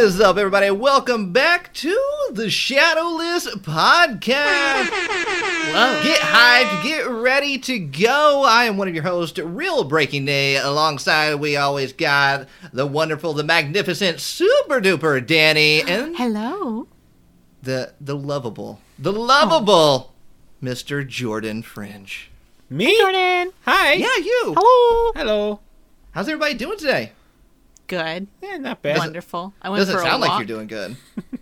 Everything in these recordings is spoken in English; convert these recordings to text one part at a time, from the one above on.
is up, everybody? Welcome back to the Shadowless Podcast. Get hyped, get ready to go. I am one of your hosts, Real Breaking Day. Alongside, we always got the wonderful, the magnificent, super duper Danny, and Hello. the the lovable, the lovable oh. Mr. Jordan Fringe. Me? Jordan. Hi. Yeah, you. Hello. Hello. How's everybody doing today? Good. Yeah, not bad. Wonderful. I went Doesn't for a sound like you're doing good.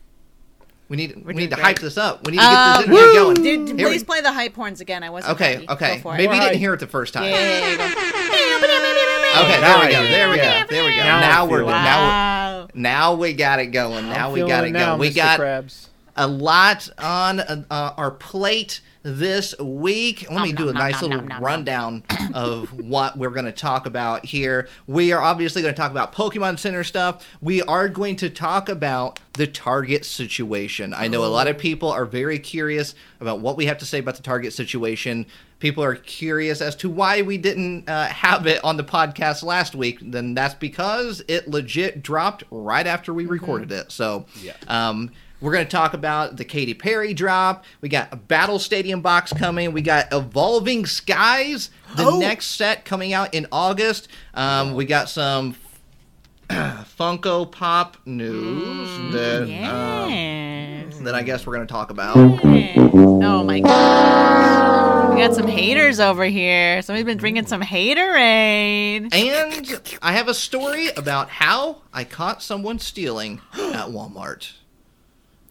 We need we We're need to doing hype this up. We need to get Uh, this interview going. Dude, Here we- please play the hype horns again. I wasn't Okay, ready. okay. Go for it. Maybe you didn't hear it the first time. Yeah, yeah, yeah. Okay, there we go. There we go. There we go. Now Now, we're feel it. now Wow. we're, now we got it going. Now I'm we got it it now, going. We Mr. got Krabs. a lot on uh, uh, our plate this week. Let me Nom, do a nom, nice nom, little nom, nom, nom. rundown of what we're going to talk about here. We are obviously going to talk about Pokemon Center stuff. We are going to talk about the Target situation. I know a lot of people are very curious about what we have to say about the Target situation. People are curious as to why we didn't uh, have it on the podcast last week. Then that's because it legit dropped right after we recorded it. So, Yeah. um, we're going to talk about the Katy Perry drop. We got a Battle Stadium box coming. We got Evolving Skies, the Oh. next set coming out in August. Um, we got some Funko Pop news that, um, that I guess we're going to talk about. Oh my god. We got some haters over here. Somebody's been drinking some haterade. And I have a story about how I caught someone stealing at Walmart.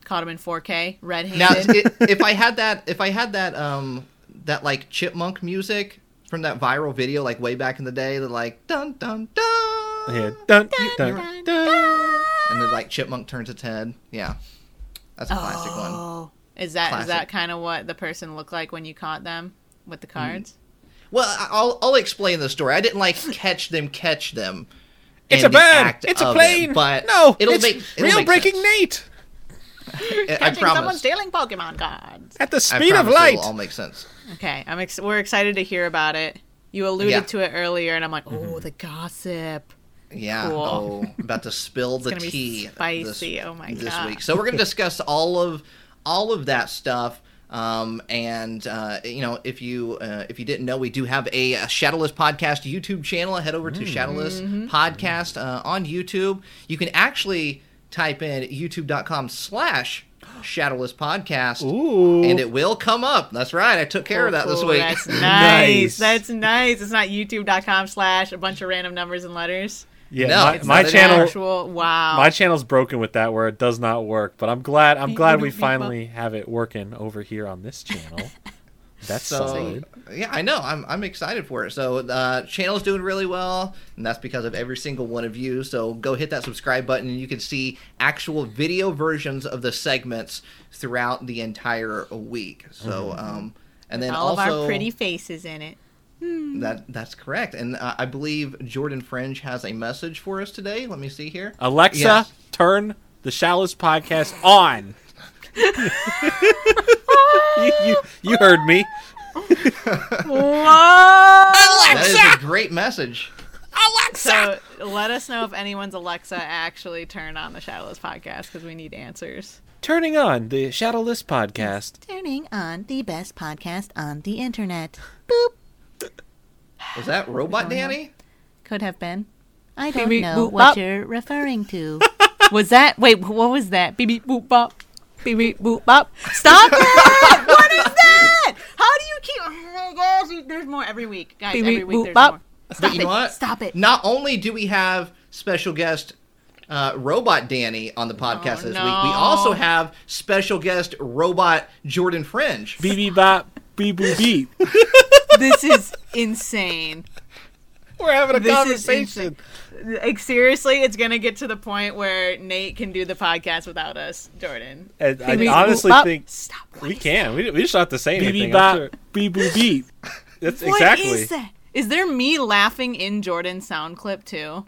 Caught him in 4K, red-handed. Now, i if I had that, if I had that, um, that like chipmunk music from that viral video, like way back in the day, that like dun dun dun, Yeah. Dun, dun, dun. and then like chipmunk turns its head. Yeah, that's a classic one. oh. Is that is Classic. that kind of what the person looked like when you caught them with the cards? Well, I- I'll I'll explain the story. I didn't like catch them, catch them. It's a the bird. It's a plane. it, but no, it'll it's make it'll real make breaking sense. Nate I, I Catching someone promise. stealing Pokemon cards. at the I speed of light. It'll all make sense. Okay, I'm ex- we're excited to hear about it. You alluded Yeah. to it earlier, and I'm like, oh, the gossip. Yeah. Cool. Oh, about to spill the gonna be tea. spicy. This, Oh my god! this week. So we're going to discuss all of all of that stuff. Um, and uh, you know, if you uh, if you didn't know, we do have a, a Shadowless podcast YouTube channel. Head over to Shadowless Mm-hmm. Podcast uh, on YouTube. You can actually type in youtube.com slash Shadowless Podcast, Ooh. and it will come up. That's right. I took care of that this week. That's nice. Nice. That's nice. It's not youtube.com slash a bunch of random numbers and letters. yeah, No, my, it's my not channel. Actual wow. My channel's broken with that where it does not work, but I'm glad I'm glad we beep, beep, finally have it working over here on this channel. That's So solid. Yeah, I know. I'm I'm excited for it. So uh, channel's doing really well, and that's because of every single one of you. So go hit that subscribe button, and you can see actual video versions of the segments throughout the entire week. So um, and then All also of our pretty faces in it. that that's correct. And uh, I believe Jordan Fringe has a message for us today. Let me see here. Alexa, Yes. turn the Shallow's podcast on. you, you, you heard me. Whoa! That is a great message. Alexa! So let us know if anyone's Alexa actually turned on the Shadowless podcast because we need answers. Turning on the Shadowless podcast. Turning on the best podcast on the internet. Boop. Was that Robot Danny? Could have been. I don't beep, know boop, what bop. you're referring to. Was that? Wait, what was that? Beep beep boop bop. Beep beep boop bop. Stop it! what is that? How do you keep? Oh my gosh! There's more every week, guys. Beep, every beep, week boop, there's bop. more. But you know what? Stop it. Not only do we have special guest uh, Robot Danny on the podcast Oh, this no. week, we also have special guest Robot Jordan Fringe. BB bop, beep boop beep. This is insane. We're having a This conversation. Like seriously, it's gonna get to the point where Nate can do the podcast without us, Jordan. And I beep, honestly bop. think Stop. we can. We, we just don't have to say anything. beep, bop. sure. Beep boop beep. That's What exactly. is that? Is there me laughing in Jordan's sound clip too?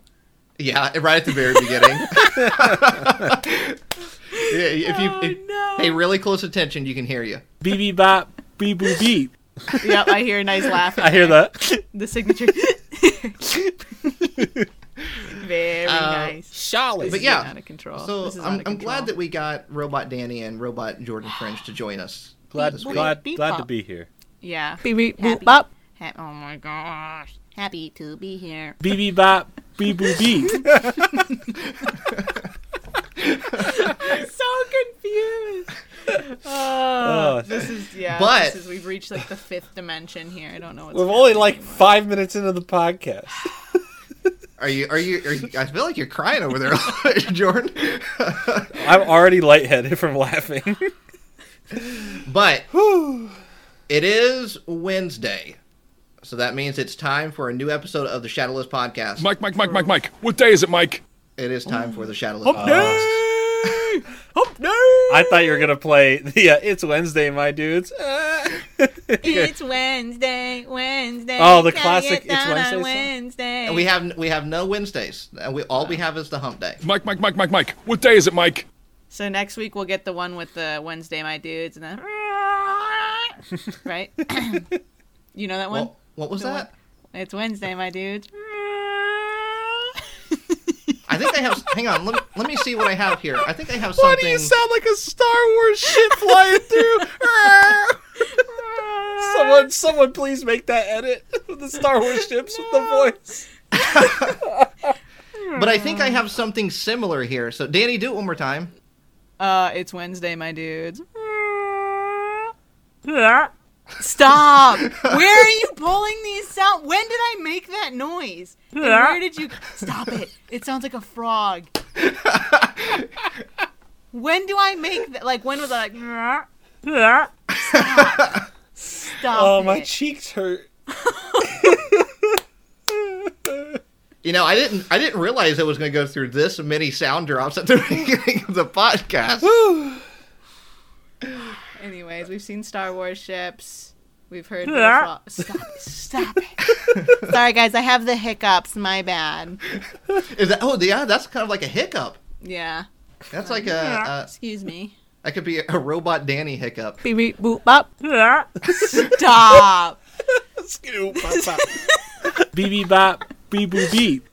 Yeah, right at the very beginning. If you Oh, no. pay really close attention, you can hear you. BB bop, beep boop beep. yep, I hear a nice laugh. I hear there. that. The signature. Very Uh, nice. Charlotte. But yeah, out of control. So This is I'm, out of I'm glad that we got Robot Danny and Robot Jordan Fringe to join us. glad this glad Beep glad to be here. Yeah. Beep, beep, Happy. bop. Ha- oh my gosh. Happy to be here. Beep beep bop beep boop beep. so confused. Oh, Oh. this is yeah. But- this is, we've reached like the fifth dimension here. I don't know what's. We're only like five minutes into the podcast. Are you? Are you? Are you I feel like you're crying over there, Jordan. I'm already lightheaded from laughing. but it is Wednesday, so that means it's time for a new episode of the Shadowless Podcast. Mike, Mike, Mike, Mike, Mike. What day is it, Mike? It is time for the Shadowless Hump Podcast. day! Hump day! I thought you were gonna play the uh, "It's Wednesday, my dudes." It's Wednesday, Wednesday. Oh, the Gotta classic It's down Wednesday on song? Wednesday. And we have we have no Wednesdays. And we all we have is the Hump Day. Mike, Mike, Mike, Mike, Mike. What day is it, Mike? So next week we'll get the one with the Wednesday, my dudes, and then right. you know that one? Well, what was The that? It's Wednesday, my dudes. I think I have. hang on. Let me, let me see what I have here. I think I have something. Why something. do you sound like a Star Wars ship flying through? someone, someone, please make that edit the Star Wars ships with the voice. but I think I have something similar here. So Danny, do it one more time. Uh, it's Wednesday, my dudes. Stop! Where are you pulling these sound? When did I make that noise? And where did you? Stop it! It sounds like a frog. when do I make that? Like when was I like? Stop! Stop! Oh, my it. cheeks hurt. You know, I didn't. I didn't realize it was going to go through this many sound drops at the beginning of the podcast. Anyways, we've seen Star Wars ships. We've heard. the frog- Stop! Stop it! Sorry, guys. I have the hiccups. My bad. Is that? Oh, yeah. That's kind of like a hiccup. Yeah. That's like a. a Excuse me. that could be a robot Danny hiccup. Beep, beep, boop, bop. Stop. Scoop, bop, bop. Beep beep bop, beep boop beep.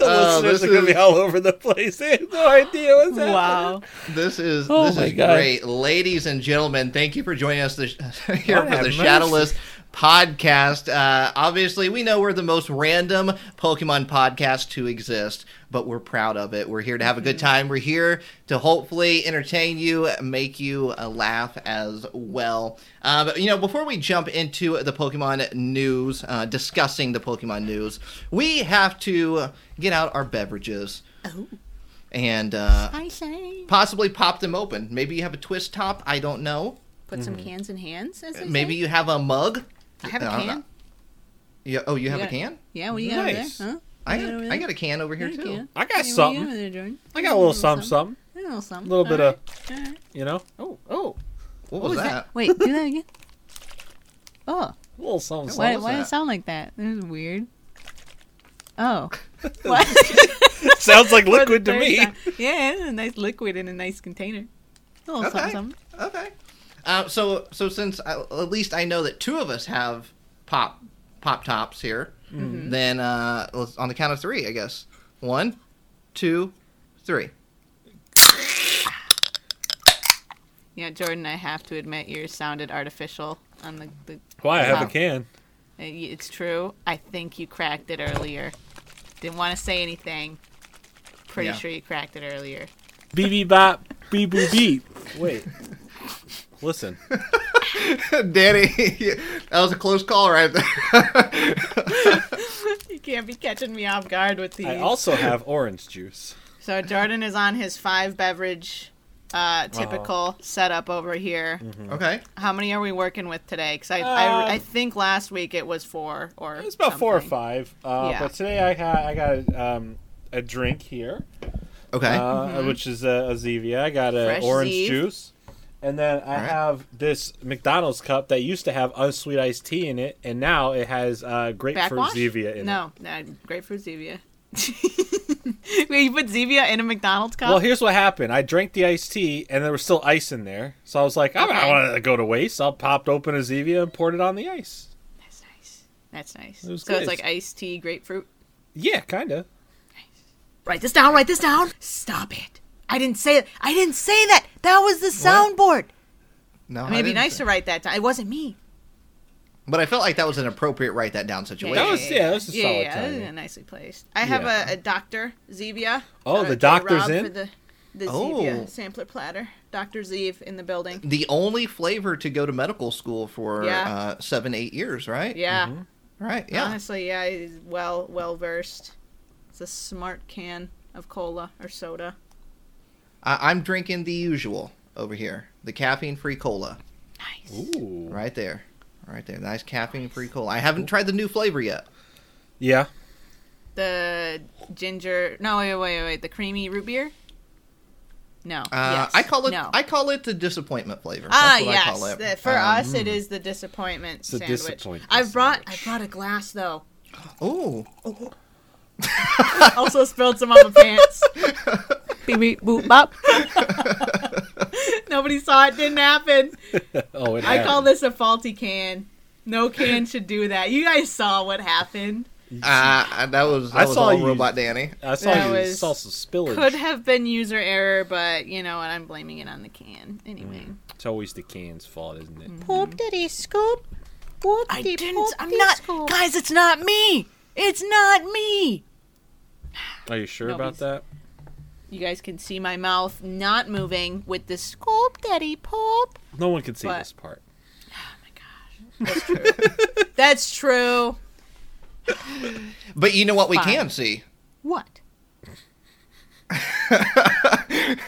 The Oh, listeners are gonna be all over the place. They have no idea what's happening. wow. This is Oh this is God. great, ladies and gentlemen. Thank you for joining us this, here Lord for the have mercy. Shadowless podcast. Uh, obviously, we know we're the most random Pokemon podcast to exist, but we're proud of it. We're here to have a good Mm-hmm. time. We're here to hopefully entertain you, make you uh, laugh as well. Uh, but you know, before we jump into the Pokemon news, uh, discussing the Pokemon news, we have to get out our beverages. Oh. And uh, I say. possibly pop them open. Maybe you have a twist top. I don't know. Put some cans in hands. As they Maybe say. you have a mug. I have a I don't can. know. Yeah. Oh, you have You a can. Yeah, what do you got Nice. over there? Huh? I got got, over I got a can over here Yeah, too. I got Hey, what you something. over there, I got a little something, something. A little something. A little bit of, Alright. you know, Oh, oh. What was that? Wait, do that again. Oh, a little something. why, why did that? it sound like that? This is weird. Oh. what? Sounds like liquid to me. time. Yeah, it's a nice liquid in a nice container. A little Okay. something, something. Okay. Uh, so so since I, at least I know that two of us have pop pop tops here, Mm-hmm. then uh, let's, on the count of three, I guess. One, two, three. Yeah, Jordan, I have to admit yours sounded artificial on the. the Why I have a can? Uh, It's true. I think you cracked it earlier. Didn't want to say anything. Pretty Yeah. sure you cracked it earlier. Beep beep bop, beep boop beep. Wait. Listen. Danny, that was a close call right there. You can't be catching me off guard with these. I also have orange juice. So Jordan is on his five beverage uh, typical setup over here. okay. How many are we working with today? Because I, Um, I I think last week it was four or It's about four or five. Uh, Yeah. But today I got I got um, a drink here, Okay. uh, which is a, a Zevia. I got a Mm-hmm. Orange Zev. juice, and then I Alright. have this McDonald's cup that used to have unsweet iced tea in it, and now it has uh, grapefruit Backwash? Zevia in it. No, no, grapefruit Zevia. Wait, you put Zevia in a McDonald's cup? Well, here's what happened. I drank the iced tea, and there was still ice in there. So I was like, I don't want to go to waste. I popped open a Zevia and poured it on the ice. That's nice. That's nice. It was so good. it's like iced tea, grapefruit. Yeah, kind of. Write this down. Write this down. Stop it. I didn't say it. I didn't say that. That was the soundboard. No, I mean, it'd be didn't nice say- to write that down. It wasn't me. But I felt like that was an appropriate write that down situation. That was- yeah, that was a yeah, solid yeah, that was timing. nicely placed. I have Yeah. a, a doctor Zevia. Oh, Shout the out doctor's J-Rob in? For the the Oh. Zevia sampler platter. Doctor Zev in the building. the only flavor to go to medical school for Yeah. uh, seven, eight years, right? Yeah. Mm-hmm. Right. Yeah. Honestly, yeah, he's well well versed. It's a smart can of cola or soda. I- I'm drinking the usual over here, the caffeine-free cola, Nice. Ooh. right there, right there. Nice caffeine-free cola. I haven't tried the new flavor yet. Yeah. The ginger. No, wait, wait, wait. wait. The creamy root beer. No. Uh, yes. I call it. No. I call it the disappointment flavor. Ah, That's what yes. I call it. The- for Um, us, it is the disappointment the sandwich. disappointment I brought. sandwich. I brought a glass though. Ooh. also spilled some on my pants. Beep beep boop bop. Nobody saw it. Didn't happen. Oh, it I call this a faulty can. No can should do that. You guys saw what happened. Uh, that was. That I was saw all you- robot Danny. I saw That you was- saw some spillage. Could have been user error, but you know what? I'm blaming it on the can anyway. It's always the can's fault, isn't it? Poop diddy scoop. Whoop I dee didn't. I'm not. scoop. Guys, it's not me. It's not me. Are you sure Nobody's- about that? You guys can see my mouth not moving with the Scoop daddy poop. No one can see But- this part. Oh my gosh. That's true. That's true. But you know what we Fine. can see? What?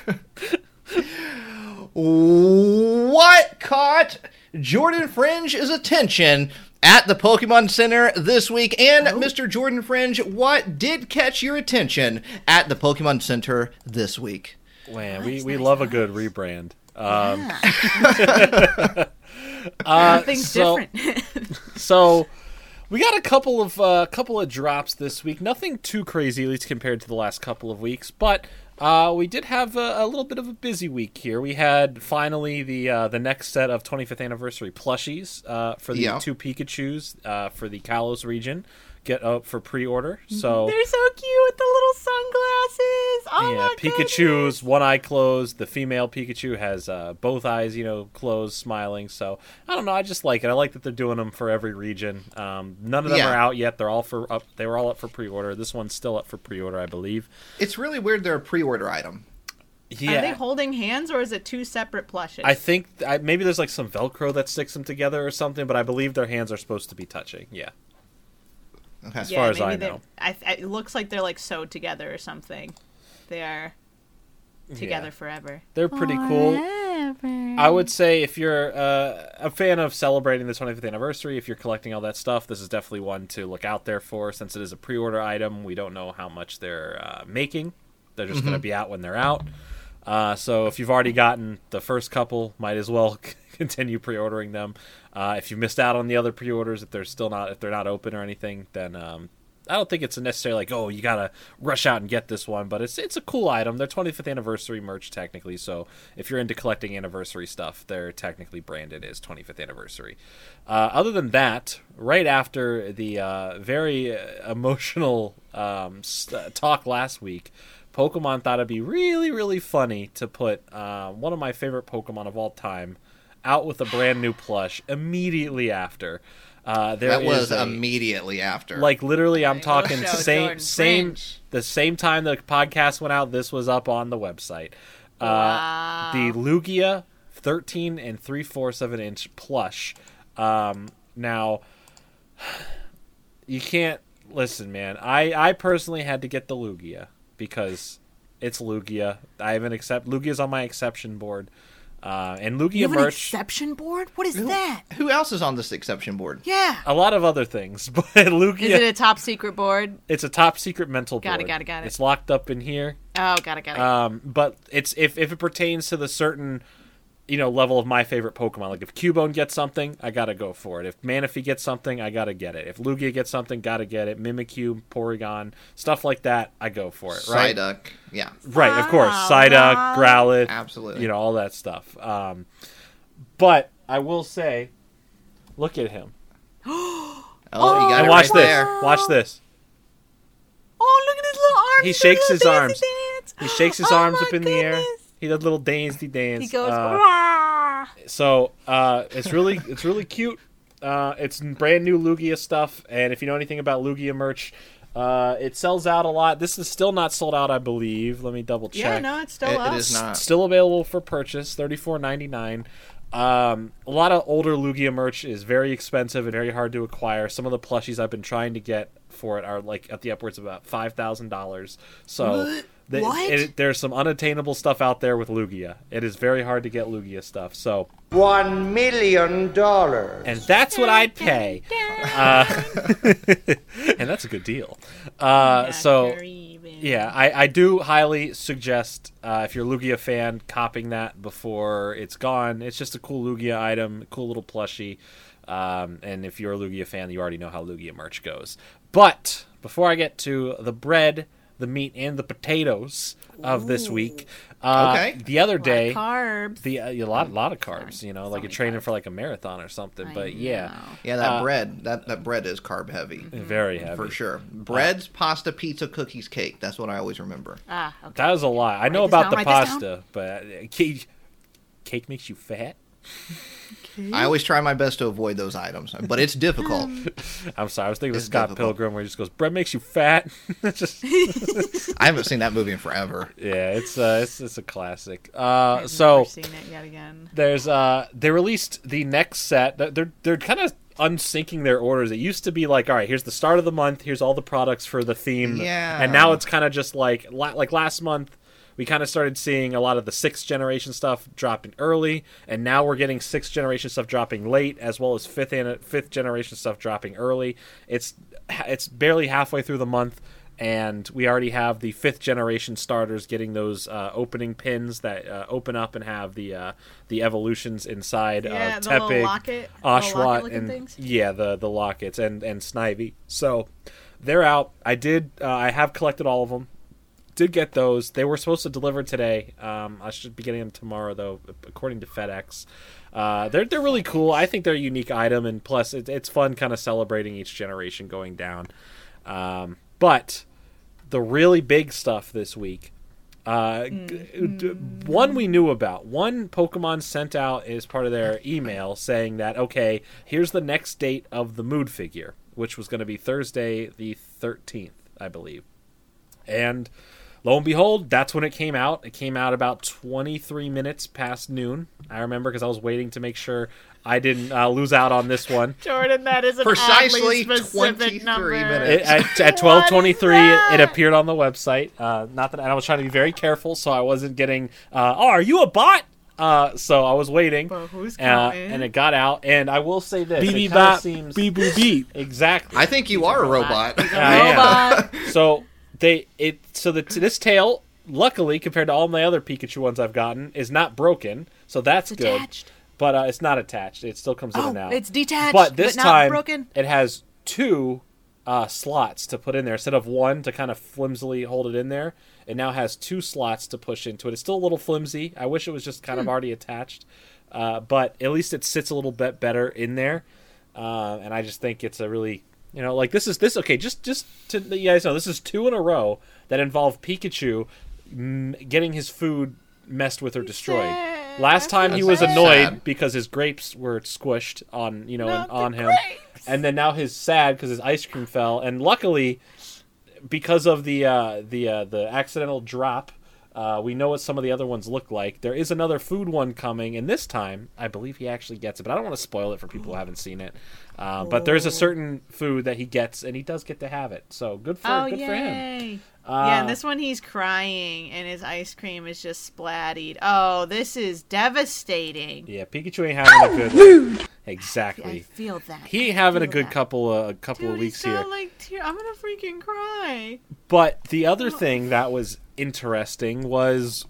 What caught Jordan Fringe's attention at the Pokemon Center this week? And Oh. Mr. Jordan Fringe, what did catch your attention at the Pokemon Center this week? Man, we, we love a good rebrand. Um, uh, Nothing's so, different. So we got a couple of uh, couple of drops this week. Nothing too crazy, at least compared to the last couple of weeks. But uh, we did have a, a little bit of a busy week here. We had finally the uh, the next set of 25th anniversary plushies uh, for the Yeah. two Pikachu's uh, for the Kalos region get up for pre-order. So They're so cute with the little sunglasses. Oh yeah, my Pikachu's goodness. one eye closed. The female Pikachu has uh, both eyes, you know, closed, smiling. So I don't know. I just like it. I like that they're doing them for every region. Um, none of them Yeah. are out yet. They're all for up. They were all up for pre-order. This one's still up for pre-order, I believe. It's really weird they're a pre order item. Yeah. Are they holding hands or is it two separate plushes? I think I, maybe there's like some Velcro that sticks them together or something, but I believe their hands are supposed to be touching. Yeah. Okay. As far as I maybe they're- know. I, I, it looks like they're like sewed together or something. They are together Yeah. forever. They're pretty cool. I would say if you're uh, a fan of celebrating the 25th anniversary, if you're collecting all that stuff, this is definitely one to look out there for. Since it is a pre-order item, we don't know how much they're uh, making. They're just going to be out when they're out. Uh, so if you've already gotten the first couple, might as well continue pre-ordering them. Uh, if you missed out on the other pre-orders, if they're still not if they're not open or anything, then um, I don't think it's necessarily like oh you gotta rush out and get this one, but it's it's a cool item. They're 25th anniversary merch technically, so if you're into collecting anniversary stuff, they're technically branded as 25th anniversary. Uh, other than that, right after the uh, very uh, emotional um, s- uh, talk last week, Pokemon thought it'd be really really funny to put uh, one of my favorite Pokemon of all time out with a brand new plush immediately after. Uh, there that was a- immediately after. like literally, I'm Right, talking same same Fringe. the same time the podcast went out. This was up on the website. Uh, Wow. The Lugia 13 and three fourths of an inch plush. Um, now, you can't listen, man. I I personally had to get the Lugia because it's Lugia. I have an accept Lugia's on my exception board. Uh, and Lugia You have an merch. exception board? What is that? Who else is on this exception board? Yeah. a lot of other things, but Lugia. Is it a top secret board? It's a top secret mental Got it, got it, got it. It's locked up in here. Oh, got it, got it. Um, but it's if if it pertains to the certain you know level of my favorite Pokemon, like if Cubone gets something, I gotta go for it. If Manaphy gets something, I gotta get it. If Lugia gets something, gotta get it. Mimikyu, Porygon, stuff like that, I go for it. Right, Psyduck. Yeah. right. Of course, Wow. Psyduck, Growlithe, Absolutely. you know all that stuff. Um, but I will say, look at him Oh, you got and it watch right this. there. Watch this. Oh, look at his little arms. he shakes his arms. dance. He shakes his Oh arms up in the air. Goodness. He does a little dancey dance. He goes. Uh, so uh, it's really it's really cute. Uh, it's brand new Lugia stuff, and if you know anything about Lugia merch, uh, it sells out a lot. This is still not sold out, I believe. Let me double check. Yeah, no, it's still It- up. it is not. Still available for purchase, thirty four ninety nine. Um, a lot of older Lugia merch is very expensive and very hard to acquire. Some of the plushies I've been trying to get for it are like at the upwards of about five thousand dollars. So the- What? it- there's some unattainable stuff out there with Lugia. It is very hard to get Lugia stuff. So One million dollars. and that's what I'd pay. Uh, and that's a good deal. Uh, so yeah, I, I do highly suggest uh, if you're a Lugia fan, copping that before it's gone. It's just a cool Lugia item, cool little plushie. Um, and if you're a Lugia fan, you already know how Lugia merch goes. But before I get to the bread, the meat, and the potatoes of this week, uh, Okay. the other day, carbs. the uh, a lot, lot of carbs. You know, like you're training for like a marathon or something. I But yeah, know. Yeah, that Uh, bread that that bread is carb heavy very heavy for sure. Breads, pasta, pizza, cookies, cake. That's what I always remember. Ah, okay. That was a lot. I know about down, the write this down. pasta, but uh, cake, cake makes you fat. I always try my best to avoid those items, but it's difficult. I'm sorry, I was thinking of It's Scott difficult. Pilgrim where he just goes, "Bread makes you fat." Just I haven't seen that movie in forever. yeah, it's uh, it's it's a classic. Uh, so Never seen it yet again. there's uh, they released the next set. They're they're, they're kind of unsyncing their orders. It used to be like, all right, here's the start of the month. Here's all the products for the theme. Yeah. and now it's kind of just like la- like last month. We kind of started seeing a lot of the sixth generation stuff dropping early, and now we're getting sixth generation stuff dropping late, as well as fifth and fifth generation stuff dropping early. It's it's barely halfway through the month, and we already have the fifth generation starters getting those uh, opening pins that uh, open up and have the uh, the evolutions inside Yeah, little Tepig, locket- Oshawott, and things? yeah, the the lockets and and Snivy. So they're out. I did. Uh, I have collected all of them. Did get those. They were supposed to deliver today. Um, I should be getting them tomorrow, though, according to FedEx. Uh, they're they're really cool. I think they're a unique item, and plus, it, it's fun, kind of celebrating each generation going down. Um, but the really big stuff this week. Uh, d- one we knew about. One Pokemon sent out as part of their email saying that okay, here's the next date of the mood figure, which was going to be Thursday the 13th, I believe. And lo and behold, that's when it came out. It came out about 23 minutes past noon. I remember because I was waiting to make sure I didn't uh, lose out on this one. Jordan, that is an Precisely specific 23 number. minutes. It, at at twelve twenty three, it, it appeared on the website. Uh, not that and I was trying to be very careful, so I wasn't getting. Uh, oh, are you a bot? Uh, so I was waiting, But who's uh, and it got out. And I will say this: Beep it beep kinda bop, seems beep boop beep. exactly. I think you are a robot. I am. Robot. so they it so the this tail, luckily compared to all my other Pikachu ones I've gotten, is not broken. So that's It's good. attached. But uh, it's not attached. It still comes in Oh, and out. it's detached, But this not time broken. it has two uh, slots to put in there instead of one to kind of flimsily hold it in there. It now has two slots to push into it. It's still a little flimsy. I wish it was just kind Hmm. of already attached, uh, but at least it sits a little bit better in there. Uh, and I just think it's a really you know like this is this okay just just to let you guys know this is two in a row that involve Pikachu getting his food messed with or destroyed. sad. Last time he That's was annoyed because his grapes were squished on you know Not on him, grapes. and then now he's sad because his ice cream fell. And luckily, because of the uh, the uh, the accidental drop, uh, we know what some of the other ones look like. There is another food one coming, and this time I believe he actually gets it. But I don't want to spoil it for people who haven't seen it. Uh, but there's a certain food that he gets, and he does get to have it. So good for Oh, good for him. yay. Uh, yeah, and this one he's crying and his ice cream is just splatted. Oh, this is devastating. Yeah, Pikachu ain't having a good. Exactly. I feel that. he ain't having a good that. couple of a couple Dude, of weeks he's got, here. like tear- I'm gonna freaking cry. But the other thing that was interesting was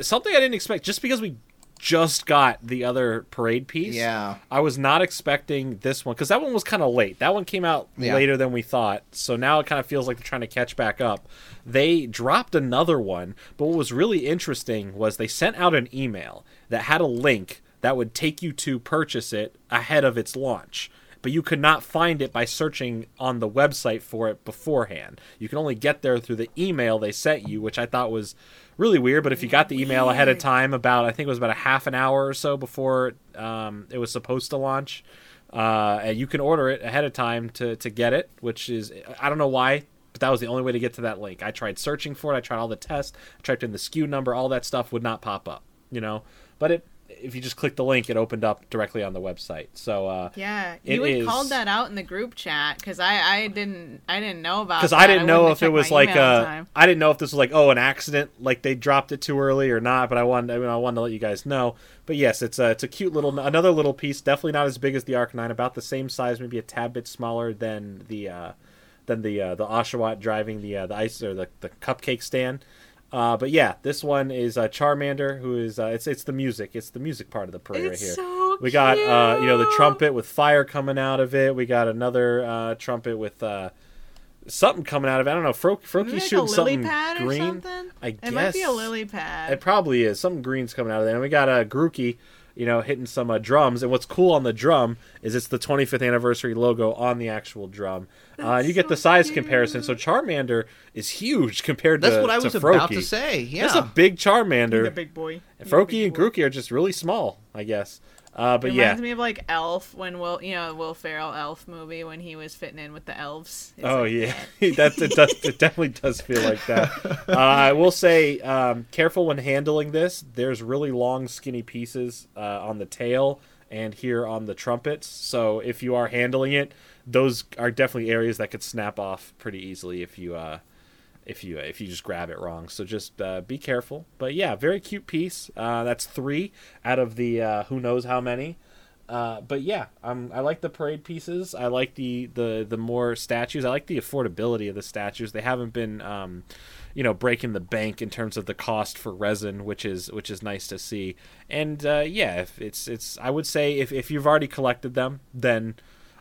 something I didn't expect. Just because we just got the other parade piece, Yeah. I was not expecting this one because that one was kind of late. That one came out Yeah. later than we thought, so now it kind of feels like they're trying to catch back up. They dropped another one, but what was really interesting was they sent out an email that had a link that would take you to purchase it ahead of its launch. But you could not find it by searching on the website for it beforehand. You can only get there through the email they sent you, which I thought was really weird. But if you got the email ahead of time, about I think it was about a half an hour or so before um, it was supposed to launch, uh, and you can order it ahead of time to to get it, which is I don't know why. But that was the only way to get to that link. I tried searching for it. I tried all the tests. I typed in the SKU number. All that stuff would not pop up. You know, but it if you just click the link, it opened up directly on the website. So uh, Yeah, It you had is- called that out in the group chat because I, I didn't I didn't know about because. I didn't know wouldn't if it was like email in uh. I didn't know if this was like oh an accident like they dropped it too early or not but I wanted I, mean, I wanted to let you guys know but yes it's a it's a cute little another little piece definitely not as big as the Arcanine about the same size maybe a tad bit smaller than the uh than the uh, the Oshawott driving the uh, the ice or the the cupcake stand uh, but yeah, this one is uh, Charmander, who is uh, it's it's the music, it's the music part of the parade right here. so we got uh, you know the trumpet with fire coming out of it. We got another uh, trumpet with uh, something coming out of it. I don't know. Fro- Froakie like a shooting lily something pad or green. something. I It guess might be a lily pad. It probably is. Something green's coming out of there. And we got a uh, Grookey, you know, hitting some uh, drums. And what's cool on the drum is it's the 25th anniversary logo on the actual drum. Uh, and you get the size comparison. So Charmander is huge compared That's to That's what I to was about to say. Yeah. That's a big Charmander. the big boy. And He's a Froakie and boy. Grookey are just really small, I guess. Uh, but It yeah, reminds me of like Elf when Will, you know, Will Ferrell Elf movie when he was fitting in with the elves. It's Oh like yeah, that. that it does. It definitely does feel like that. Uh, I will say, um, careful when handling this. There's really long, skinny pieces uh, on the tail and here on the trumpets. So if you are handling it, those are definitely areas that could snap off pretty easily if you uh, if you if you just grab it wrong. So just uh, be careful. But yeah, very cute piece. Uh, that's three out of the uh, who knows how many. Uh, but yeah, um, I like the parade pieces. I like the, the the more statues. I like the affordability of the statues. They haven't been, um, you know, breaking the bank in terms of the cost for resin, which is which is nice to see. And uh, yeah, if it's it's I would say if if you've already collected them, then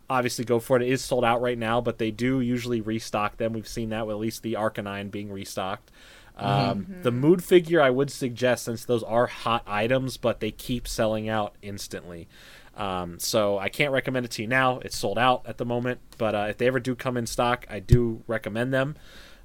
obviously go for it. It is sold out right now, but they do usually restock them. We've seen that with at least the Arcanine being restocked. Um, The mood figure, I would suggest, since those are hot items, but they keep selling out instantly. Um, so I can't recommend it to you now. It's sold out at the moment, but uh, if they ever do come in stock, I do recommend them.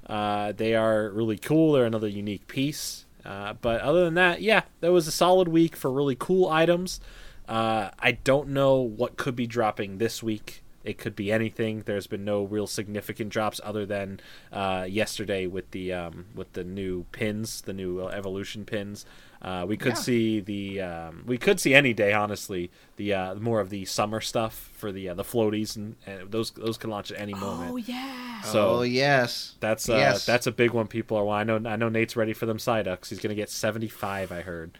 Uh, they are really cool. They're another unique piece. Uh, but other than that, yeah, that was a solid week for really cool items. Uh, I don't know what could be dropping this week. It could be anything. There's been no real significant drops other than uh, yesterday with the um, with the new pins, the new uh, evolution pins. Uh, we could Yeah. see the um, we could see any day, honestly, the uh, more of the summer stuff for the uh, the floaties and, and those those can launch at any moment. Oh yeah. So oh yes. that's uh, yes. that's a big one. People are. Well, I know. I know Nate's ready for them Psyducks. He's gonna get seventy five. I heard.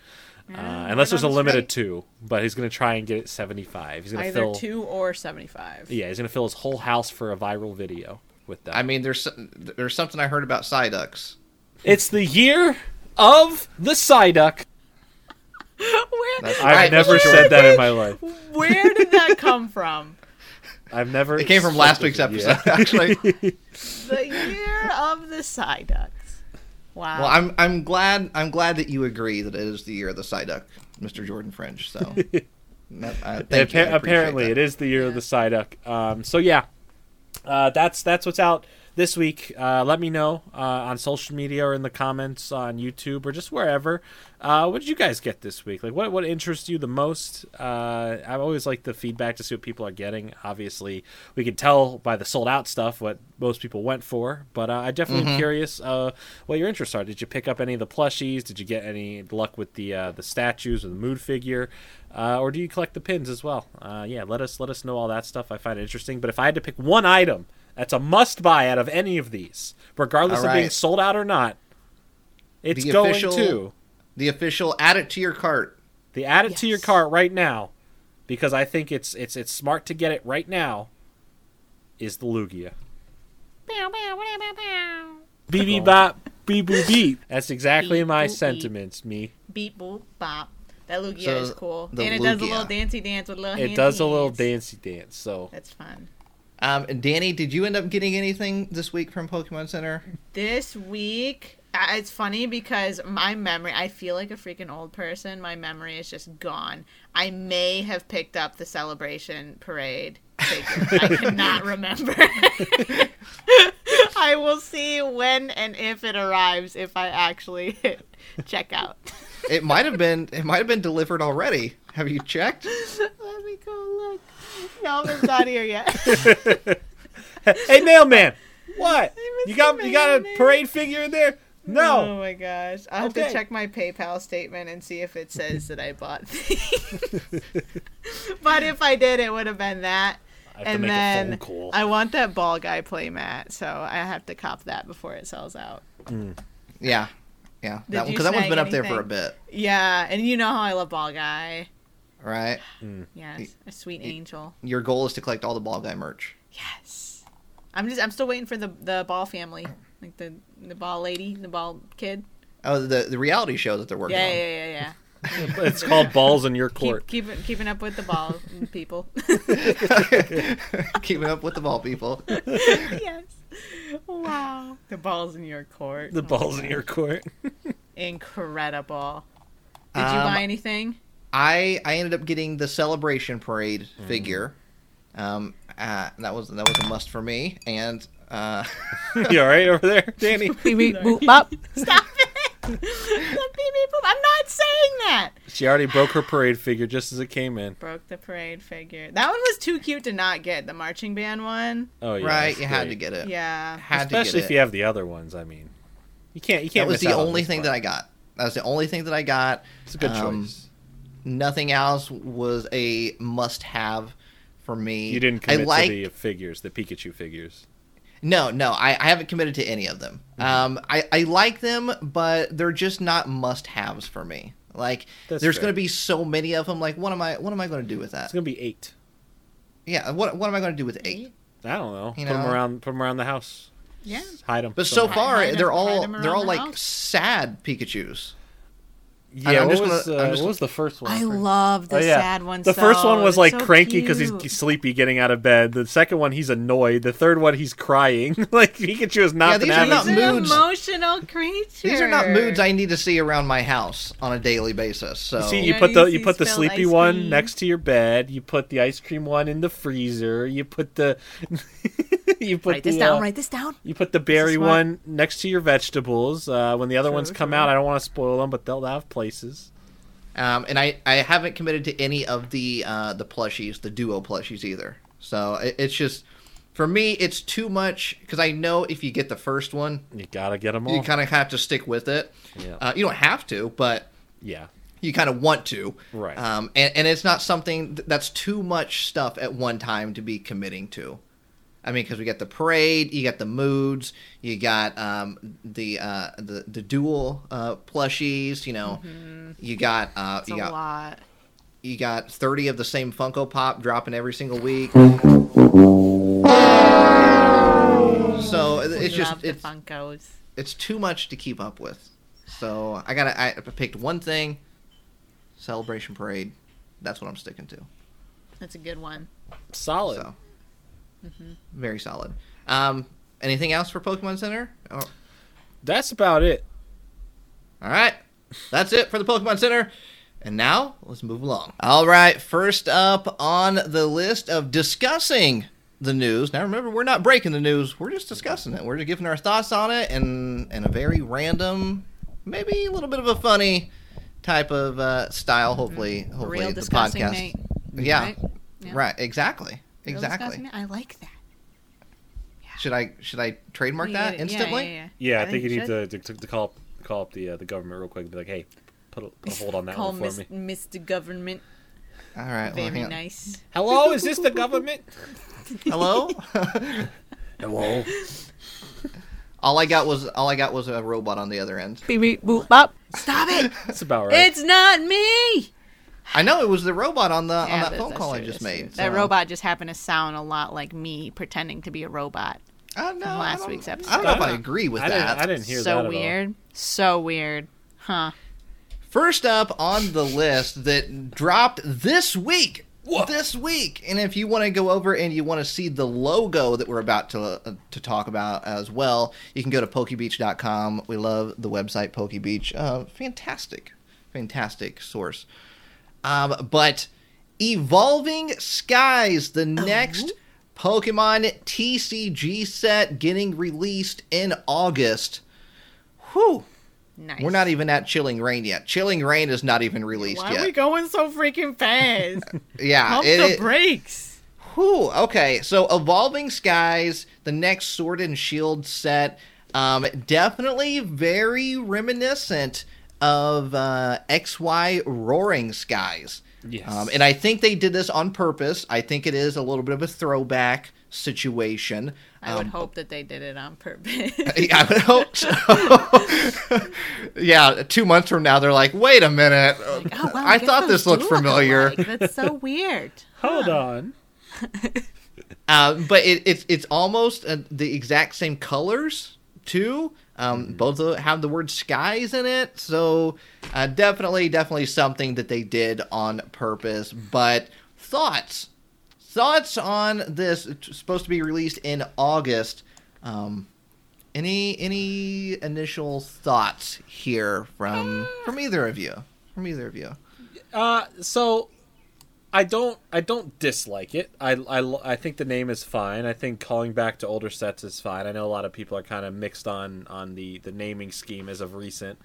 Uh, unless there's a on the limited street. two, but he's gonna try and get it seventy five. He's gonna Either fill. two or seventy-five. Yeah, he's gonna fill his whole house for a viral video with that. I mean, there's there's something I heard about Psyducks. it's the year of the Psyduck. Where, I've right, never Mr. said Jordan. that in my life. where did that come from? I've never. It came from last week's episode, actually. The year of the Psyducks. Wow. Well, I'm I'm glad I'm glad that you agree that it is the year of the Psyduck, Mr. Jordan Fringe. So, uh, thank Appa- appreciate apparently, that. it is the year of the Psyduck. Um, so yeah, uh, that's that's what's out this week. Uh, let me know uh, on social media or in the comments on YouTube or just wherever. Uh, what did you guys get this week? Like, what what interests you the most? Uh, I always like the feedback to see what people are getting. Obviously, we can tell by the sold out stuff what most people went for, but uh, I definitely am curious uh, what your interests are. Did you pick up any of the plushies? Did you get any luck with the uh, the statues or the mood figure? Uh, or do you collect the pins as well? Uh, yeah, let us let us know all that stuff. I find it interesting. But if I had to pick one item that's a must buy out of any of these, regardless All of being sold out or not, it's The going official- to the official add it to your cart. the add it to your cart right now because I think it's it's it's smart to get it right now. Is the Lugia? Beep beep bop beep boop beep. That's exactly Beep, my boop, beep. sentiments. Me. Beep boop bop. That Lugia So, is cool. And it does a little dancey dance with little It handsy does a little hands. dancey dance. So That's fun. Um, Danny, did you end up getting anything this week from Pokemon Center? This week, it's funny because my memory, I feel like a freaking old person. My memory is just gone. I may have picked up the celebration parade figure. I cannot remember. I will see when and if it arrives if I actually hit checkout. It might have been. It might have been delivered already. Have you checked? Let me go look. No, it's not here yet. hey, mailman, what? You got you got a parade figure in there? No. Oh my gosh. I'll have Okay. to check my PayPal statement and see if it says that I bought things. but if I did, it would have been that. I have and to make then a phone call. I want that ball guy playmat, so I have to cop that before it sells out. Mm. Yeah, yeah. Did That you because that one's been up there for a bit, Yeah, and you know how I love ball guy. Right? Yes, a sweet angel. Your goal is to collect all the ball guy merch. Yes. I'm just I'm still waiting for the the ball family, like the the ball lady, the ball kid. Oh, the the reality show that they're working Yeah, on. yeah, yeah, yeah. it's called balls in your court. Keep keep keeping up with the ball people. Keeping up with the ball people. yes. Wow. The balls in your court. the balls in your court. Incredible. Did you Um, buy anything? I I ended up getting the celebration parade Mm. figure. Um, uh, that was that was a must for me, and uh, you all right over there, Danny? Beep beep boop bop. Stop it. The beep beep boop. I'm not saying that. She already broke her parade figure just as it came in. Broke the parade figure. That one was too cute to not get. The marching band one. Oh yeah, right, that's you had to get it. Yeah. Had Especially to if get you have the other ones. I mean, you can't. You can't. That was miss the out only this thing part. that I got. That was the only thing that I got. It's a good Um, choice. Nothing else was a must-have for me. You didn't I commit like to the figures, the Pikachu figures. No, no, I, I haven't committed to any of them. Mm-hmm. Um, I, I like them, but they're just not must-haves for me. Like, That's there's going to be so many of them. Like, what am I? What am I going to do with that? It's gonna be eight. Yeah, what what am I going to do with eight? I don't know. You put them around. Put them around the house. Yeah. Hide them. But so far, Hide 'em- they're hide all 'em they're all the like house. sad Pikachu's. Yeah. I'm what just was, gonna- uh, I'm just- what was the first one? I love the Oh, yeah. sad ones. The first one was like so cranky because he's sleepy getting out of bed. The second one, he's annoyed. The third one, he's crying. like Pikachu has not Yeah, these are not He's an moods. emotional creature. These are not moods I need to see around my house on a daily basis. So See, Yeah, you put you the you put the sleepy one cream. next to your bed. You put the ice cream one in the freezer. You put the you put Write the this down. uh, Write this down. you put the berry one next to your vegetables. Uh, when the other True, ones come true. out, I don't want to spoil them, but they'll have places. Um, and I, I haven't committed to any of the uh, the plushies, the duo plushies either. So it, it's just for me, it's too much because I know if you get the first one, You gotta get them all. you kind of have to stick with it. Yeah. Uh, you don't have to, but yeah. you kind of want to. Right. Um, and, and it's not something that's too much stuff at one time to be committing to. I mean, because we got the parade, you got the moods, you got um, the uh, the the dual uh, plushies. You know, you got uh, It's you a got lot. you got 30 of the same Funko Pop dropping every single week. So it- it's just love the it's, Funkos. it's too much to keep up with. So I got to I picked one thing, Celebration Parade. That's what I'm sticking to. That's a good one. Solid. So very solid. Um anything else for Pokemon Center? Oh, That's about it. All right. That's it for the Pokemon Center. And now, let's move along. All right. First up on the list of discussing the news. Now, remember, we're not breaking the news. We're just discussing it. We're just giving our thoughts on it and and a very random, maybe a little bit of a funny type of uh, style. Hopefully, hopefully Real the podcast. Nate. Yeah. Right? Yeah. Right. Exactly. Real Exactly. discussing, I like that. Should I should I trademark Yeah, that yeah, instantly? Yeah, yeah, Yeah, I, I think, think you you need to, to, to call up call up the uh, the government real quick and be like, hey, put a, put a hold on that Call one for Miss, me. Mr. Government. All right. Very hang on. nice. Hello, is this the government? Hello. Hello. all I got was all I got was a robot on the other end. Beep beep boop bop. Stop it! That's about right. It's not me. I know it was the robot on the on Yeah, that that- phone that's call I just made. true. That robot just happened to sound a lot like me pretending to be a robot. Uh, no, from last I don't- week's episode. I don't know if I I- agree with I didn't, that. I didn't hear that so at all. weird. So weird. Huh. First up on the list that dropped this week. This week, and if you want to go over and you want to see the logo that we're about to uh, to talk about as well, you can go to pokebeach.com. We love the website Pokebeach. Uh, fantastic, fantastic source. Um, but Evolving Skies, the next Pokemon TCG set getting released in August. Whew. Nice. We're not even at Chilling Reign yet. Chilling Reign is not even released Why yet. Why are we going so freaking fast? yeah, Pump it- the it- brakes. Whew, okay, so Evolving Skies, the next Sword and Shield set, um, definitely very reminiscent of uh, XY Roaring Skies. Yes. Um, and I think they did this on purpose. I think it is a little bit of a throwback situation. I would Um, hope that they did it on purpose. I would hope so. yeah, two months from now, they're like, wait a minute. Like, oh, wow, I guess thought this looked familiar. alike. That's so weird. Hold on. Uh, but it, it's it's almost uh, the exact same colors too. Um, Both of them have the word skies in it, so uh, definitely, definitely something that they did on purpose. But thoughts, thoughts on this? It's supposed to be released in August. Um, any any initial thoughts here from from either of you? From either of you? Uh, so I don't I don't dislike it. I, I, I think the name is fine. I think calling back to older sets is fine. I know a lot of people are kind of mixed on on the the naming scheme as of recent.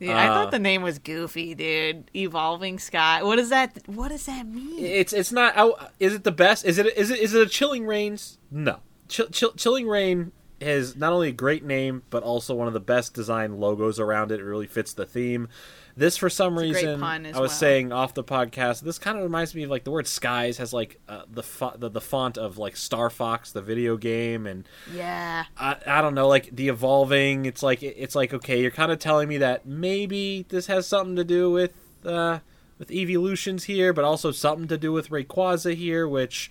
Dude, I Uh, thought the name was goofy, dude. Evolving Sky. What does that? What does that mean? It's it's not. I- Is it the best? Is it is it is it a Chilling Reigns? No. Chill, Chill, Chilling Reign has not only a great name but also one of the best designed logos around it. It really fits the theme. This, for some great reason, I was well. saying off the podcast. This kind of reminds me of like the word "skies" has like uh, the, fo- the the font of like Star Fox, the video game, and yeah. I, I don't know, like the evolving. It's like it's like okay, you're kind of telling me that maybe this has something to do with uh, with evolutions here, but also something to do with Rayquaza here, which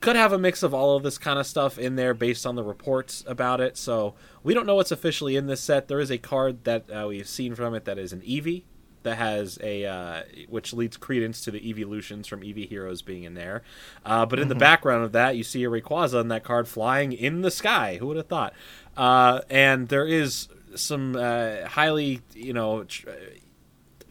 could have a mix of all of this kind of stuff in there based on the reports about it. So we don't know what's officially in this set. There is a card that uh, we've seen from it that is an Eevee that has a uh, which leads credence to the evolutions from Eevee heroes being in there. Uh, but in the background of that, you see a Rayquaza in that card flying in the sky. Who would have thought? Uh, and there is some uh, highly you know. Tr-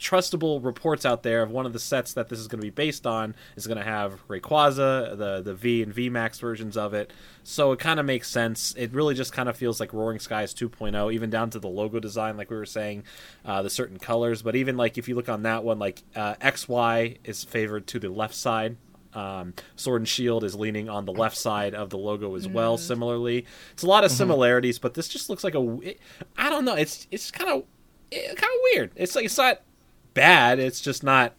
trustable reports out there of one of the sets that this is going to be based on is going to have Rayquaza, the the V and V Max versions of it. So it kind of makes sense. It really just kind of feels like Roaring Skies 2.0, even down to the logo design, like we were saying, uh, the certain colors. But even like if you look on that one, like uh, XY is favored to the left side. Um, Sword and Shield is leaning on the left side of the logo as well. Similarly, it's a lot of similarities, but this just looks like a. It, I don't know. It's it's kind of kind of weird. It's like it's not bad. It's just not.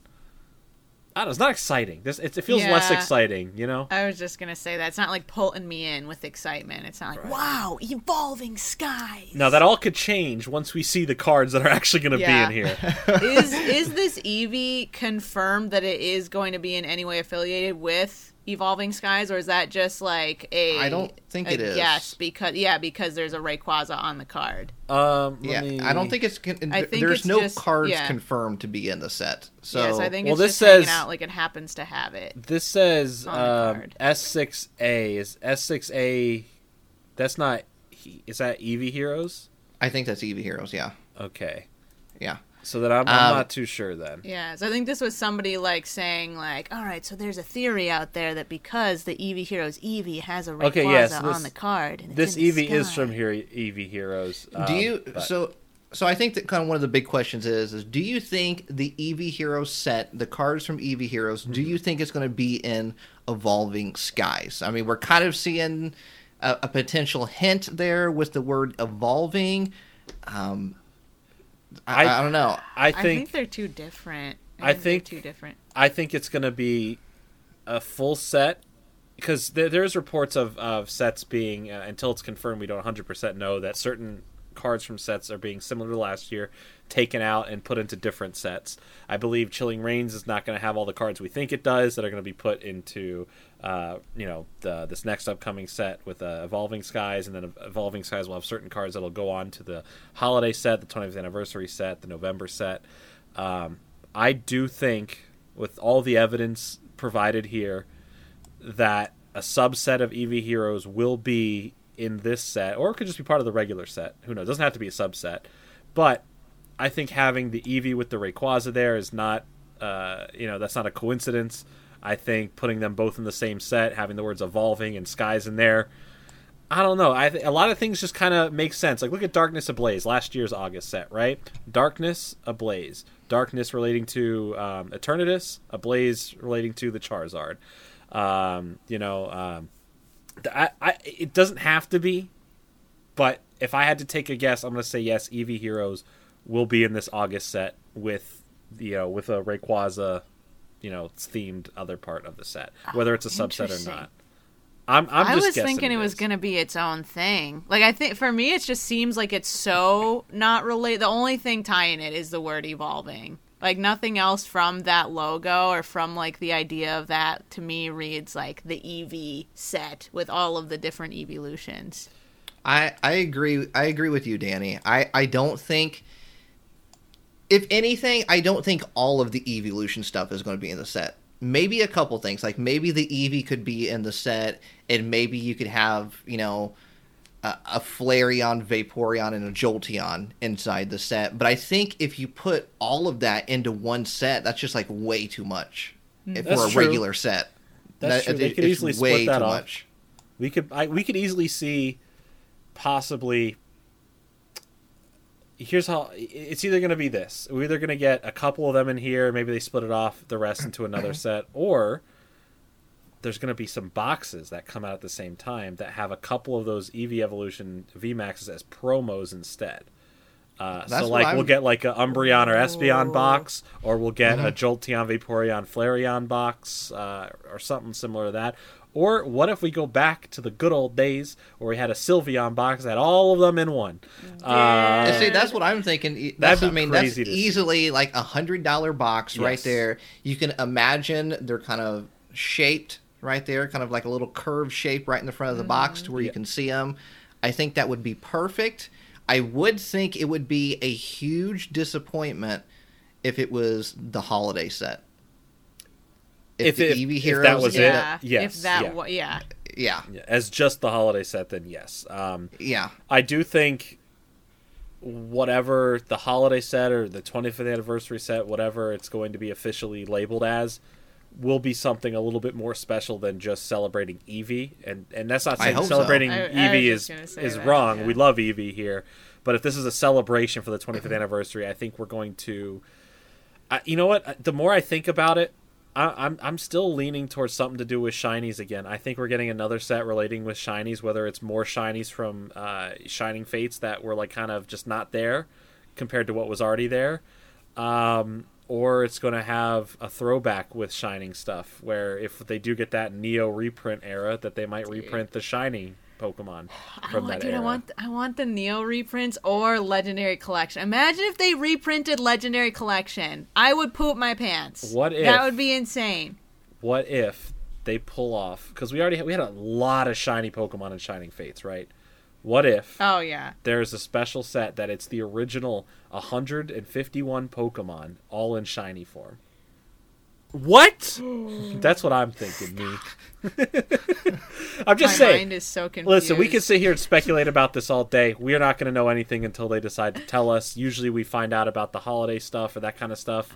I don't know. It's not exciting. This it, it feels less exciting. You know. I was just gonna say that it's not like pulling me in with excitement. It's not like wow, evolving skies. Now that all could change once we see the cards that are actually going to Yeah. be in here. is is this Eevee confirmed that it is going to be in any way affiliated with Evolving Skies, or is that just like a? I don't think it is. Yes, because yeah, because there's a Rayquaza on the card. Um, let Yeah, me- I don't think it's. Con- I think there's it's no just- cards yeah. confirmed to be in the set. So yes, I think Well, it's this just hanging says- out like it happens to have it. this says um, card. S6A is S6A. That's not. Is that Eevee Heroes? I think that's Eevee Heroes. Yeah, Okay, yeah. So that I'm, I'm Um, not too sure then. Yeah, so I think this was somebody like saying like, all right, so there's a theory out there that because the Eevee Heroes Eevee has a Rayquaza Okay, yes, this- on the card, and This in the Eevee is from here. Eevee Heroes. do um, you? but- So, so I think that kind of one of the big questions is: is do you think the Eevee Heroes set, the cards from Eevee Heroes, do Mm-hmm. you think it's going to be in Evolving Skies? I mean, we're kind of seeing a, a potential hint there with the word evolving. Um, I, I- I don't know. I I think think they're too different. I they're think- too different. I think it's going to be a full set because there, there's reports of, of sets being uh, until it's confirmed we don't 100% know that certain cards from sets are being similar to last year taken out and put into different sets i believe chilling Reigns is not going to have all the cards we think it does that are going to be put into uh, you know the, this next upcoming set with uh, evolving skies and then evolving skies will have certain cards that'll go on to the holiday set the 20th anniversary set the november set um, i do think with all the evidence provided here that a subset of Eevee heroes will be in this set, or it could just be part of the regular set. Who knows? It doesn't have to be a subset. But I think having the Eevee with the Rayquaza there is not, uh, you know, that's not a coincidence. I think putting them both in the same set, having the words evolving and skies in there. I don't know. I th- a lot of things just kind of make sense. Like look at Darkness Ablaze, last year's August set, right? Darkness Ablaze, darkness relating to um, Eternatus, Ablaze relating to the Charizard. Um, you know, um, I, I, it doesn't have to be, but if I had to take a guess, I'm going to say yes. Eevee Heroes will be in this August set with you know with a Rayquaza, you know, themed other part of the set, whether it's a oh, subset or not. I'm I'm I was thinking it was going to be its own thing. Like I think for me, it just seems like it's so not related. The only thing tying it is the word evolving. Like nothing else from that logo or from like the idea of that to me reads like the EV set with all of the different evolutions. I I agree. I agree with you, Danny. I I don't think. If anything, I don't think all of the evolution stuff is going to be in the set. Maybe a couple things, like maybe the Eevee could be in the set, and maybe you could have you know a, a Flareon, Vaporeon, and a Jolteon inside the set. But I think if you put all of that into one set, that's just like way too much hmm. if That's for a true. regular set. That's That- true. They it- could it's easily way split that too off. much. We could I, we could easily see possibly here's how it's either going to be this we're either going to get a couple of them in here maybe they split it off the rest into another set or there's going to be some boxes that come out at the same time that have a couple of those ev evolution vmaxes as promos instead uh, so like we'll get like a Umbreon or Espeon Oh. box, or we'll get Mm-hmm. a Jolteon, Vaporeon, Flareon box, uh, or something similar to that. Or what if we go back to the good old days where we had a Sylveon box that had all of them in one? Uh, see, that's what I'm thinking. That's, That'd I be mean, that's crazy to see. easily like a hundred dollar box right there. You can imagine they're kind of shaped right there, kind of like a little curved shape right in the front of the box to where you can see them. I think that would be perfect. I would think it would be a huge disappointment if it was the holiday set. If the it- Eevee if Heroes that was it, yeah, yes, if that yeah. wa- yeah. yeah, yeah, as just the holiday set, then yes. Um, yeah. I do think whatever the holiday set or the 25th anniversary set, whatever it's going to be officially labeled as, will be something a little bit more special than just celebrating Eevee. And and that's not saying hope so. celebrating I- I Eevee just is is that, wrong. yeah. We love Eevee here, but if this is a celebration for the 25th Mm-hmm. anniversary, I think we're going to. I you know what? The more I think about it, I, I'm I'm still leaning towards something to do with shinies again. I think we're getting another set relating with shinies, whether it's more shinies from uh, Shining Fates that were like kind of just not there compared to what was already there, um, or it's going to have a throwback with Shining stuff, where if they do get that Neo reprint era, that they might reprint the Shining Pokemon I want, that dude, era. I want, I want the Neo reprints or Legendary Collection. Imagine if they reprinted Legendary Collection. I would poop my pants. What if- That would be insane. what if they pull off because we already had, we had a lot of shiny Pokemon in Shining Fates, right? What if Oh yeah. there's a special set that it's the original 151 Pokemon all in shiny form? What? That's what I'm thinking, me. I'm just my saying. mind is so confused. Listen, we can sit here and speculate about this all day. We are not going to know anything until they decide to tell us. Usually, we find out about the holiday stuff or that kind of stuff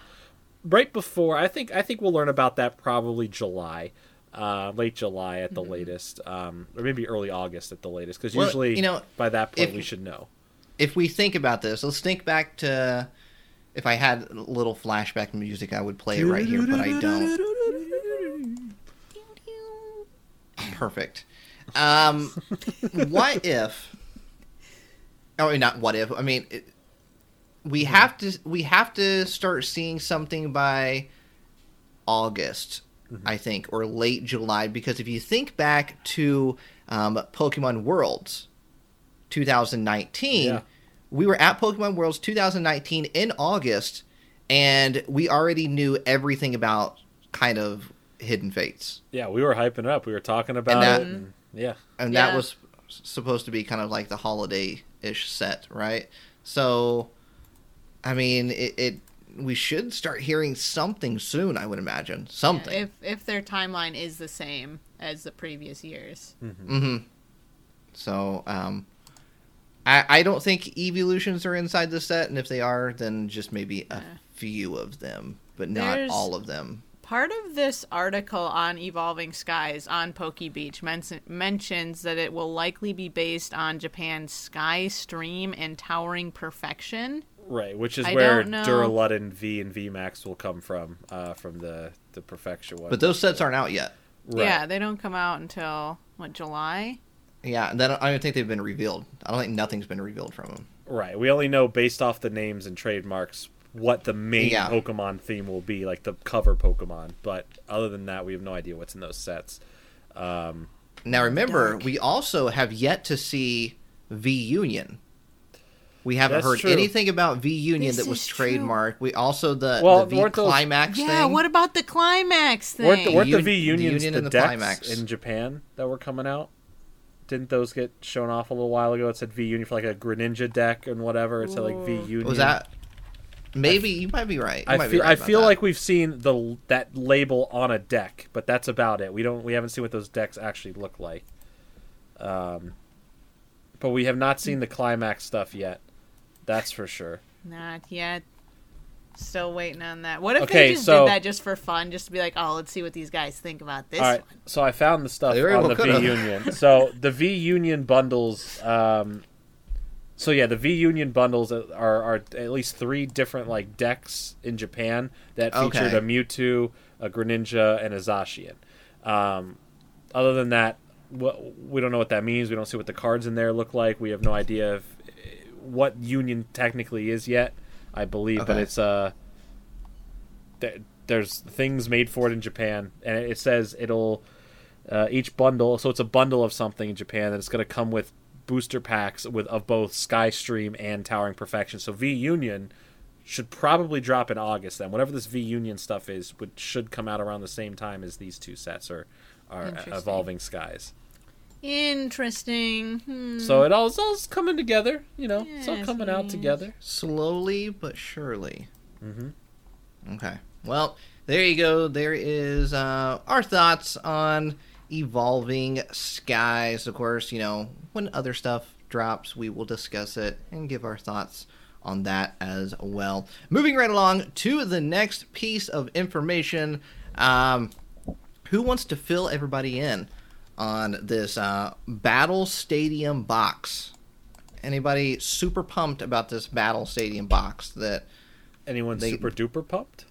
right before. I think I think we'll learn about that probably July, uh, late July at the latest, um, or maybe early August at the latest. Because Well, usually, you know, by that point, if- we should know. if we think about this, let's think back to if I had a little flashback music, I would play it right here, but I don't. Perfect. Um, what if? Oh, not what if. I mean, it, we have to we have to start seeing something by August, I think, or late July, because if you think back to um, Pokemon Worlds, 2019, Yeah. We were at Pokemon Worlds 2019 in August, and we already knew everything about kind of Hidden Fates, Yeah, we were hyping up. We were talking about that- it. And, yeah, and Yeah. that was supposed to be kind of like the holiday-ish set, right? So, I mean, it, it we should start hearing something soon. I would imagine something. If if their timeline is the same as the previous years. hmm So, um, I I don't think evolutions are inside the set, and if they are, then just maybe a few of them, but not There's- all of them. Part of this article on Evolving Skies on PokeBeach men- mentions that it will likely be based on Japan's Sky Stream and Towering Perfection. Right, which is I where don't. Duraludon V and V Max will come from, uh, from the the Perfection one. But those sets aren't out yet. Right. Yeah, they don't come out until what July? Yeah, and then I don't think they've been revealed. I don't think nothing's been revealed from them. Right. We only know based off the names and trademarks what the main Yeah. Pokemon theme will be, like the cover Pokemon. But other than that, we have no idea what's in those sets. Um, Now remember, we also have yet to see V Union. We haven't That's heard true. anything about V Union This that was is true. trademarked. We also the, Well, the V weren't those- Climax Yeah, thing. what about the climax thing? weren't the, weren't the Un- V the Unions Union the, the decks Climax. in Japan that were coming out? Didn't those get shown off a little while ago? It said V Union for like a Greninja deck and whatever. It said like V Ooh. Union. was that? Maybe you might be right. You I might be feel right I feel that. like we've seen the that label on a deck, but that's about it. We don't we haven't seen what those decks actually look like. Um, but we have not seen the climax stuff yet. That's for sure. Not yet. Still waiting on that. What if Okay, they just so- did that just for fun, just to be like, oh, let's see what these guys think about this All right, one. so I found the stuff on the V. Union. So the V Union bundles. Um, so yeah, the V Union bundles are, are at least three different like decks in Japan that featured Okay. a Mewtwo, a Greninja, and a Zacian. Um, other than that, we don't know what that means. We don't see what the cards in there look like. We have no idea if, what Union technically is yet. I believe, but it's uh, th- there's things made for it in Japan, and it says it'll uh, each bundle. So it's a bundle of something in Japan, that it's going to come with booster packs with of both Sky Stream and Towering Perfection. So V Union should probably drop in August. Then whatever this V Union stuff is, would should come out around the same time as these two sets or are Evolving Skies. Interesting. Hmm. So it all, it's all coming together. You know, it's all Yes, coming out together. slowly but surely. Mm-hmm. Okay. Well, there you go. There is uh, our thoughts on evolving skies. Of course, you know when other stuff drops, we will discuss it and give our thoughts on that as well. Moving right along to the next piece of information. Um, who wants to fill everybody in on this uh, Battle Stadium box? Anybody super pumped about this Battle Stadium box that Anyone They- super duper pumped?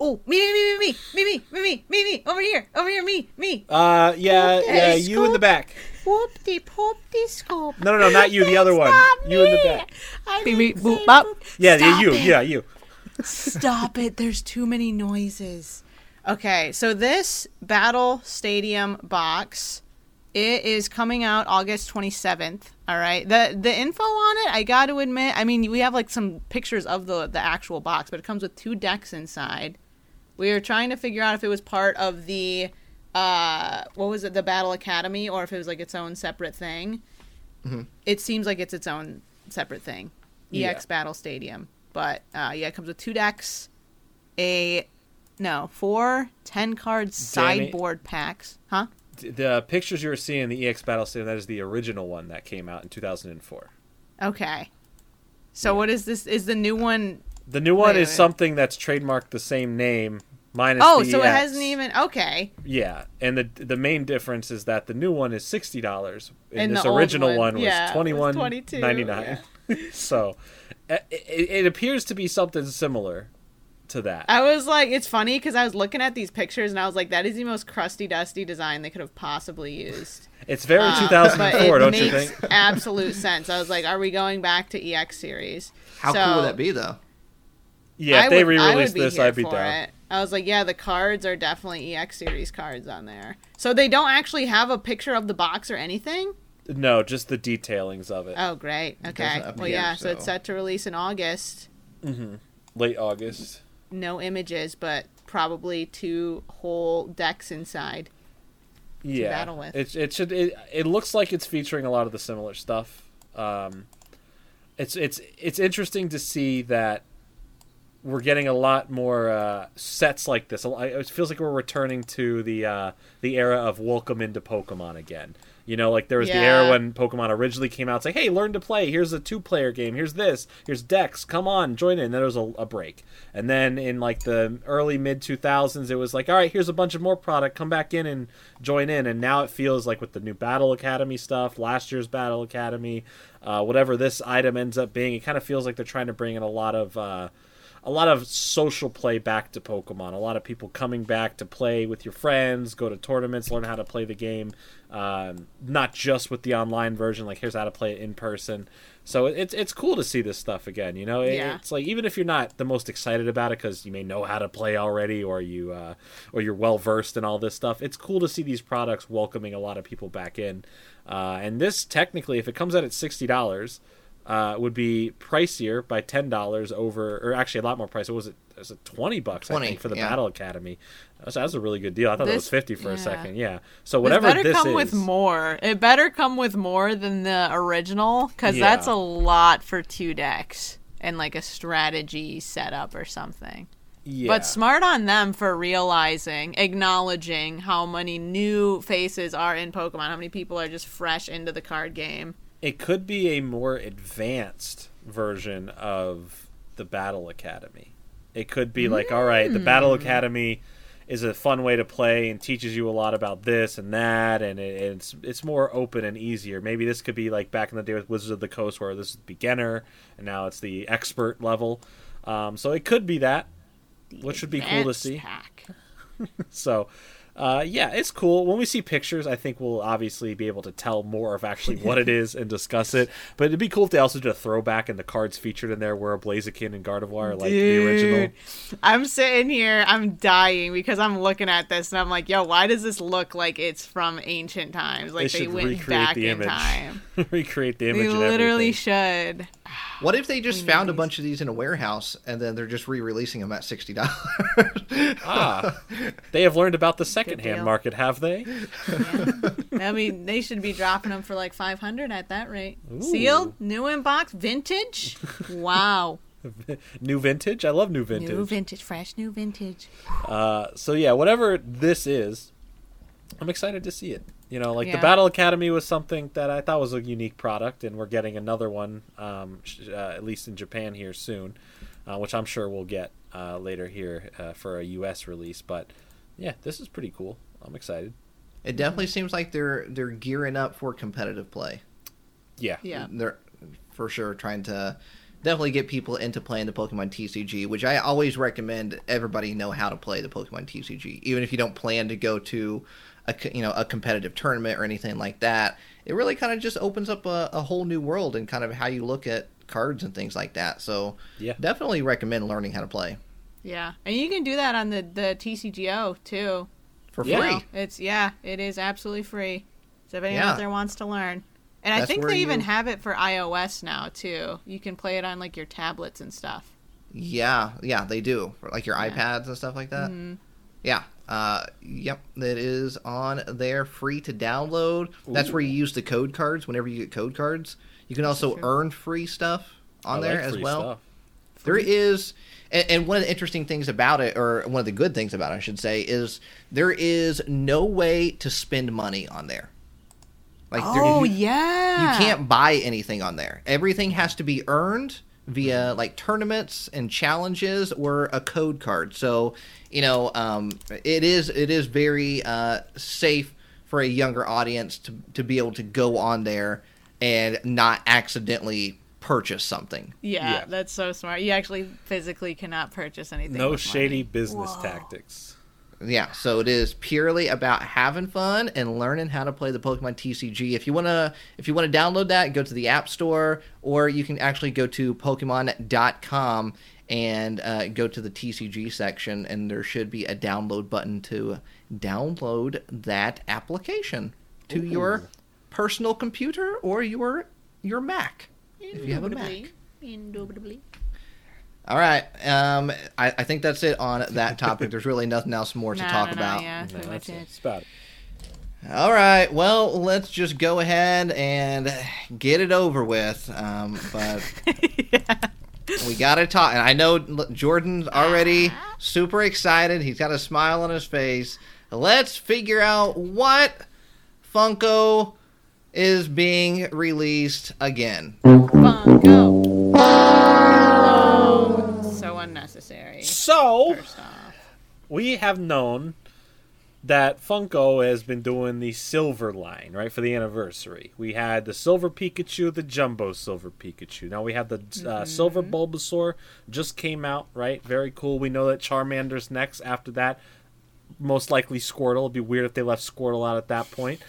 oh, me, me, me, me, me, me, me, me, me, me, over here, over here, me, me. Uh, yeah, Okay, yeah, you in the back. Whoop-de poop-de scoop. No, no, no, not you, the other one. You in the back. Beep, beep, boop, bop. Yeah, yeah, you, it. yeah, you. Stop it. There's too many noises. Okay, so this Battle Stadium box it is coming out August 27th, all right? The the info on it, I got to admit, I mean, we have like some pictures of the the actual box, but it comes with two decks inside. We were trying to figure out if it was part of the uh what was it, the Battle Academy or if it was like its own separate thing. It seems like it's its own separate thing. Yeah. EX Battle Stadium. But uh, yeah, it comes with two decks, a no, four 10 card Danny- sideboard packs. Huh? The pictures you were seeing in the EX Battle Stadium, that is the original one that came out in 2004. Okay. So what is this? Is the new one? The new one Wait is minute. something that's trademarked the same name, minus Oh, so it hasn't even. Okay. Yeah, and the the main difference is that the new one is sixty dollars, and, And this the original one, one, was yeah, was twenty one $22, ninety nine. so, it, it, it appears to be something similar to that. I was like, it's funny because I was looking at these pictures and I was like, that is the most crusty, dusty design they could have possibly used. It's very Um, two thousand but and four, it don't makes you think? absolute sense. I was like, are we going back to EX series? how So- cool would that be though? Yeah, I if they would- I would re-release be this, I'd be for down. It. I was like, yeah, the cards are definitely EX series cards on there. So they don't actually have a picture of the box or anything. No, just the detailings of it. Oh, great. Okay. Well, yeah. So. it's set to release in August. Mm-hmm. Late August. No images, but probably two whole decks inside. yeah, battle with. It it should it, it looks like it's featuring a lot of the similar stuff. Um, it's it's it's interesting to see that we're getting a lot more uh, sets like this. It feels like we're returning to the uh, the era of welcome into Pokemon again. You know, like there was the era when Pokemon originally came out. It's like, hey, learn to play. Here's a two player game. Here's this. Here's Dex. Come on, join in. And then there was a, a break. And then in like the early mid 2000s, it was like, all right, here's a bunch of more product. Come back in and join in. And now it feels like with the new Battle Academy stuff, last year's Battle Academy, uh, whatever this item ends up being, it kind of feels like they're trying to bring in a lot of. Uh, a lot of social play back to Pokemon. A lot of people coming back to play with your friends, go to tournaments, learn how to play the game. Um, not just with the online version, like here's how to play it in person. So it's it's cool to see this stuff again. You know, It- Yeah. it's like even if you're not the most excited about it because you may know how to play already, or you uh, or you're well versed in all this stuff. It's cool to see these products welcoming a lot of people back in. Uh, and this technically, if it comes out at sixty dollars uh, would be pricier by ten dollars over, or actually a lot more pricey. What was it? Was it twenty bucks? I 20, think for the yeah. Battle Academy. That's, that's a really good deal. I thought it was This- fifty for a second. Yeah. So whatever This whatever better this come is, with more. It better come with more than the original, because Yeah. that's a lot for two decks and like a strategy setup or something. yeah. But smart on them for realizing, acknowledging how many new faces are in Pokemon, how many people are just fresh into the card game. It could be a more advanced version of the Battle Academy. It could be like, all right, the Battle Hmm. Academy is a fun way to play and teaches you a lot about this and that, and it, it's it's more open and easier. Maybe this could be like back in the day with Wizards of the Coast, where this is beginner and now it's the expert level. Um, so it could be that, which would be cool to see. So, uh, yeah, it's cool. When we see pictures, I think we'll obviously be able to tell more of actually what it is and discuss it. But it'd be cool if they also did a throwback and the cards featured in there were Blaziken and Gardevoir, like the original. I'm sitting here, I'm dying because I'm looking at this and I'm like, yo, why does this look like it's from ancient times? Like they they, went back the in time. recreate the image. They literally should. What if they just found a bunch of these in a warehouse and then they're just re-releasing them at sixty dollars? ah, they have learned about the secondhand market, have they? I mean, they should be dropping them for like 500 at that rate. Sealed, new in box, vintage. Wow. New vintage. I love new vintage. New vintage, fresh new vintage. Uh, so yeah, whatever this is, I'm excited to see it. You know, like the Battle Academy was something that I thought was a unique product, and we're getting another one, um, uh, at least in Japan here soon, uh, which I'm sure we'll get uh, later here uh, for a U.S. release. But yeah, this is pretty cool. I'm excited. It definitely seems like they're they're gearing up for competitive play. Yeah, Yeah. They're for sure trying to definitely get people into playing the Pokemon TCG, which I always recommend everybody know how to play the Pokemon TCG, even if you don't plan to go to a you know a competitive tournament or anything like that. It really kind of just opens up a, a whole new world and kind of how you look at cards and things like that. So Yeah. definitely recommend learning how to play Yeah. And you can do that on the, the TCGO too. for Yeah. free. It's, yeah, it is absolutely free. So if anyone Yeah. out there wants to learn. And I think where they even have it for iOS now too. You can play it on like your tablets and stuff. Yeah, yeah, they do. Like your iPads and stuff like that. Mm-hmm. Yeah. Uh, yep, it is on there, free to download. That's where you use the code cards whenever you get code cards. You can also earn free stuff on I there like as free well. stuff. There is, and, and one of the interesting things about it, or one of the good things about it, I should say, is there is no way to spend money on there. Like there- Oh you- yeah. you can't buy anything on there. Everything has to be earned via like tournaments and challenges or a code card. So, you know, um, it is it is very uh, safe for a younger audience to to be able to go on there and not accidentally purchase something. Yeah, Yeah. that's so smart. You actually physically cannot purchase anything. No shady money. business tactics. Yeah, so it is purely about having fun and learning how to play the Pokemon TCG. If you wanna, if you wanna download that, go to the App Store, or you can actually go to Pokemon.com and uh, go to the TCG section, and there should be a download button to download that application to your personal computer or your your Mac if you have a Mac. Indubitably. All right, um, I, I think that's it on that topic. There's really nothing else more to No, talk no, no, about. Yeah, No, pretty that's, much it. that's about it. All right. Well, let's just go ahead and get it over with. Um, but we gotta talk. And I know Jordan's already super excited. He's got a smile on his face. Let's figure out what Funko is being released again. Funko. So. So we have known that Funko has been doing the silver line, right, for the anniversary. We had the silver Pikachu, the jumbo silver Pikachu. Now we have the uh, silver Bulbasaur just came out, right? Very cool. We know that Charmander's next after that. Most likely Squirtle. It'd be weird if they left Squirtle out at that point.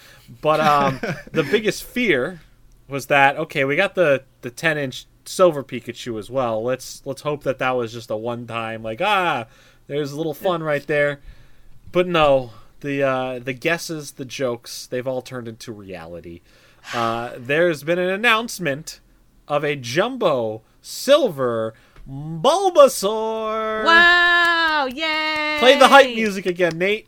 But um, the biggest fear was that okay, we got the the 10 inch silver Pikachu as well. Let's let's hope that that was just a one time like ah, there's a little fun right there. But no, the uh, the guesses, the jokes, they've all turned into reality. Uh, there's been an announcement of a jumbo silver Bulbasaur. Wow! Yay! Play the hype music again, Nate.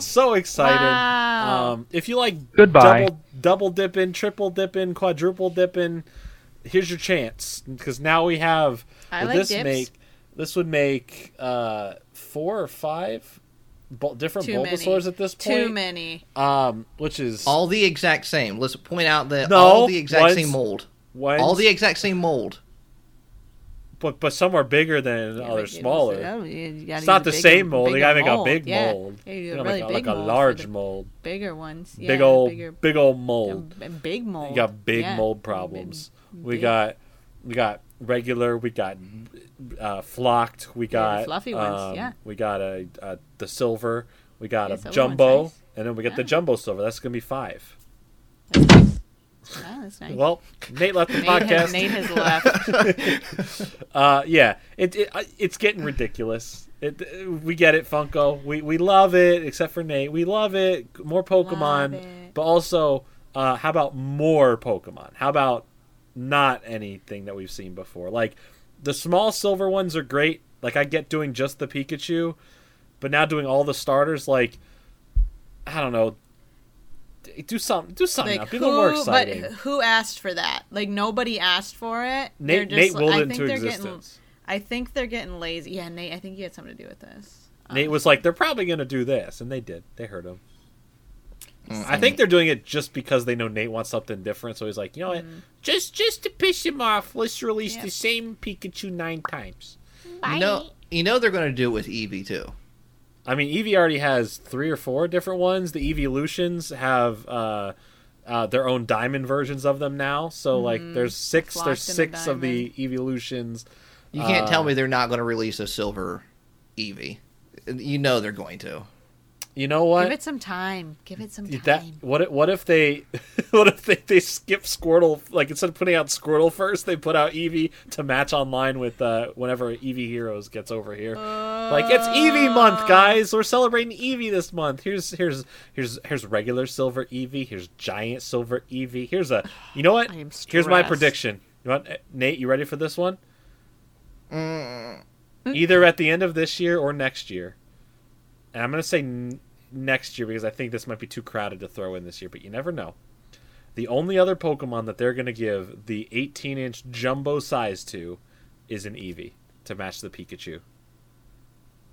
So excited. Wow. Um, if you like Goodbye. double double dipping, triple dipping, quadruple dipping, here's your chance because now we have I like this dips. make this would make uh, four or five bu- different Too many. Bulbasaurs at this point. Too many. Um, which is All the exact same. Let's point out that No, all the exact one's- same mold. one's- All the exact same mold. But but some are bigger than Yeah, others smaller. oh, It's not the a same mold. They gotta make a big yeah. mold. Yeah, You gotta really make a, big like a mold large mold. Bigger ones. Yeah, big old bigger, big old mold. big mold. You got big yeah. mold problems. We big. got we got regular. We got uh, flocked. We got fluffy ones, um, yeah. We got a, a the silver. We got a jumbo, nice. and then we got the jumbo silver. That's gonna be five. Oh, that's nice. Well, Nate left the Nate, podcast. has, Nate has left. Uh, yeah, it, it it's getting ridiculous. It, we get it, Funko. We we love it, except for Nate. We love it. More Pokemon, but also, uh, how about more Pokemon? How about not anything that we've seen before? Like the small silver ones are great. Like I get doing just the Pikachu, but now doing all the starters, like I don't know. D- Do something. Do something. like now. Be a more who, but who asked for that? Like nobody asked for it. They're Nate, just Nate like- willed I it think into they're existence. Getting, I think they're getting lazy. Yeah, Nate. I think you had something to do with this. Nate was like, they're probably going to do this, and they did. They heard him. Mm. I think they're doing it just because they know Nate wants something different. So he's like, you know what? Just just to piss him off, let's release Yep. the same Pikachu nine times. You know, you know they're going to do it with Eevee too. I mean, Eevee already has three or four different ones. The Evolutions have uh, uh, their own diamond versions of them now. So like, there's six. Flocked There's six of the Evolutions. You can't tell Uh, me they're not going to release a silver Eevee. You know they're going to. You know what? Give it some time. Give it some time. That what if, what if they what if they, they skip Squirtle like instead of putting out Squirtle first they put out Eevee to match online with uh, whenever Eevee Heroes gets over here. like it's Eevee month, guys. We're celebrating Eevee this month. Here's here's here's here's regular silver Eevee. Here's giant silver Eevee. Here's a you know what? I am Here's my prediction. You want Nate? You ready for this one? Either at the end of this year or next year. And I'm going to say n- next year because I think this might be too crowded to throw in this year, but you never know. The only other Pokemon that they're going to give the 18 inch jumbo size to is an Eevee to match the Pikachu.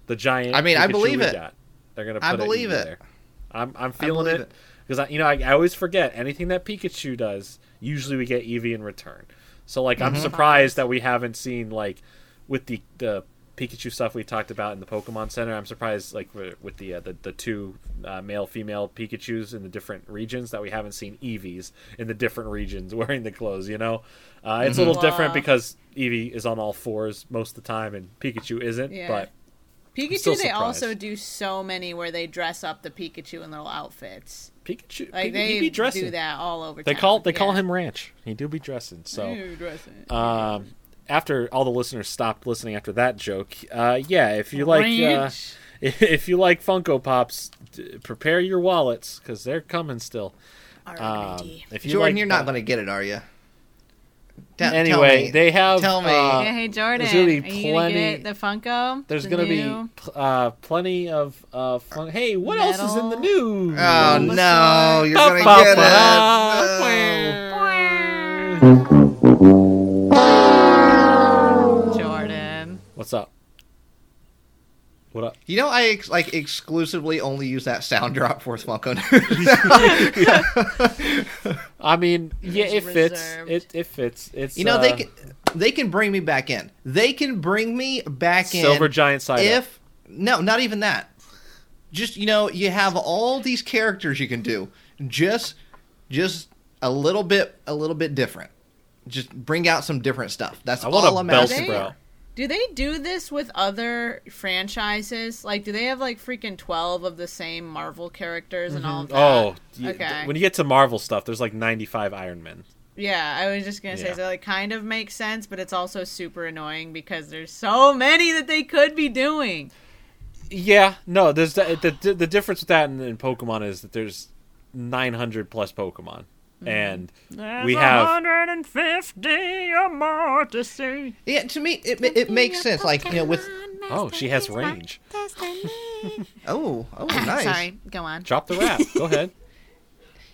The giant. I mean, I believe it. got. They're going to I put believe an Eevee it. there. I'm, I'm feeling believe it it. because I, you know I, I always forget anything that Pikachu does. Usually we get Eevee in return. So like Mm-hmm. I'm surprised that we haven't seen like with the the Pikachu stuff we talked about in the Pokemon Center. I'm surprised like with the uh, the, the two uh, male female Pikachu's in the different regions that we haven't seen Eevees in the different regions wearing the clothes. You know, uh, it's a little different because Eevee is on all fours most of the time and Pikachu isn't. Yeah. But Pikachu, they also do so many where they dress up the Pikachu in little outfits. Pikachu, Like they he be dressing. do that all over. They town. call they call him Ranch. He do be dressing. So. Dressing. Um, after all the listeners stopped listening after that joke, uh, yeah, if you like, uh, if you like Funko Pops, d- prepare your wallets because they're coming still. Um, Alrighty. if you Jordan, like, you're not uh, going to get it, are you? Tell- tell Anyway, me. they have. Tell me. uh, yeah, hey Jordan, there's gonna be are you gonna plenty- get the Funko? there's The gonna new- be uh, plenty of uh, fun. Hey, what else is in the Metal. news? Oh no, you're going to get ba- it. What up? You know, I ex- like exclusively only use that sound drop for Funko News. I mean, yeah, it It's fits. reserved. It it fits. It's you know, they uh, can they can bring me back in. They can bring me back in. silver giant side. up. if no, not even that. Just you know, you have all these characters you can do. Just just a little bit a little bit different. Just bring out some different stuff. That's I want all a I'm bell asking. sprout. Do they do this with other franchises? Like, do they have like freaking twelve of the same Marvel characters and all of that? Oh, okay. when you get to Marvel stuff, there's like 95 Iron Men. Yeah, I was just gonna say Yeah. so. Like, kind of makes sense, but it's also super annoying because there's so many that they could be doing. Yeah, no, there's the the, the difference with that in, in Pokemon is that there's 900 plus Pokemon, Mm-hmm. and we have 150 or more to see. Yeah, to me, it, it makes sense. Like you know, with oh, she has range. oh, oh, nice. Sorry, go on. Drop the rap. Go ahead.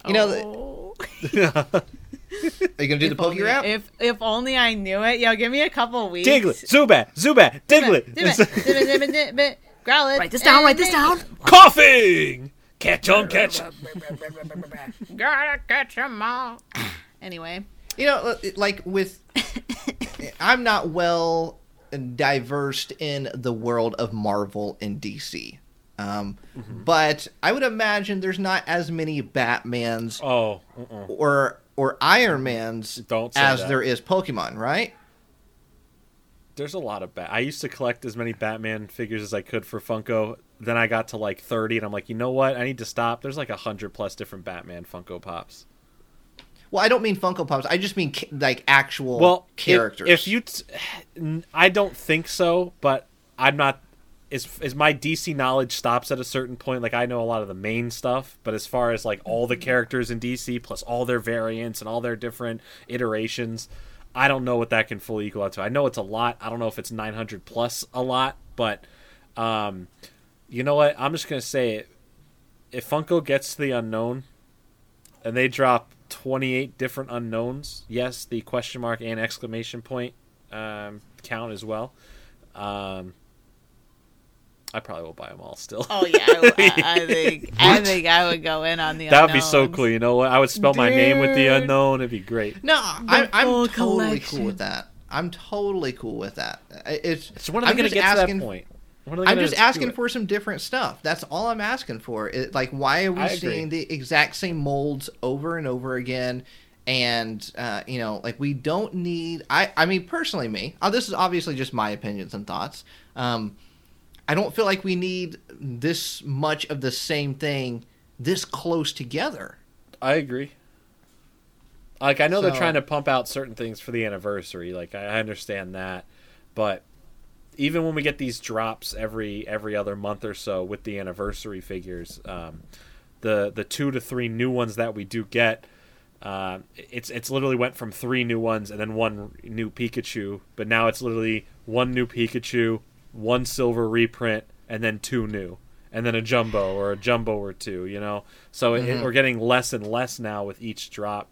You know, the- Oh. are you gonna do the Poke Rap? If if only I knew it. Yo, give me a couple weeks. Diglett, Zubat, Zubat, Diglett, it. Growlithe. Write this down, write this down. coughing. Catch on, catch. Gotta catch 'em all. Anyway, You know, like with, I'm not well diversed in the world of Marvel and DC. Um, Mm-hmm. But I would imagine there's not as many Batmans Oh, uh-uh. or or Iron Mans Don't as that. there is Pokemon, right? there's a lot of Bat. I used to collect as many Batman figures as I could for Funko. Then I got to like 30, and I'm like, you know what? I need to stop. There's like a hundred plus different Batman Funko Pops. Well, I don't mean Funko Pops. I just mean like actual well if- characters. If, you, t- I don't think so, but I'm not. Is is my DC knowledge stops at a certain point? Like I know a lot of the main stuff, but as far as like all the characters in DC plus all their variants and all their different iterations, I don't know what that can fully equal out to. I know it's a lot. I don't know if it's 900 plus a lot, but um, you know what? I'm just gonna say it. If Funko gets to the Unown, and they drop 28 different Unowns. Yes, the question mark and exclamation point um, count as well. Um, I probably will buy them all still. oh yeah, I, I, I think I think I would go in on the. that would be so cool. You know what? I would spell my name with the Unown. It'd be great. no, I, I'm totally collection. cool with that. I'm totally cool with that. I- It's So when are they I'm going to just get to asking- that point? When are they I'm just asking for some different stuff. That's all I'm asking for. It, like, why are we I agree. seeing the exact same molds over and over again? And uh, you know, like we don't need. I I mean, personally, me. Uh, this is obviously just my opinions and thoughts. Um, I don't feel like we need this much of the same thing this close together. I agree. Like I know they're trying to pump out certain things for the anniversary. Like I understand that, but even when we get these drops every every other month or so with the anniversary figures, um, the the two to three new ones that we do get, uh, it's it's literally went from three new ones and then one new Pikachu, but now it's literally one new Pikachu, one silver reprint, and then two new, and then a jumbo or a jumbo or two. You know, so it, we're getting less and less now with each drop.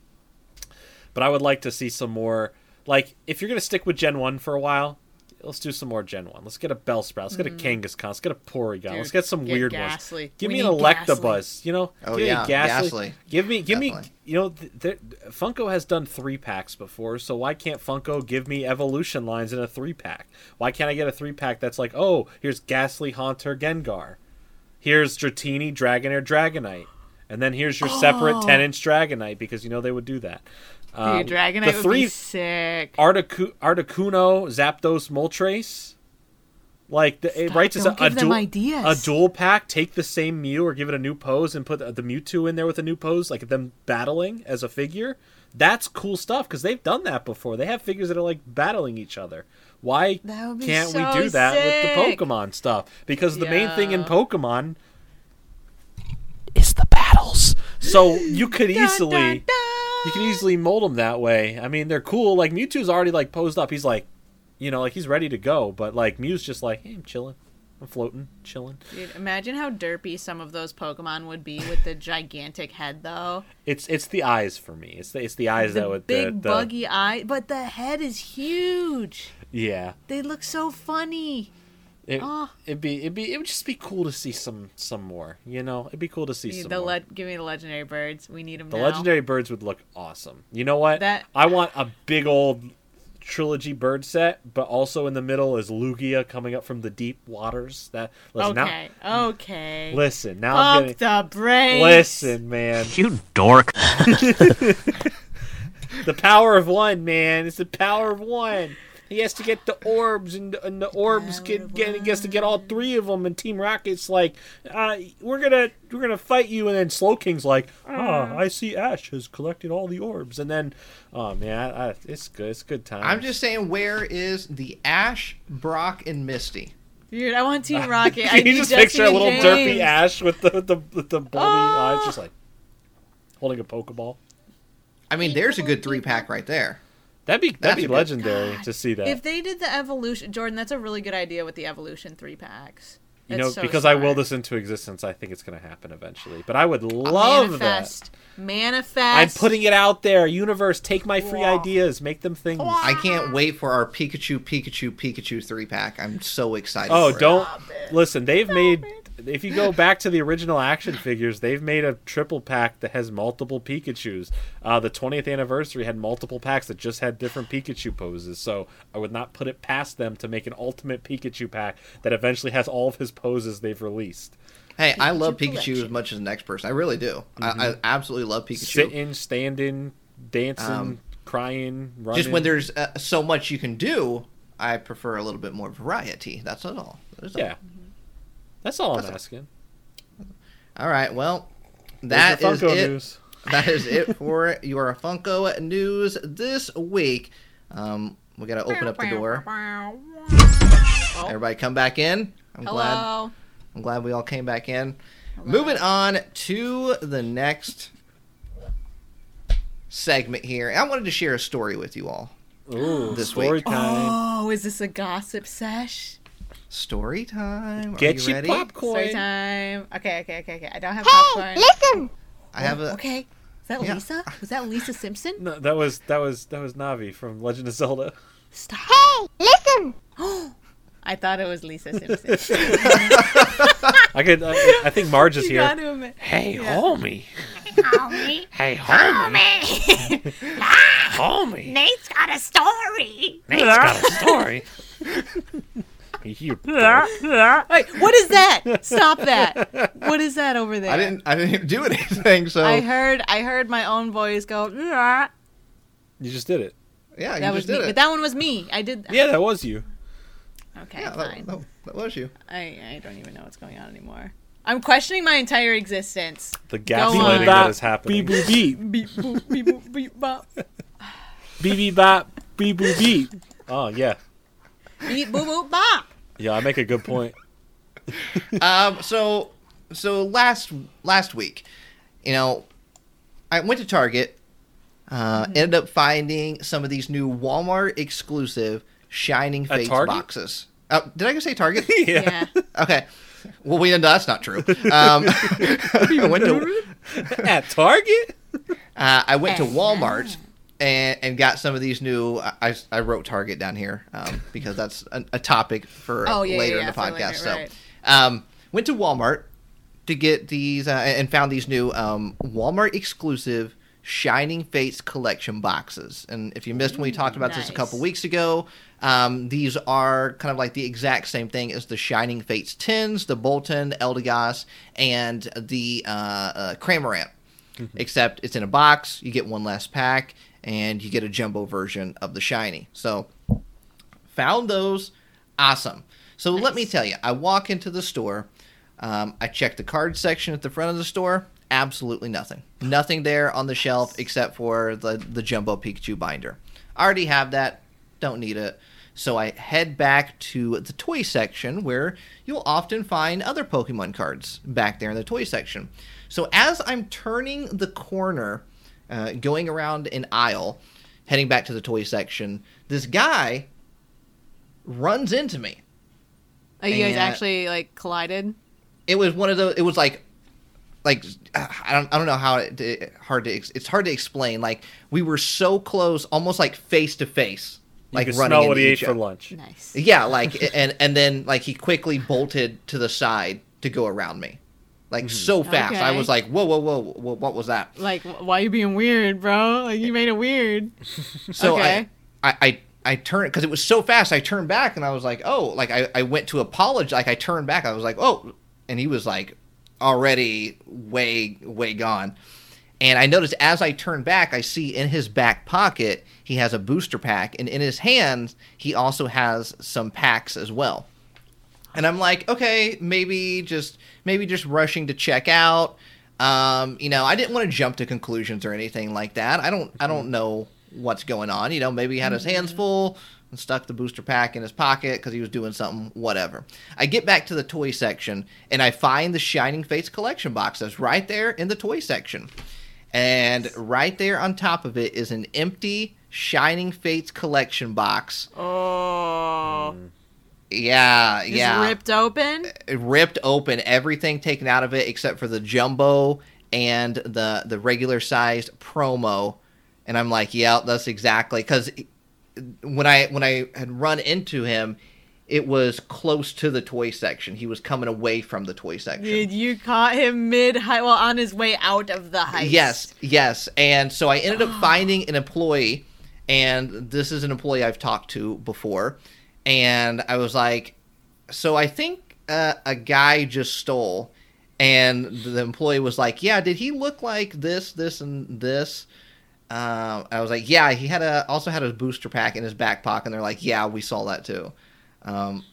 But I would like to see some more. Like, if you're gonna stick with Gen One for a while, let's do some more Gen One. Let's get a Bellsprout. Let's get a mm. Kangaskhan. Let's get a Porygon. Dude, let's get some get weird Gastly. ones. Give We me an need Gastly. Electabuzz. You know. Oh, give yeah, me Gastly. Gastly. Give me, give me. You know, th- th- Funko has done three packs before, so why can't Funko give me evolution lines in a three pack? Why can't I get a three pack that's like, oh, here's Gastly, Haunter, Gengar, here's Dratini, Dragonair, Dragonite, and then here's your separate oh. ten inch Dragonite because you know they would do that. Uh, Dude, Dragonite the would three be sick. Articu- Articuno, Zapdos, Moltres. Like the, it Stop, writes as a, a dual ideas. a dual pack. Take the same Mew or give it a new pose and put the, the Mewtwo in there with a new pose, like them battling as a figure. That's cool stuff because they've done that before. They have figures that are like battling each other. Why That would be can't so we do that with the Pokemon stuff? Because the main thing in Pokemon is the battles. So you could easily Dun, dun, dun. You can easily mold them that way. I mean, they're cool. Like Mewtwo's already like posed up. He's like, you know, like he's ready to go. But like Mew's just like, hey, I'm chilling. I'm floating, chilling. Dude, imagine how derpy some of those Pokemon would be with the gigantic head, though. It's it's the eyes for me. It's the it's the eyes The that would big the, the, buggy eye, but the head is huge. Yeah, They look so funny. It, Ah. it'd be it'd be it would just be cool to see some some more. You know, it'd be cool to see Dude, some the more. le- give me the legendary birds. We need them the now. legendary birds would look awesome. You know what? That- I want a big old trilogy bird set, but also in the middle is Lugia coming up from the deep waters. That listen Okay, okay. Listen now. I'm Pump getting, the brakes. listen, man. You dork. The power of one, man. It's the power of one. He has to get the orbs, and, and the orbs get, get he gets to get all three of them. And Team Rocket's like, uh, "We're gonna we're gonna fight you." And then Slowking's like, "Ah, I see Ash has collected all the orbs." And then, oh man, I, I, it's good. It's good time. I'm just saying, where is the Ash, Brock, and Misty? Dude, I want Team Rocket. I you need just Jessie picture a little James. derpy Ash with the the, with the baldy Ah. eyes, just like holding a Pokeball. I mean, there's a good three pack right there. That'd be That's that'd a be good- legendary to see that. If they did the evolution, Jordan, that's a really good idea with the evolution three packs. you know, so because I will this into existence, I think it's going to happen eventually. But I would love that. manifest. Manifest. I'm putting it out there. Universe, take my free ideas, make them things. I can't wait for our Pikachu, Pikachu, Pikachu three pack. I'm so excited. Oh, for don't listen. They've made. If you go back to the original action figures, they've made a triple pack that has multiple Pikachu's. Uh, the 20th anniversary had multiple packs that just had different Pikachu poses. So I would not put it past them to make an ultimate Pikachu pack that eventually has all of his poses they've released. Hey, I love Pikachu Pikachu as much as the next person. I really do. I, I absolutely love Pikachu. Sitting, standing, dancing, Um, crying, running. Just when there's uh, so much you can do, I prefer a little bit more variety. That's all. That is all. Yeah, that's all I'm all. asking. All right. Well, There's that your is Funko it. news. That is it for your Funko news this week. Um, we got to open up the door. Everybody, come back in. I'm glad. I'm glad we all came back in. Moving on to the next segment here. I wanted to share a story with you all. Ooh, This story week. time. Oh, is this a gossip sesh? Story time. Are Get you your ready? popcorn. Story time. Okay, okay, okay, okay. I don't have Hey, popcorn. listen! I have a. Okay. Is that Yeah. Lisa? Was that Lisa Simpson? No, that was that was that was Navi from Legend of Zelda. Stop. Hey, listen! I thought it was Lisa Simpson. I could. I, I think Marge is you here. got to admit. Hey, Yeah. homie. Hey, homie, Hey, homie. homie. Nate's got a story! Nate's got a story. You dork. Wait, what is that? Stop that. What is that over there? I didn't. I didn't do anything. So I heard I heard my own voice go. "Yeah." You just did it. yeah, you That was just me, did but that one was me. I did. Yeah, that was you. Okay, yeah, fine. that, that, that was you. I I don't even know what's going on anymore. I'm questioning my entire existence. The gaslighting that is happening. Beep boop beep. Beep boop beep boop beep bop. Beep beep bop. Beep boop beep. Oh yeah. Beep boop boop bop. Yeah, I make a good point. um, so so last last week, you know, I went to Target, uh, Mm-hmm. ended up finding some of these new Walmart exclusive Shining At Fates boxes. Uh, did I just say Target? Yeah. okay. Well, we know that's not true. Um, I went to At Target. uh, I went to Walmart and, and got some of these new. I, I wrote Target down here um, because that's a, a topic for Oh, yeah, later yeah, in the for podcast. later, so, right. um, went to Walmart to get these uh, and found these new um, Walmart exclusive Shining Fates collection boxes. And if you missed when we talked about this a couple weeks ago, um, these are kind of like the exact same thing as the Shining Fates tins, the Boltund, Eldegoss, and the uh, uh, Cramorant. Except it's in a box, you get one less pack, and you get a jumbo version of the Shiny. So found those. Awesome. So let me tell you i walk into the store um, i check the card section at the front of the store absolutely nothing. Nothing there on the shelf except for the, the jumbo pikachu binder. I already have that don't need it. So i head back to the toy section where you'll often find other pokemon cards back there in the toy section. So as i'm turning the corner uh, going around an aisle heading back to the toy section this guy runs into me. Like you guys actually like collided. it was one of those it was like like i don't i don't know how it, it- hard to it's hard to explain like we were so close almost like face to face You like could running smell into what he ate for lunch. Nice. yeah like and and then like he quickly bolted to the side to go around me like mm-hmm. so fast i was like whoa whoa whoa, whoa what was that Like, wh- why you being weird, bro? Like you made it weird. So Okay. I, I, I, I turned because it was so fast. I turned back and I was like, oh, like I, I went to apologize. Like I turned back. I was like, oh, and he was like already way, way gone. And I noticed as I turned back, I see in his back pocket he has a booster pack, and in his hands he also has some packs as well. And I'm like, okay, maybe just maybe just rushing to check out. Um, you know, I didn't want to jump to conclusions or anything like that. I don't I don't know what's going on. You know, maybe he had his hands full and stuck the booster pack in his pocket because he was doing something, whatever. I get back to the toy section and I find the Shining Fates collection box that's right there in the toy section. And right there on top of it is an empty Shining Fates collection box. Oh, Yeah, just yeah. ripped open. Uh, ripped open, everything taken out of it except for the jumbo and the the regular sized promo. And I'm like, yeah, that's exactly because when I when I had run into him, it was close to the toy section. He was coming away from the toy section. Dude, you caught him mid high, well, on his way out of the heist. Yes, yes. And so I ended up finding an employee, and this is an employee I've talked to before. And I was like, so I think uh, a guy just stole. And the employee was like, yeah, did he look like this, this, and this? Um, I was like, yeah, he had a also had a booster pack in his back pocket. And they're like, yeah, we saw that too. Um,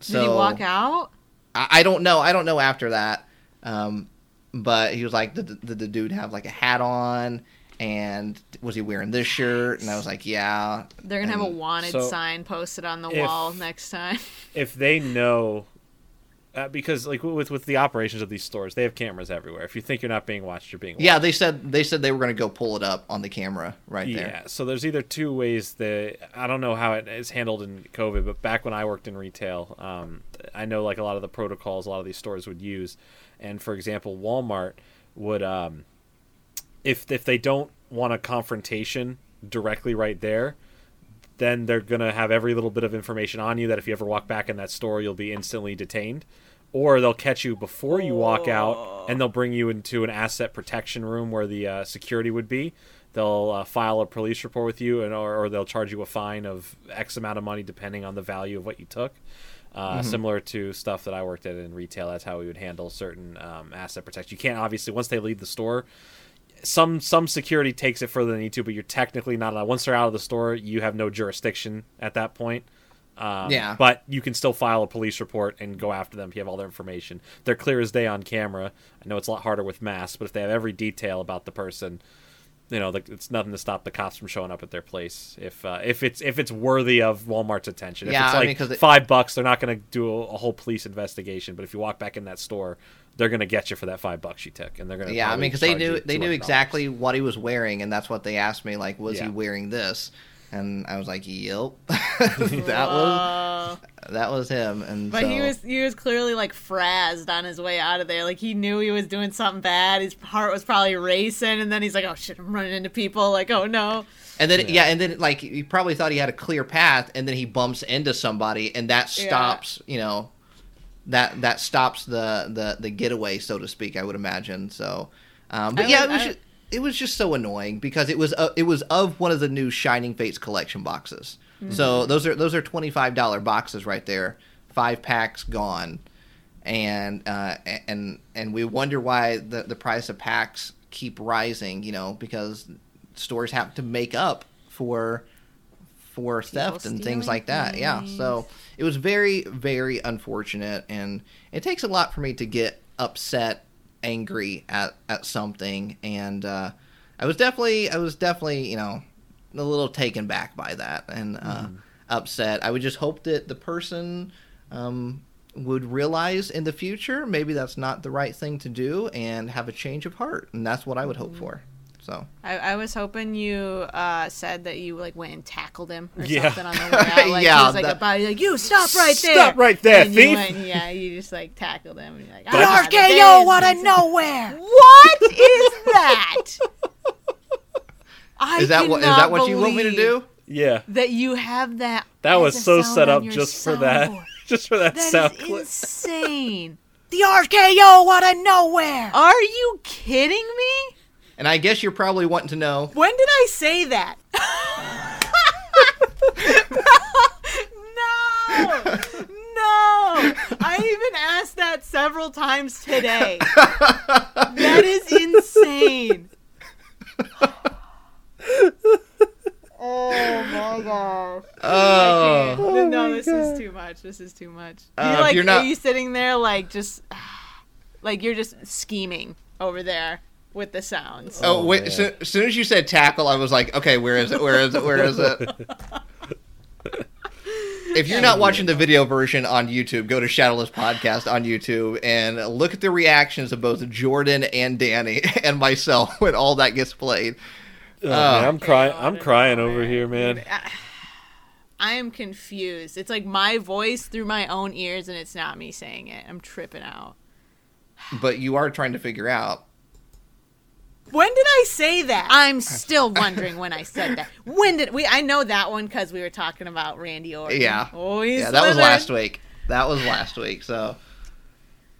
so Did he walk out? I, I don't know. I don't know after that. Um, but he was like, did, did the dude have like a hat on? And was he wearing this shirt? And I was like, yeah. They're gonna have a wanted so sign posted on the if- wall next time. if they know uh, because like with with the operations of these stores they have cameras everywhere if you think you're not being watched you're being watched. Yeah, they said they said they were going to go pull it up on the camera right there. yeah so there's either two ways that i don't know how it is handled in covid but back when i worked in retail um, i know like a lot of the protocols a lot of these stores would use and for example walmart would um, if if they don't want a confrontation directly right there then they're going to have every little bit of information on you that if you ever walk back in that store, you'll be instantly detained. Or they'll catch you before you walk out and they'll bring you into an asset protection room where the uh, security would be. They'll uh, file a police report with you, and or, or they'll charge you a fine of X amount of money depending on the value of what you took. Uh, Similar to stuff that I worked at in retail, that's how we would handle certain um, asset protection. You can't obviously once they leave the store, some some security takes it further than you need to, but you're technically not allowed. Once they're out of the store, you have no jurisdiction at that point. Um, Yeah. But you can still file a police report and go after them if you have all their information. They're clear as day on camera. I know it's a lot harder with masks, but if they have every detail about the person, you know, the, it's nothing to stop the cops from showing up at their place. If uh, if it's if it's worthy of Walmart's attention, if Yeah, it's I like mean, 'cause it- five bucks, they're not going to do a, a whole police investigation. But if you walk back in that store, they're going to get you for that five bucks you took, and they're going to Yeah, I mean, because they knew they knew exactly what he was wearing, and that's what they asked me. Like, was he wearing this? And I was like, "Yep, that was that was him." And But so, he was he was clearly like frazzed on his way out of there. Like he knew he was doing something bad. His heart was probably racing, and then he's like, "Oh shit, I'm running into people." Like, "Oh no." and then yeah. and then like he probably thought he had a clear path, and then he bumps into somebody, and that Yeah. stops. You know, that that stops the the the getaway, so to speak. I would imagine. So, um, but I yeah, would- it was I- just, it was just so annoying because it was uh, it was of one of the new Shining Fates collection boxes. Mm-hmm. So those are those are twenty five dollar boxes right there, five packs gone, and uh, and and we wonder why the the price of packs keep rising. You know because stores have to make up for for theft and things like that. Yeah, so it was very very unfortunate, and it takes a lot for me to get upset, angry at at something, and uh, I was definitely I was definitely you know a little taken back by that and uh, upset. I would just hope that the person um, would realize in the future maybe that's not the right thing to do and have a change of heart, and that's what I would hope for. So I, I was hoping you uh, said that you like went and tackled him or Yeah. something on the way out. Like, Yeah, he was like that- about like you stop right there. Stop right there, and thief. You went, yeah, you just like tackled him. And you're like, That's- "Ah, the RKO business." out of nowhere. What is that? I is that what is that what you want me to do? Yeah, That you have that. that as was a so sound set up just for that, just for that, That sound is clip. insane. The RKO out of nowhere. Are you kidding me? And I guess you're probably wanting to know. When did I say that? no, no. I even asked that several times today. That is insane. Oh my gosh. Oh, no, this is too much. This is too much. Uh, you're like, you're not- are you sitting there like just, like you're just scheming over there with the sounds? oh, Oh, wait! man. So, as soon as you said tackle, I was like, okay, where is it? Where is it? Where is it? If you're not watching the video version on YouTube, go to Shadowless Podcast on YouTube and look at the reactions of both Jordan and Danny and myself when all that gets played. Oh, man, uh, I'm crying. I'm crying over here, man. I am confused. It's like my voice through my own ears, and it's not me saying it. I'm tripping out. But you are trying to figure out. When did I say that? I'm still wondering when I said that. When did we? I know that one because we were talking about Randy Orton. Yeah. Oh, Yeah, that was last week. That was last week. So,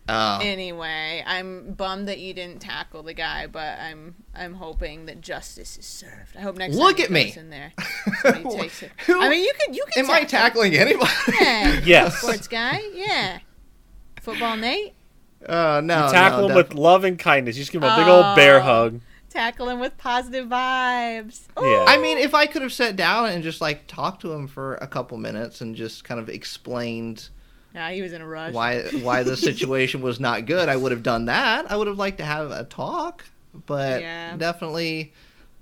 uh, Anyway, I'm bummed that you didn't tackle the guy, but I'm I'm hoping that justice is served. I hope next Look time at me. in there, somebody takes it. Who- I mean, you could you could am I tackling anybody? Yeah, Yes. sports guy. Yeah, football Nate. Uh, no, Tackle no, him def- with love and kindness. You just give him a big old bear Oh. hug. Tackle him with positive vibes. Yeah. I mean, if I could have sat down and just like talked to him for a couple minutes and just kind of explained Yeah, he was in a rush. why why the situation was not good, I would have done that. I would have liked to have a talk, but Yeah. definitely,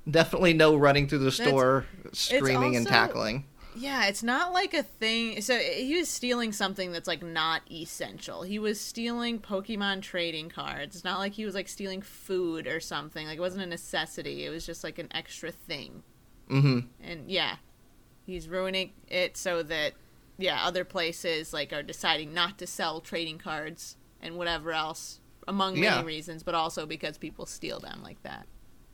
definitely no running through the store screaming and tackling. Yeah, it's not like a thing. So he was stealing something that's like not essential. He was stealing Pokemon trading cards. It's not like he was like stealing food or something. Like it wasn't a necessity. It was just like an extra thing. hmm And yeah, he's ruining it so that yeah, other places like are deciding not to sell trading cards and whatever else among many Yeah. reasons, but also because people steal them like that,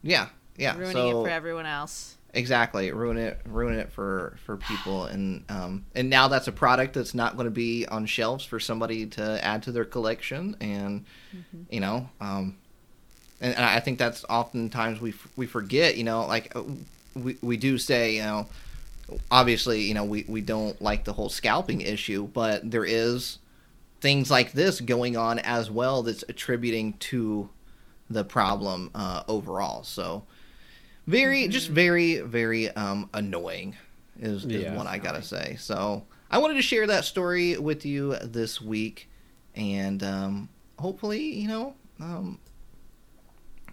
Yeah, yeah. ruining so it for everyone else. Exactly, ruin it, ruin it for for people, and um, and now that's a product that's not going to be on shelves for somebody to add to their collection, and you know, um, and, and I think that's oftentimes we f- we forget, you know, like uh, we we do say, you know, obviously, you know, we we don't like the whole scalping issue, but there is things like this going on as well that's attributing to the problem uh, overall. So very, just very, very um, annoying is, is Yeah. what I gotta say. So I wanted to share that story with you this week, and um, hopefully, you know, um,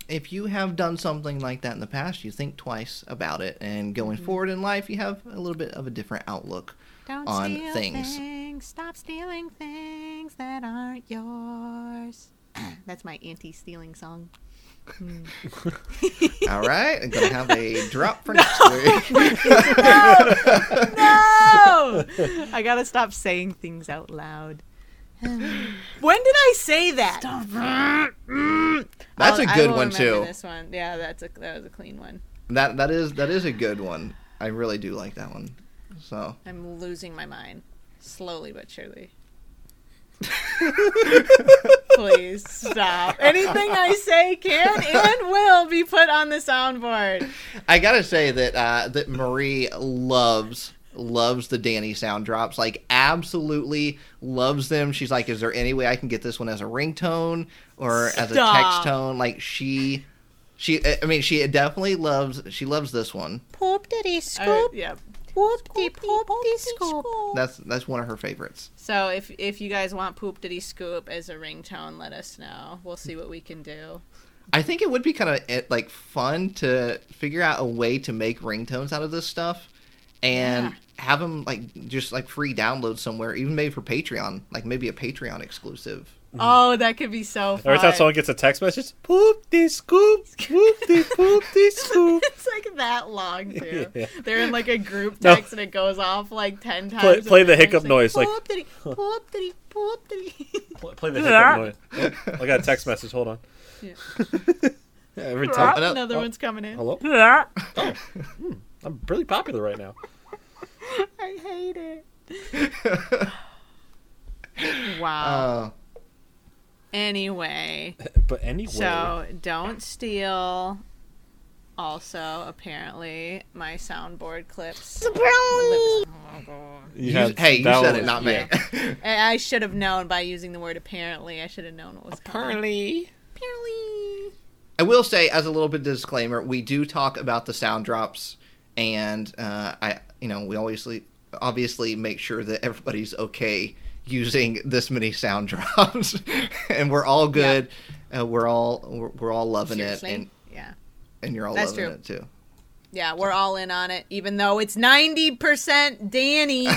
if you have done something like that in the past, you think twice about it, and going forward in life, you have a little bit of a different outlook Don't on things. things. Stop stealing things that aren't yours. That's my anti-stealing song. Mm. All right, I'm gonna have a drop for next week. No, I gotta stop saying things out loud. when did I say that? Mm, mm. That's I'll- a I good one too. This one, yeah, that's a that was a clean one. That that is that is a good one. I really do like that one. So I'm losing my mind, slowly but surely. Please stop. Anything I say can and will be put on the soundboard. I gotta say that uh, that Marie loves loves the Danny sound drops. Like absolutely loves them. She's like, is there any way I can get this one as a ringtone or as a text tone? Like she. She, I mean, she definitely loves. She loves this one. Poop diddy Uh, scoop. yeah. Whoop-de poop-de scoop. That's that's one of her favorites. So if if you guys want Poop Diddy Scoop as a ringtone, let us know. We'll see what we can do. I think it would be kind of like fun to figure out a way to make ringtones out of this stuff, and Yeah. have them like just like free download somewhere, even maybe for Patreon, like maybe a Patreon exclusive. Oh, that could be so fun. Every time someone gets a text message, poop de scoop, whoop de poop de scoop. it's like that long too. Yeah. They're in like a group No. text and it goes off like ten times. Play- play the hiccup saying, noise, like- "Poop-diddy, poop-diddy, poop-diddy." Play- Play the hiccup noise. Oh, I got a text message. Hold on. Yeah. Yeah, Every time. Another- Another oh. one's coming in. Hello. Oh. Hmm, I'm really popular right now. I hate it. wow. Uh, anyway, But anyway, so don't steal. Also, apparently, my soundboard clips. Oh, you you- had- hey, you said was- it, not me. I I should have known by using the word apparently. I should have known what was coming. Apparently. Apparently. I will say, as a little bit of disclaimer, we do talk about the sound drops, and uh, I, you know, we obviously obviously make sure that everybody's okay using this many sound drops, and we're all good. Uh, we're all we're, we're all loving Seriously? it, and yeah. and you're all That's loving true. it too. Yeah, we're all in on it, even though it's 90% Danny.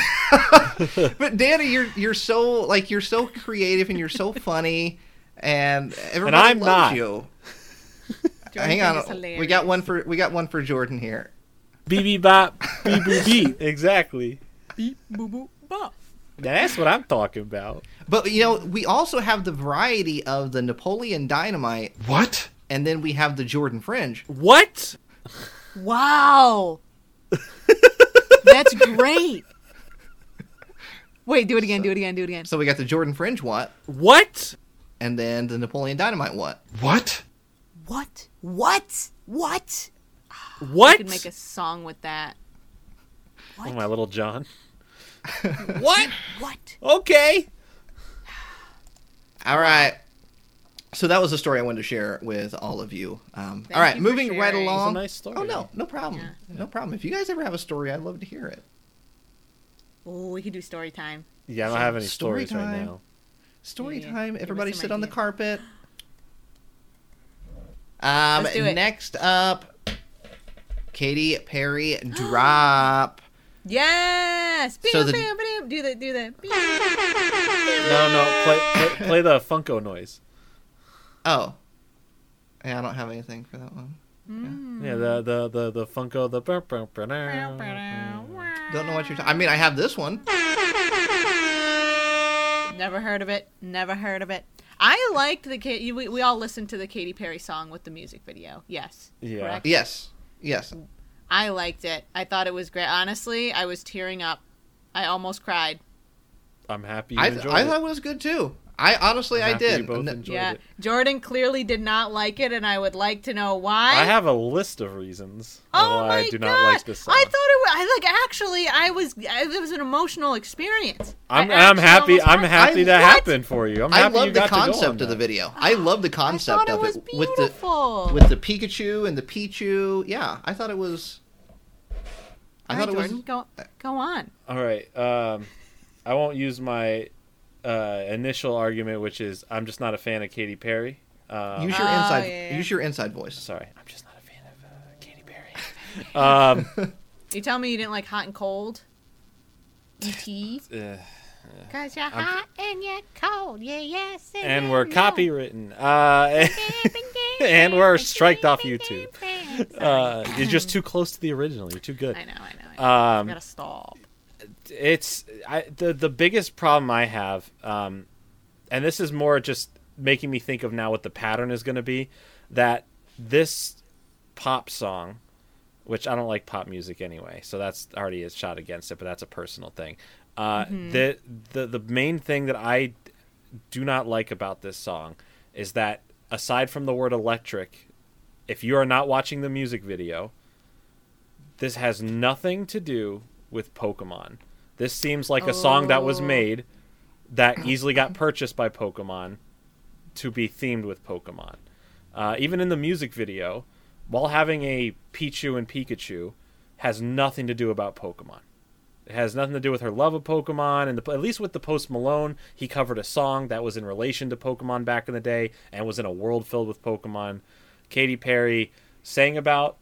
But Danny, you're you're so like you're so creative and you're so funny, and everybody I'm loves not. you. Jordan Hang on, we got one for we got one for Jordan here. Beep beep bop. Beep boop beep. Exactly. Beep, boo, boo, bop. That's what I'm talking about. But you know, we also have the variety of the Napoleon Dynamite, What? and then we have the Jordan Fringe. What? Wow. That's great. Wait, do it again, do it again, do it again. So we got the Jordan Fringe what, What? and then the Napoleon Dynamite what. What? What? What? What? I What? could make a song with that. Oh, my little John. What? What? Okay. All right. So that was a story I wanted to share with all of you. Um, all right, you moving right along. A nice story. Oh no, no problem, no problem. If you guys ever have a story, I'd love to hear it. Oh, we can do story time. Yeah, I don't have any Story stories right time. now. Story Yeah, time. give Everybody some sit on the carpet. Um, Let's do it. next up, Katy Perry drop. Yes. So the- Bam, bam, bam. Do the do the. No, no. Play, play, play the Funko noise. Oh, yeah, I don't have anything for that one. Hmm. Yeah, the the the the Funko the. burp, burp, burp, Don't know what you're. talking. I mean, I have this one. Never heard of it. Never heard of it. I liked the Ka- we, we all listened to the Katy Perry song with the music video. Yes. Yeah. Correct? Yes, yes. I liked it. I thought it was great. Honestly, I was tearing up. I almost cried. I'm happy you I enjoyed I it. thought it was good too. I honestly, I'm I happy you did. both enjoyed yeah. it. Jordan clearly did not like it, and I would like to know why. I have a list of reasons Oh why I do god! not like this song. I thought it was. I like actually. I was. It was an emotional experience. I'm, I I'm happy. I'm cried. happy I- that What? happened for you. I'm I happy you love the got to go on concept of the video. I love the I concept thought it of was it with the beautiful. with the Pikachu and the Pichu. Yeah, I thought it was. I All thought right, it was. Jordan, go go on. All right. Um, I won't use my uh, initial argument, which is I'm just not a fan of Katy Perry. Um, Use your Oh, inside. yeah, yeah. Use your inside voice. sorry, I'm just not a fan of uh, Katy Perry. um, You tell me you didn't like hot and cold. E.T. uh, Cause you're hot and you're cold. Yeah, yes. and we're copywritten. Uh, and we're striked off YouTube. Uh, you're just too close to the original. You're too good. I know, I know. I, know. I Um, gotta stop. it's I, the the biggest problem I have, um, and this is more just making me think of now what the pattern is going to be. That this pop song, which I don't like pop music anyway, so that's already a shot against it. But that's a personal thing. Uh, the the the main thing that I do not like about this song is that aside from the word electric, if you are not watching the music video, this has nothing to do with Pokemon. This seems like a song that was Oh. made that easily got purchased by Pokemon to be themed with Pokemon. Uh, even in the music video, while having a Pichu and Pikachu, has nothing to do about Pokemon. It has nothing to do with her love of Pokemon, and the, at least with the Post Malone, he covered a song that was in relation to Pokemon back in the day and was in a world filled with Pokemon. Katy Perry sang about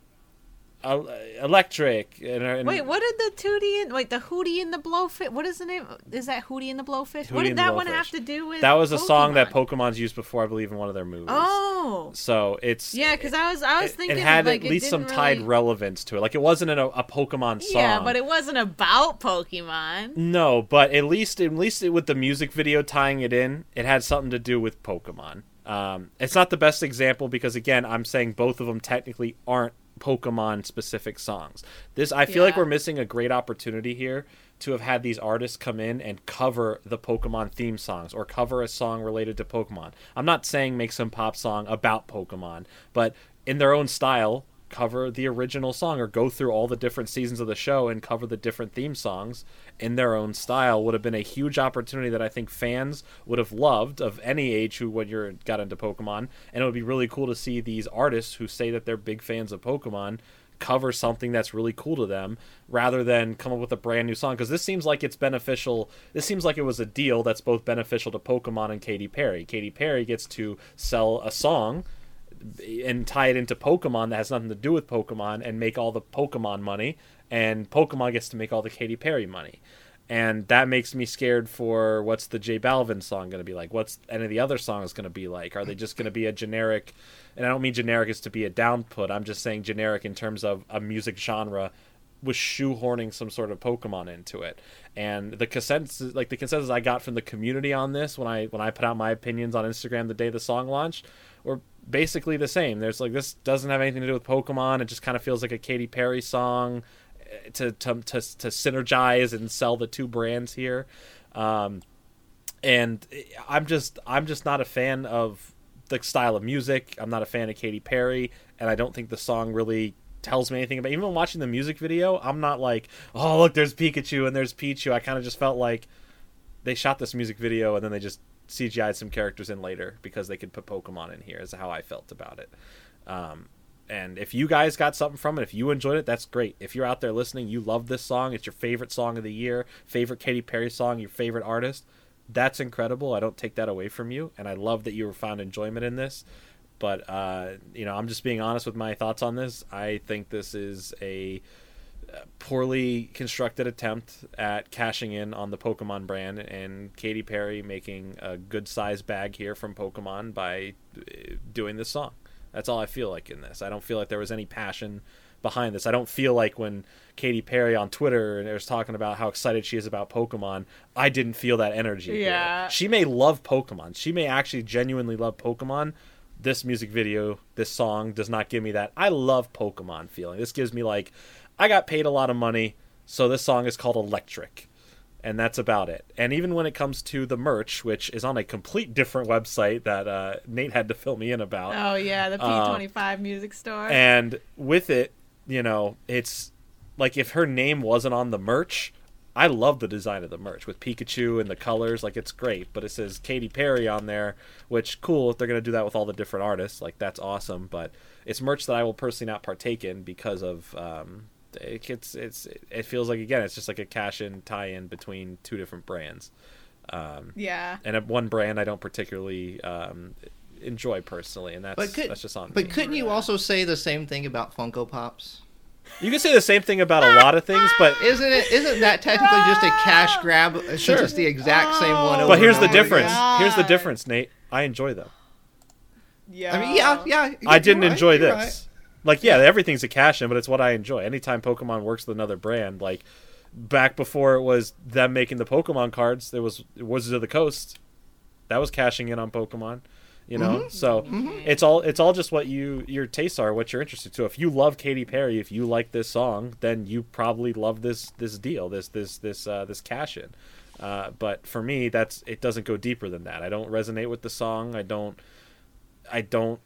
electric. And, and Wait, what did the Tootie and wait the Hootie and the Blowfish? What is the name? Is that Hootie and the Blowfish? Hootie what did that one have to do with? That was a song that Pokemon's used before, I believe, in one of their movies. Oh, So it's yeah, because I was I was it, thinking it had like, at least some didn't tied relevance to it. Like it wasn't a, a Pokemon song. Yeah, but it wasn't about Pokemon. No, but at least at least with the music video tying it in, it had something to do with Pokemon. Um, it's not the best example because again, I'm saying both of them technically aren't Pokemon specific songs. This I feel like we're missing a great opportunity here to have had these artists come in and cover the Pokemon theme songs or cover a song related to Pokemon. I'm not saying make some pop song about Pokemon, but in their own style, cover the original song or go through all the different seasons of the show and cover the different theme songs in their own style would have been a huge opportunity that I think fans would have loved of any age who when you're got into Pokemon and it would be really cool to see these artists who say that they're big fans of Pokemon cover something that's really cool to them rather than come up with a brand new song because this seems like it's beneficial this seems like it was a deal that's both beneficial to Pokemon and Katy Perry. Katy Perry gets to sell a song and tie it into Pokemon that has nothing to do with Pokemon and make all the Pokemon money, and Pokemon gets to make all the Katy Perry money. And that makes me scared for what's the J Balvin song going to be like? What's any of the other songs going to be like? Are they just going to be a generic? And I don't mean generic as to be a downput. I'm just saying generic in terms of a music genre was shoehorning some sort of Pokemon into it. And the consensus, like the consensus I got from the community on this when I when I put out my opinions on Instagram the day the song launched, were basically the same. There's like this doesn't have anything to do with Pokemon. It just kind of feels like a Katy Perry song eh, to to to, to synergize and sell the two brands here. Um, and I'm just I'm just not a fan of the style of music. I'm not a fan of Katy Perry, and I don't think the song really tells me anything about. Even watching the music video, I'm not like, oh look, there's Pikachu and there's Pichu. I kind of just felt like they shot this music video and then they just CGI'd some characters in later because they could put Pokemon in here. Is how I felt about it. Um, and if you guys got something from it, if you enjoyed it, that's great. If you're out there listening, you love this song, it's your favorite song of the year, favorite Katy Perry song, your favorite artist, that's incredible. I don't take that away from you, and I love that you found enjoyment in this. But uh, you know, I'm just being honest with my thoughts on this. I think this is a poorly constructed attempt at cashing in on the Pokemon brand, and Katy Perry making a good sized bag here from Pokemon by uh, doing this song. That's all I feel like in this. I don't feel like there was any passion behind this. I don't feel like when Katy Perry on Twitter and was talking about how excited she is about Pokemon, I didn't feel that energy. here. Yeah. She may love Pokemon. She may actually genuinely love Pokemon. This music video, this song does not give me that. I love Pokemon feeling. This gives me like I got paid a lot of money, so this song is called Electric. And that's about it. And even when it comes to the merch, which is on a complete different website that uh, Nate had to fill me in about, Oh yeah, the P25 music store. Uh, and with it, you know, it's like if her name wasn't on the merch, I love the design of the merch with Pikachu and the colors. Like it's great, but it says Katy Perry on there, which cool if they're gonna do that with all the different artists. Like that's awesome, but it's merch that I will personally not partake in because of um, it, it's it's it feels like again it's just like a cash in tie in between two different brands. Um, yeah. and at one brand I don't particularly um, enjoy personally, and that's But could, that's just on. but me. couldn't you also say the same thing about Funko Pops? You can say the same thing about a lot of things, but Isn't it? Isn't that technically just a cash grab? Since Sure. it's the exact same one. but here's the difference. again? Here's the difference, Nate. I enjoy them. Yeah. I mean, yeah, yeah. I didn't right, enjoy this. right. Like, yeah, everything's a cash in, but it's what I enjoy. Anytime Pokemon works with another brand, like back before it was them making the Pokemon cards, there was Wizards of the Coast. That was cashing in on Pokemon. You know, so it's all it's all just what you your tastes are, what you're interested. So if you love Katy Perry, if you like this song, then you probably love this this deal, this this this uh, this cash in. Uh, but for me, that's it doesn't go deeper than that. I don't resonate with the song. I don't I don't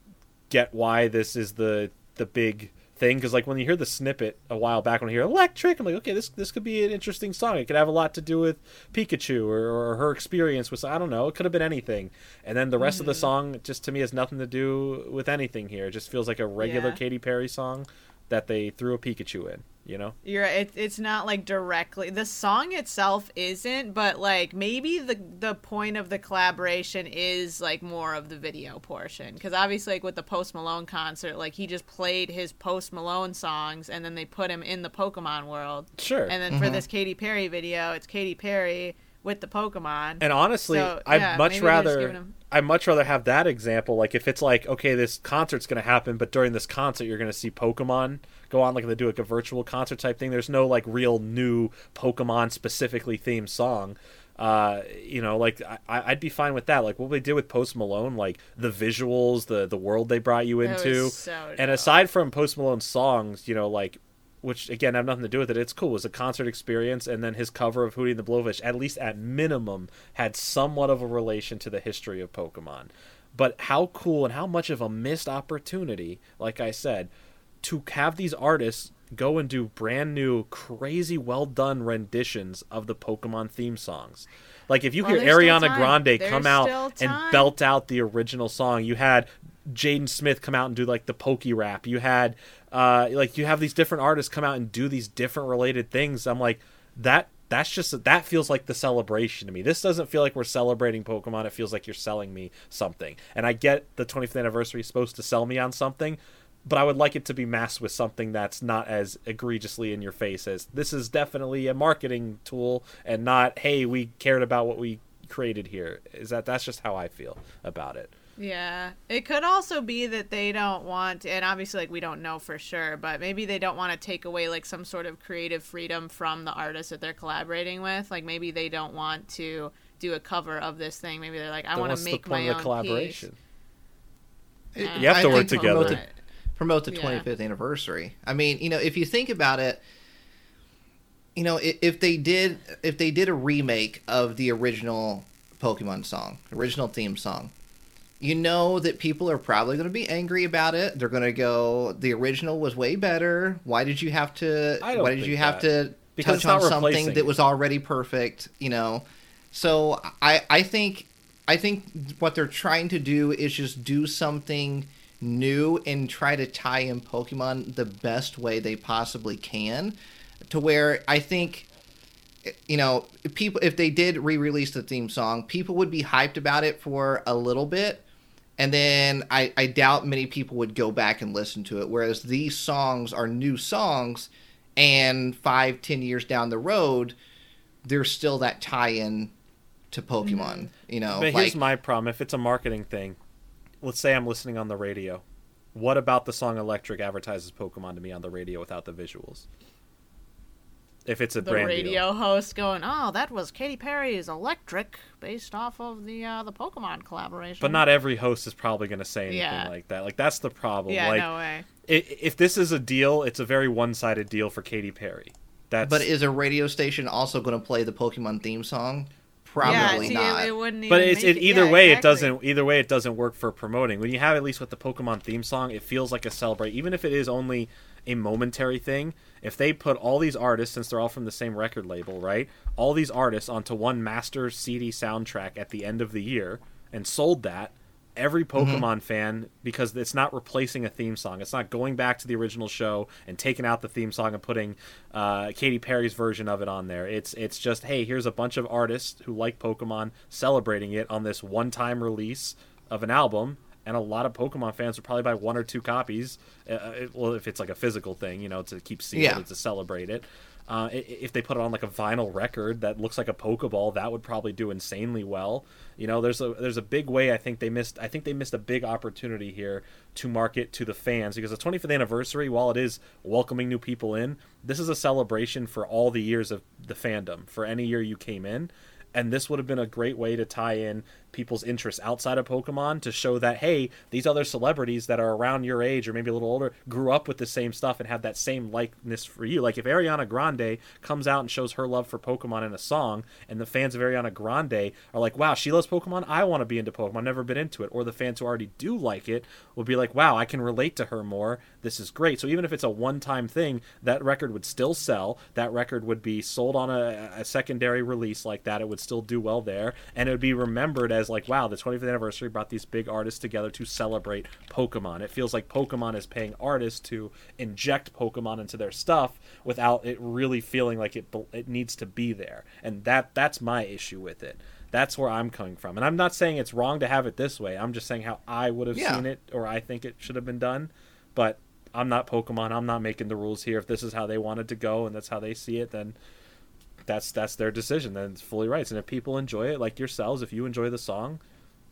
get why this is the the big thing because like when you hear the snippet a while back when you hear electric i'm like okay this this could be an interesting song it could have a lot to do with pikachu or, or her experience with i don't know it could have been anything and then the rest of the mm-hmm. song just to me has nothing to do with anything here it just feels like a regular Yeah. Katy Perry song that they threw a Pikachu in. You know, You're it, it's not like directly the song itself isn't, but like maybe the the point of the collaboration is like more of the video portion because obviously like with the Post Malone concert, like he just played his Post Malone songs and then they put him in the Pokemon world. Sure. And then for mm-hmm. this Katy Perry video, it's Katy Perry with the Pokemon. And honestly, So, I'd much maybe they're just rather giving 'em- I'd much rather have that example. Like if it's like, okay, this concert's gonna happen, but during this concert you're gonna see Pokemon go on, like they do like a virtual concert type thing. There's no like real new Pokemon specifically themed song. Uh, you know, like I, I'd be fine with that. Like what they did with Post Malone, like the visuals, the the world they brought you into, so and aside from Post Malone's songs, you know, like which again have nothing to do with it. It's cool. It was a concert experience, and then his cover of Hootie and the Blowfish, at least at minimum, had somewhat of a relation to the history of Pokemon. But how cool and how much of a missed opportunity, like I said, to have these artists go and do brand new, crazy, well done renditions of the Pokemon theme songs. Like if you Well, hear Ariana. Grande There's come out and belt out the original song, you had Jaden Smith come out and do like the PokéRap. You had uh like you have these different artists come out and do these different related things. I'm like that that's just that feels like the celebration to me. This doesn't feel like we're celebrating Pokemon. It feels like you're selling me something. And I get the 25th anniversary is supposed to sell me on something, but I would like it to be masked with something that's not as egregiously in your face as this is definitely a marketing tool and not hey, we cared about what we created here. Is that that's just how I feel about it. Yeah. It could also be that they don't want and obviously like we don't know for sure, but maybe they don't want to take away like some sort of creative freedom from the artist that they're collaborating with. Like maybe they don't want to do a cover of this thing. Maybe they're like I want what's to the make point my of own collaboration? Piece. You have to I work together. Promote the, promote the Yeah. 25th anniversary. I mean, you know, if you think about it, you know, if, if they did if they did a remake of the original Pokemon song, original theme song, you know that people are probably going to be angry about it. They're going to go, the original was way better. Why did you have to? Why did you have that. to Because touch on something that was already perfect? You know, so I I think I think what they're trying to do is just do something new and try to tie in Pokemon the best way they possibly can, to where I think you know, people if they did re-release the theme song, people would be hyped about it for a little bit, and then I, I doubt many people would go back and listen to it. Whereas these songs are new songs, and five, ten years down the road, there's still that tie-in to Pokemon. Mm-hmm. You know, But like here's my problem: if it's a marketing thing, let's say I'm listening on the radio. What about the song "Electric" advertises Pokemon to me on the radio without the visuals? If it's a The brand radio deal. host going, "Oh, that was Katy Perry's Electric based off of the uh, the Pokemon collaboration." but not every host is probably going to say anything Yeah. like that. Like that's the problem. Yeah, like no way. i- if this is a deal, it's a very one-sided deal for Katy Perry. That's but is a radio station also going to play the Pokemon theme song? yeah, Probably see, not. It, it wouldn't but it's it, either yeah, way exactly. it doesn't either way it doesn't work for promoting when you have at least with the pokemon theme song it feels like a celebrate even if it is only a momentary thing if they put all these artists since they're all from the same record label right all these artists onto one master cd soundtrack at the end of the year and sold that every pokemon fan because it's not replacing a theme song it's not going back to the original show and taking out the theme song and putting uh, Katy Perry's version of it on there. It's it's just hey, here's a bunch of artists who like Pokemon celebrating it on this one-time release of an album, and a lot of Pokemon fans would probably buy one or two copies. Uh, it- well, if it's like a physical thing, you know, to keep seeing Yeah. it to celebrate it. Uh, if they put it on like a vinyl record that looks like a Pokeball, that would probably do insanely well. You know, there's a there's a big way I think they missed. I think they missed a big opportunity here to market to the fans because the 25th anniversary, while it is welcoming new people in, this is a celebration for all the years of the fandom for any year you came in. And this would have been a great way to tie in people's interests outside of Pokemon to show that hey, these other celebrities that are around your age or maybe a little older grew up with the same stuff and have that same likeness for you. Like if Ariana Grande comes out and shows her love for Pokemon in a song, and the fans of Ariana Grande are like, "Wow, she loves Pokemon. I want to be into Pokemon. I've never been into it." Or the fans who already do like it will be like, "Wow, I can relate to her more. This is great." So even if it's a one-time thing, that record would still sell. That record would be sold on a, a secondary release like that. It would still do well there, and it would be remembered as as like, wow, the 25th anniversary brought these big artists together to celebrate Pokemon. It feels like Pokemon is paying artists to inject Pokemon into their stuff without it really feeling like it it needs to be there. And that that's my issue with it. That's where I'm coming from. And I'm not saying it's wrong to have it this way. I'm just saying how I would have Yeah. seen it or I think it should have been done. But I'm not Pokemon. I'm not making the rules here. If this is how they wanted to go and that's how they see it, then that's that's their decision. Then it's fully rights. And if people enjoy it, like yourselves, if you enjoy the song,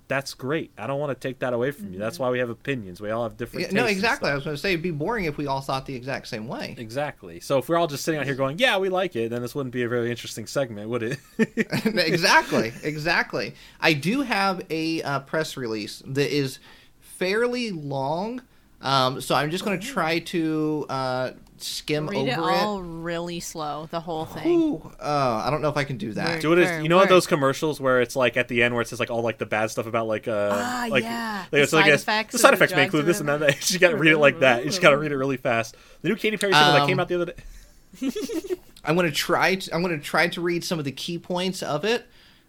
that's great. I don't want to take that away from you. That's why we have opinions. We all have different. Yeah, no, exactly. I was going to say it'd be boring if we all thought the exact same way. Exactly. So if we're all just sitting out here going, "Yeah, we like it," then this wouldn't be a very interesting segment, would it? exactly, exactly. I do have a uh, press release that is fairly long, um, so I'm just going to try to uh, skim Read it over all really slow, the whole thing. Ooh, uh, I don't know if I can do that. Word. Do it as you know word. those commercials where it's like at the end where it says like all like the bad stuff about like uh Ah, like, yeah. like, The it's like side a- effects the of side the effects may include this and that. whatever. You just got to read it like that. You just got to read it really fast. The new Katy Perry single that came Um, out the other day. I'm going to try. To, I'm going to try to read some of the key points of it.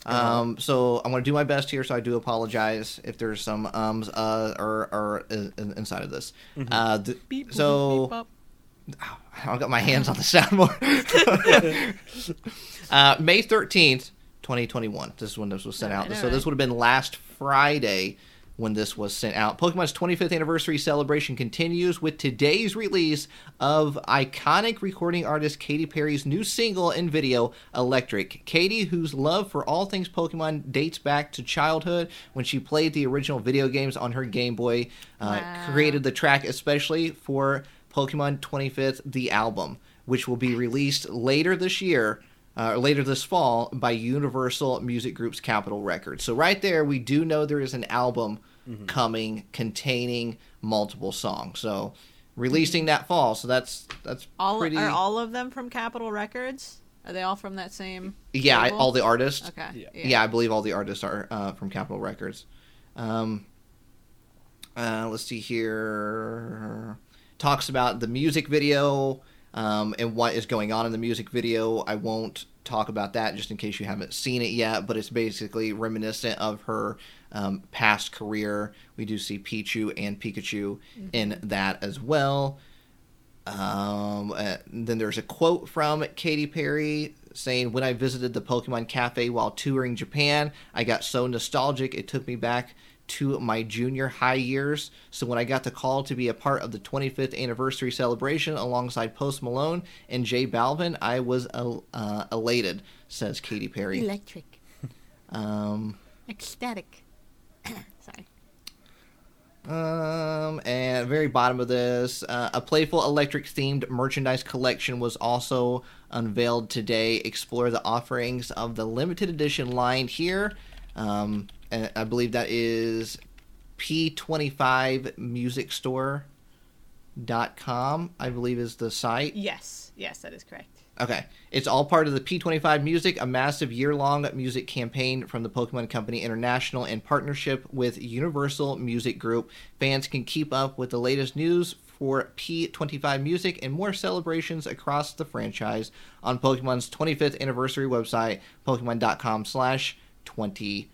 Um, so I'm going to do my best here. So I do apologize if there's some ums uh, or or uh, inside of this. Uh, th- Beep, so. beep, bop. I've got my hands on the soundboard. uh, May 13th, 2021. This is when this was sent out. Alright, So this would have been last Friday when this was sent out. Pokemon's 25th anniversary celebration continues with today's release of iconic recording artist Katy Perry's new single and video, Electric. Katy, whose love for all things Pokemon dates back to childhood when she played the original video games on her Game Boy, uh, Wow. created the track especially for Pokemon 25th, the album, which will be released later this year, uh, or later this fall, by Universal Music Group's Capitol Records. So, right there, we do know there is an album coming containing multiple songs. So, releasing that fall. So, that's that's All pretty. are all of them from Capitol Records? Are they all from that same? yeah, I, all the artists. Okay. Yeah. Yeah. I believe all the artists are uh, from Capitol Records. Um, uh, let's see here. Talks about the music video um, and what is going on in the music video. I won't talk about that just in case you haven't seen it yet, but it's basically reminiscent of her um, past career. We do see Pichu and Pikachu in that as well. Um, uh, then there's a quote from Katy Perry saying, "When I visited the Pokemon Cafe while touring Japan, I got so nostalgic it took me back to my junior high years. So when I got the call to be a part of the 25th anniversary celebration alongside Post Malone and J Balvin, I was el- uh, elated," says Katy Perry. Electric. Um, Ecstatic. Sorry. Um, and very bottom of this, uh, a playful electric themed merchandise collection was also unveiled today. Explore the offerings of the limited edition line here. Um, and I believe that is P25 Music Store dot com i believe is the site Yes. Yes, that is correct. Okay. It's all part of the P25 Music, a massive year long music campaign from the Pokemon Company International in partnership with Universal Music Group. Fans can keep up with the latest news for P25 Music and more celebrations across the franchise on Pokemon's 25th anniversary website, pokemon.com slash 25.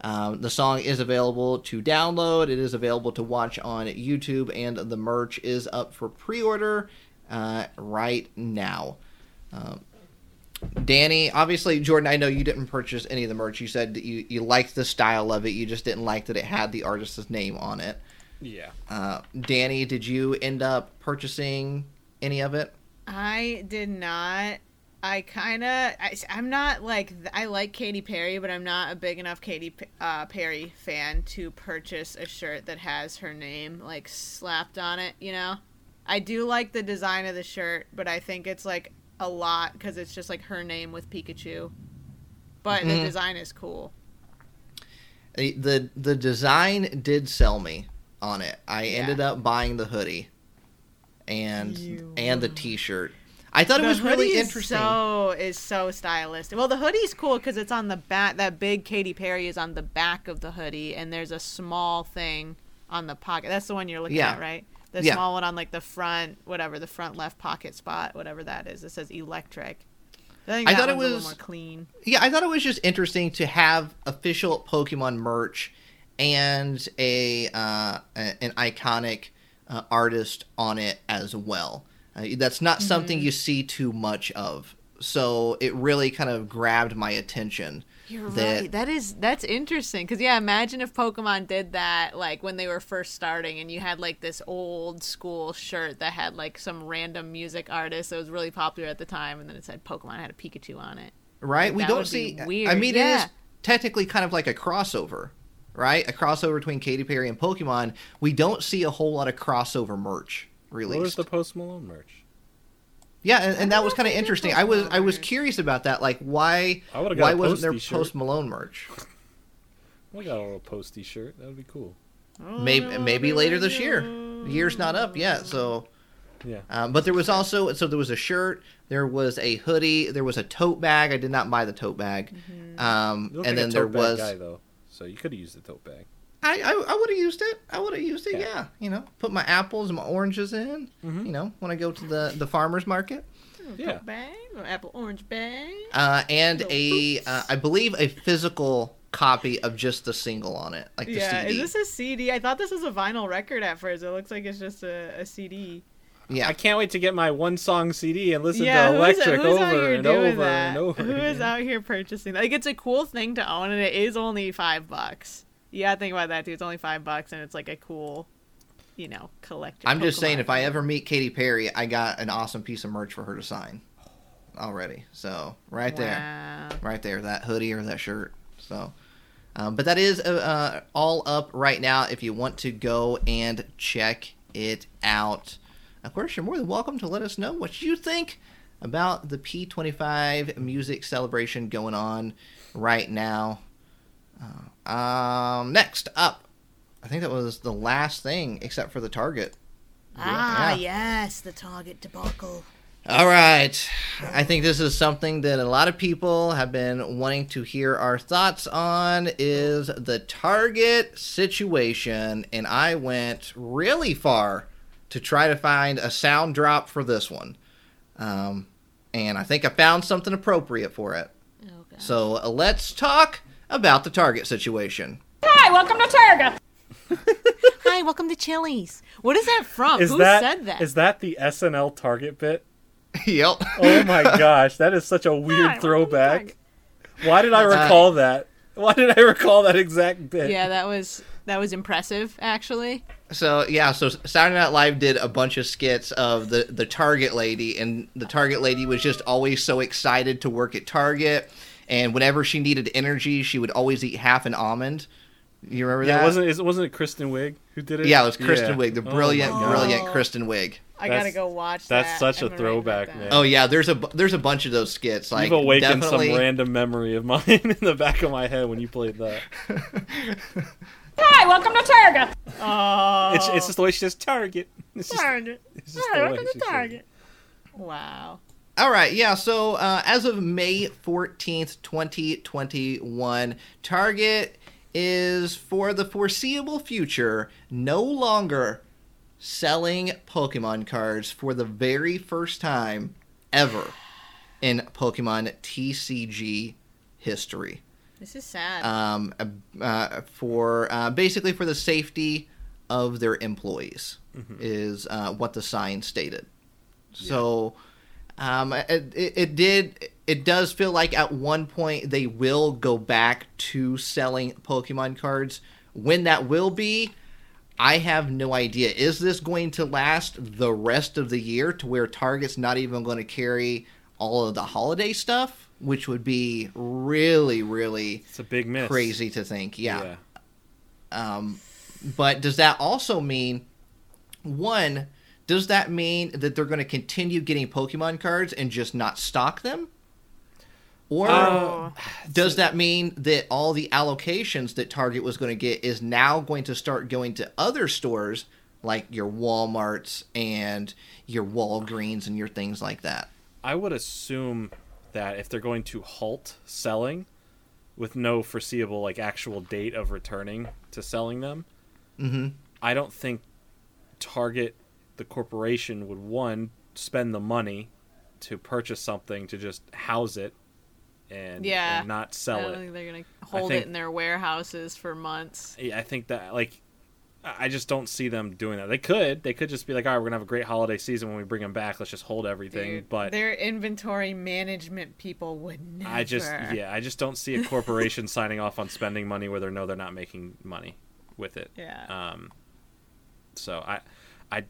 Um, the song is available to download. It is available to watch on YouTube, and the merch is up for pre-order uh, right now. Um, Danny, obviously, Jordan, I know you didn't purchase any of the merch. You said that you, you liked the style of it. You just didn't like that it had the artist's name on it. Yeah. Uh, Danny, did you end up purchasing any of it? I did not. I kind of. I'm not like. I like Katy Perry, but I'm not a big enough Katy uh, Perry fan to purchase a shirt that has her name like slapped on it. You know, I do like the design of the shirt, but I think it's like a lot because it's just like her name with Pikachu. But the Mhm. design is cool. The the, the design did sell me on it. I Yeah. ended up buying the hoodie and and the T-shirt. I thought it was really is interesting. So is so stylistic. Well, the hoodie's cool because it's on the back. That big Katy Perry is on the back of the hoodie, and there's a small thing on the pocket. That's the one you're looking Yeah. at, right? The Yeah. small one on like the front, whatever the front left pocket spot, whatever that is. It says electric. I I thought it one's a little was- clean. Yeah, I thought it was a little more clean. Yeah, I thought it was just interesting to have official Pokemon merch and a uh, a- an iconic uh, artist on it as well. Uh, that's not something you see too much of, so it really kind of grabbed my attention. You're that- right. That is that's interesting because yeah, imagine if Pokemon did that like when they were first starting, and you had like this old school shirt that had like some random music artist that was really popular at the time, and then it said Pokemon had a Pikachu on it. Right? we don't see. weird, I mean, it yeah. is technically kind of like a crossover, right? A crossover between Katy Perry and Pokemon. We don't see a whole lot of crossover merch Where's released. the Post Malone merch? Yeah, and, and that was kind of if they did interesting. I was I was curious about that. Like, why I would've got why wasn't there Posty shirt. Post Malone merch? We got a little posty shirt. That would be cool. Maybe maybe later this year. The year's not up yet, so. Yeah. Um, but there was also so there was a shirt, there was a hoodie, there was a tote bag. I did not buy the tote bag, Mm-hmm. um, and like then a there bag was guy though, so you could have used the tote bag. I I, I would have used it. I would have used it. Yeah. Yeah, you know, put my apples and my oranges in. Mm-hmm. You know, when I go to the the farmers market. Yeah. Bang, or apple orange bang. uh, and Little a uh, I believe a physical copy of just the single on it, like the Yeah, CD. is this a CD? I thought this was a vinyl record at first. It looks like it's just a, a CD. yeah, I can't wait to get my one song CD and listen yeah, to who's, Electric who's out over and over that? and over. Who is again. out here purchasing that? Like, it's a cool thing to own, and it is only five bucks. You gotta think about that too. It's only five bucks, and it's like a cool, you know, collector. I'm just saying, if I ever meet Katy Perry, I got an awesome piece of merch for her to sign already. So right there, right there, that hoodie or that shirt. So, um, but that is uh, uh, all up right now. If you want to go and check it out, of course, you're more than welcome to let us know what you think about the P25 music celebration going on right now. Uh, um, next up, I think that was the last thing except for the Target. Ah, Yeah. yes, the Target debacle. All right. I think this is something that a lot of people have been wanting to hear our thoughts on is the Target situation and I went really far to try to find a sound drop for this one. Um, and I think I found something appropriate for it. Okay. So uh, let's talk about the Target situation. Hi, welcome to Target. Hi, welcome to Chili's. What is that from? Is Who that said that? is that the SNL Target bit? yep. Oh my gosh, that is such a weird welcome to throwback. Why did I recall that? Why did I recall that exact bit? yeah, that was that was impressive, actually. So yeah, so Saturday Night Live did a bunch of skits of the the Target lady, and the Target lady was just always so excited to work at Target, and whenever she needed energy, she would always eat half an almond. You remember Yeah, that? wasn't it, wasn't it Kristen Wiig who did it? yeah, it was Kristen Yeah. Wiig, the Oh brilliant, God. brilliant Kristen Wiig. I That's- gotta go watch that. that's that. such a I'm gonna write that throwback, man. Oh yeah, there's a there's a bunch of those skits. Like You've awakened definitely, some random memory of mine in the back of my head when you played that. Hi, welcome to Target. Oh, It's, it's just the way she says Target. It's just, Target. it's just the way welcome to she says it. Target. Wow. All right, yeah. So uh, as of May fourteenth, twenty twenty one, Target is for the foreseeable future no longer selling Pokemon cards for the very first time ever in Pokemon TCG history. This is sad. Um, uh, for uh, basically for the safety of their employees is uh, what the sign stated. So um, it, it, did. It does feel like at one point they will go back to selling Pokemon cards. When that will be, I have no idea. Is this going to last the rest of the year to where Target's not even going to carry all of the holiday stuff, which would be really, really It's a big miss. crazy to think. Yeah. Um, but does that also mean one? Does that mean that they're going to continue getting Pokemon cards and just not stock them? Or Uh, does that mean that all the allocations that Target was going to get is now going to start going to other stores like your Walmarts and your Walgreens and your things like that? I would assume that if they're going to halt selling with no foreseeable like actual date of returning to selling them, Mhm. I don't think Target, the corporation, would one spend the money to purchase something to just house it and, Yeah. and not I sell don't it. think they're gonna hold think- it in their warehouses for months. Yeah, I think that like I I just don't see them doing that. They could. They could just be like, all right, we're gonna have a great holiday season when we bring them back. Let's just hold everything. Dude, but their inventory management people would never. I just yeah, I just don't see a corporation signing off on spending money where they know they're not making money with it. Yeah. Um. So I, I,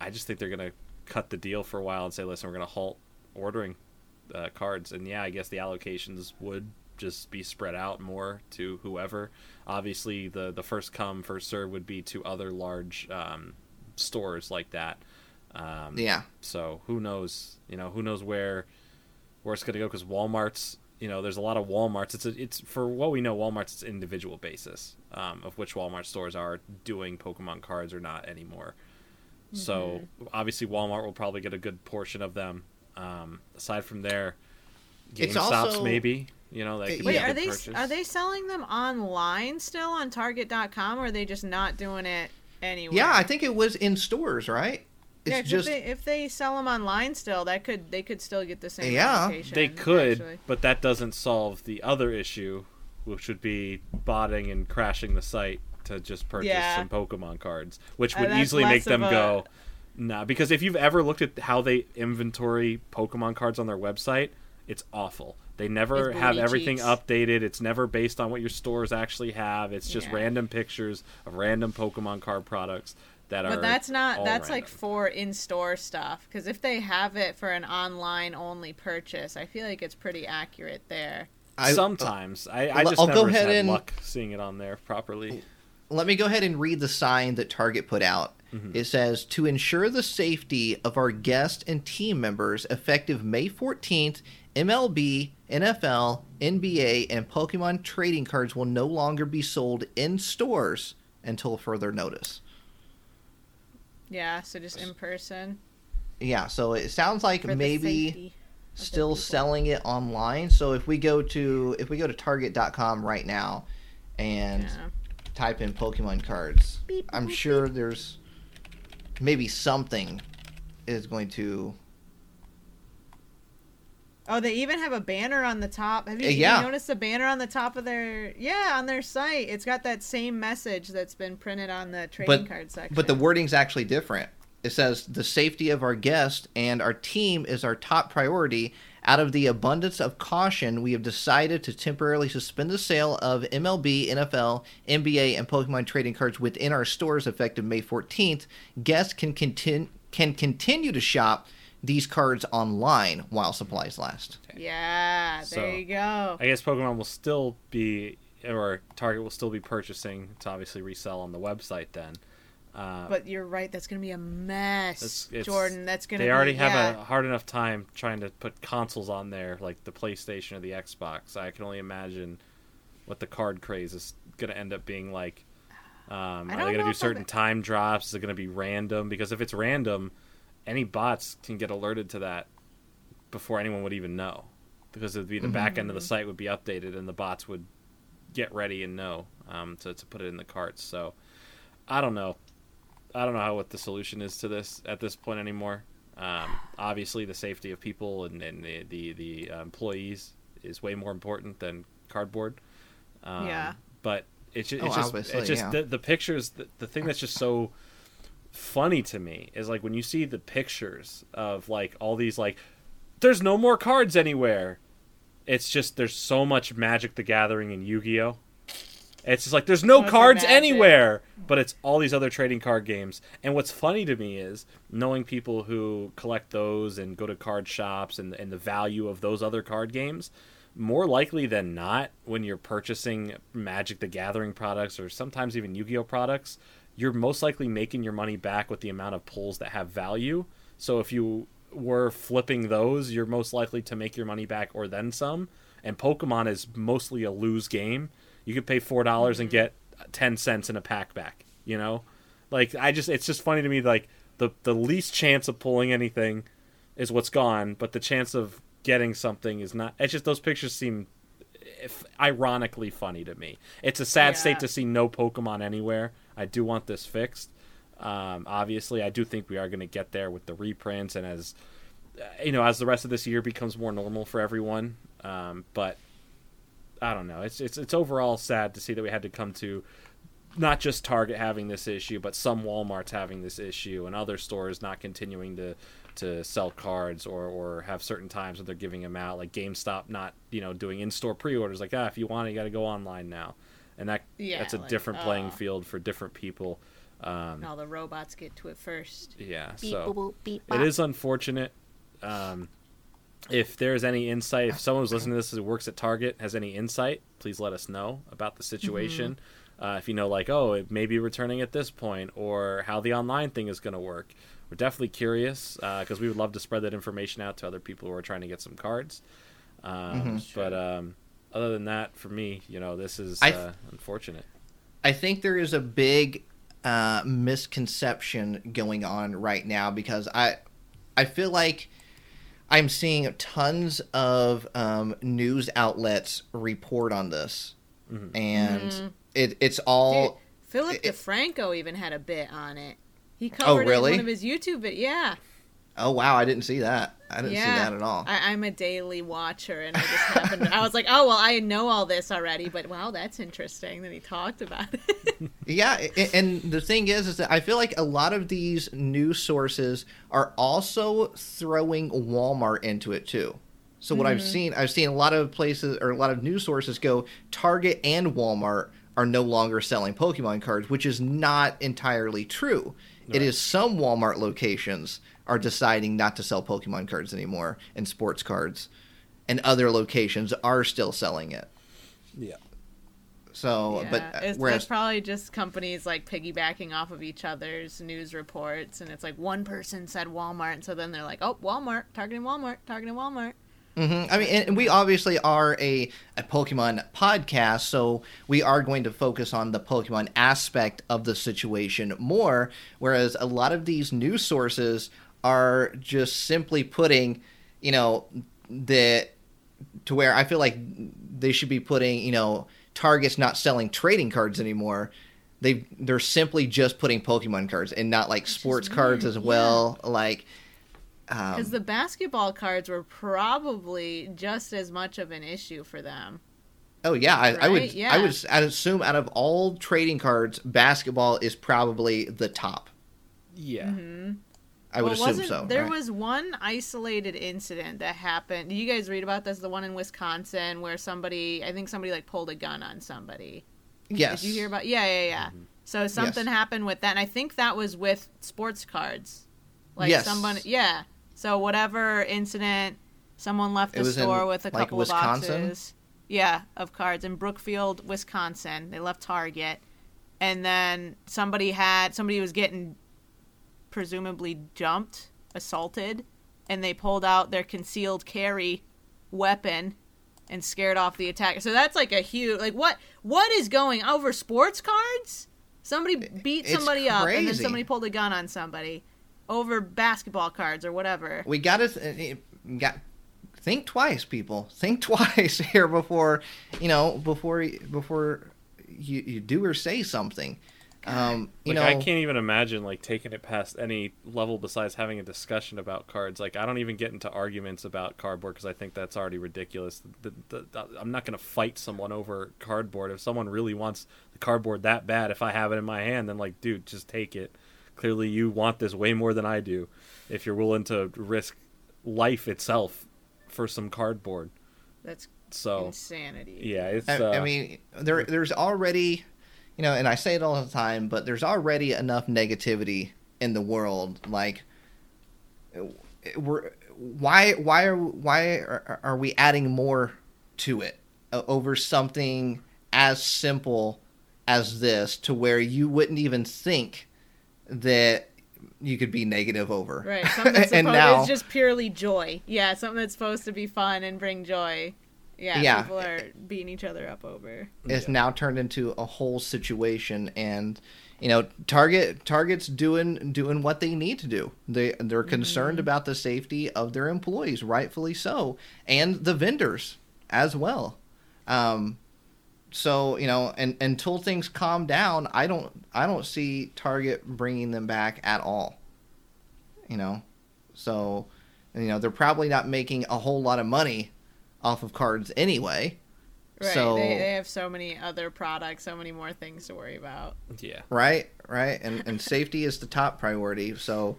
I just think they're gonna cut the deal for a while and say, listen, we're gonna halt ordering uh, cards, and yeah, I guess the allocations would just be spread out more to whoever. Obviously, the the first come first serve would be to other large um, stores like that. Um, Yeah. so who knows? You know, who knows where where it's going to go? Because Walmart's, you know, there's a lot of WalMarts. It's a, it's for what we know, Walmart's it's individual basis um, of which Walmart stores are doing Pokemon cards or not anymore. So obviously, Walmart will probably get a good portion of them. Um, aside from there, It's GameStop's also- maybe. You know, that could Wait, be a are they purchase. are they selling them online still on Target.com, or are they just not doing it anywhere? Yeah, I think it was in stores, right? It's Yeah, 'cause just if, they, if they sell them online still, that could they could still get the same. Yeah. They could, actually. but that doesn't solve the other issue, which would be botting and crashing the site to just purchase Yeah. some Pokemon cards, which Uh, would that's easily make them a- go, nah. Because if you've ever looked at how they inventory Pokemon cards on their website, it's awful. They never have everything cheeks. updated. It's never based on what your stores actually have. It's just Yeah. random pictures of random Pokemon card products that are. But that's not all that's like for in-store stuff. Because if they have it for an online-only purchase, I feel like it's pretty accurate there. I- Sometimes I, I I'll just go never ahead had and- luck seeing it on there properly. Let me go ahead and read the sign that Target put out. Mm-hmm. It says to ensure the safety of our guests and team members, effective May 14th, MLB, NFL, NBA, and Pokemon trading cards will no longer be sold in stores until further notice. Yeah, so just in person. Yeah, so it sounds like maybe safety of the still selling it online. So if we go to if we go to target.com right now and Yeah. Type in Pokemon cards, I'm sure there's maybe something is going to Oh, they even have a banner on the top. Have you, Uh, you noticed the banner on the top of their yeah on their site? It's got that same message that's been printed on the trading but card section. but the wording's actually different. It says the safety of our guest and our team is our top priority. Out of the abundance of caution, we have decided to temporarily suspend the sale of MLB, NFL, NBA, and Pokemon trading cards within our stores effective May 14th. Guests can continue can continue to shop these cards online while supplies last. yeah, there So, you go. I guess Pokemon will still be, or Target will still be purchasing to obviously resell on the website then. Uh, But you're right. That's gonna be a mess, it's- it's- Jordan. That's gonna. they already be, have yeah. a hard enough time trying to put consoles on there, like the PlayStation or the Xbox. I can only imagine what the card craze is going to end up being like. Um, are they going to do certain time drops? Is it going to be random? Because if it's random, any bots can get alerted to that before anyone would even know. Because it'd be the back end of Mm-hmm. the site would be updated and the bots would get ready and know um, to, to put it in the carts. So I don't know. I don't know how what the solution is to this at this point anymore. Um, obviously, the safety of people and, and the the, the uh, employees is way more important than cardboard. Um, Yeah. But it's just, Oh, it's just, it's just yeah. the, the pictures. The, the thing that's just so funny to me is like when you see the pictures of like all these like, there's no more cards anywhere. It's just there's so much Magic the Gathering and Yu Gi Oh. It's just like there's no cards Magic. anywhere, but it's all these other trading card games. And what's funny to me is knowing people who collect those and go to card shops and and the value of those other card games. More likely than not, when you're purchasing Magic the Gathering products or sometimes even Yu Gi Oh products, you're most likely making your money back with the amount of pulls that have value. So if you were flipping those, you're most likely to make your money back or then some. And Pokemon is mostly a lose game. You could pay four dollars and get ten cents in a pack back. You know, like I just it's just funny to me like the the least chance of pulling anything is what's gone, but the chance of getting something is not. It's just those pictures seem if, ironically funny to me. It's a sad Yeah. state to see no Pokemon anywhere. I do want this fixed. Um, obviously, I do think we are going to get there with the reprints and as you know, as the rest of this year becomes more normal for everyone. Um, but I don't know. It's it's it's overall sad to see that we had to come to not just Target having this issue, but some WalMarts having this issue, and other stores not continuing to to sell cards or or have certain times that they're giving them out, like GameStop not you know doing in store pre orders. Like ah, if you want it, you got to go online now, and that Yeah, that's a like, different playing oh. field for different people. Um, And all the robots get to it first. yeah, Beep, so boop, boop, beep, it bop. is unfortunate. Um, if there's any insight, if someone who's listening to this who works at Target has any insight, please let us know about the situation. Uh, if you know, like, oh, it may be returning at this point, or how the online thing is going to work, we're definitely curious because we would love to spread that information out to other people who are trying to get some cards. Um, But um, other than that, for me, you know, this is I- uh, unfortunate. I think there is a big uh, misconception going on right now because I I feel like I'm seeing tons of um, news outlets report on this, and it it's all Dude, Philip it- DeFranco even had a bit on it. He covered it really? in one of his YouTube videos. Yeah. Oh wow I didn't see that I didn't yeah. see that at all. I, I'm a daily watcher, and I just happened. I was like, oh well, I know all this already, but wow, that's interesting that he talked about it. Yeah, a- and the thing is, is that I feel like a lot of these news sources are also throwing Walmart into it too. So what I've mm-hmm. seen, I've seen a lot of places or a lot of news sources go Target and Walmart are no longer selling Pokemon cards, which is not entirely true. It is some Walmart locations are deciding not to sell Pokemon cards anymore and sports cards, and other locations are still selling it. Yeah. So, yeah, but uh, it's, whereas that's probably just companies like piggybacking off of each other's news reports, and it's like one person said Walmart, and so then they're like, oh, Walmart, targeting Walmart, targeting Walmart. Mm-hmm. I mean, and, and we obviously are a, a Pokemon podcast, so we are going to focus on the Pokemon aspect of the situation more. Whereas a lot of these news sources are just simply putting, you know, the to where I feel like they should be putting, you know, Target's not selling trading cards anymore. They they're simply just putting Pokemon cards and not like sports cards as well. Like, um, Because the basketball cards were probably just as much of an issue for them. Oh yeah, I, I would. Yeah. I would. I'd assume out of all trading cards, basketball is probably the top. Yeah. I would Well, assume so. There right? was one isolated incident that happened. Did you guys read about this? The one in Wisconsin where somebody, I think somebody like pulled a gun on somebody. yes. Did you hear about? Yeah, yeah, yeah. Mm-hmm. So something Yes. happened with that, and I think that was with sports cards. Like Yes. someone, yeah. So whatever incident, someone left the was in, store with a like, couple Wisconsin? of boxes. Yeah, of cards in Brookfield, Wisconsin. They left Target, and then somebody had somebody was getting presumably jumped, assaulted, and they pulled out their concealed carry weapon and scared off the attacker. So that's like a huge like what what is going over sports cards? Somebody beat It's somebody up and then somebody pulled a gun on somebody over basketball cards or whatever. We got to eh, eh, got think twice, people. Think twice here before you know before before you, you do or say something. Um, you like know, I can't even imagine like taking it past any level besides having a discussion about cards. Like I don't even get into arguments about cardboard because I think that's already ridiculous. The, the, the, I'm not going to fight someone over cardboard. If someone really wants the cardboard that bad, if I have it in my hand, then like, dude, just take it. Clearly, you want this way more than I do. If you're willing to risk life itself for some cardboard, That's so insanity. yeah, it's. I, uh, I mean, there there's already, you know, and I say it all the time, but there's already enough negativity in the world. Like, we're why why are why are, are we adding more to it over something as simple as this to where you wouldn't even think that you could be negative over. Right. Something that's and now it's just purely joy. Yeah, something that's supposed to be fun and bring joy. Yeah, Yeah. people are beating each other up over. it's now turned into a whole situation and you know target target's doing doing what they need to do. They they're concerned about the safety of their employees rightfully so and the vendors as well. Um so you know and until things calm down i don't i don't see target bringing them back at all you know? So You know, they're probably not making a whole lot of money off of cards anyway. Right. So they, they have so many other products, so many more things to worry about. Yeah. right, right, and and safety is the top priority. So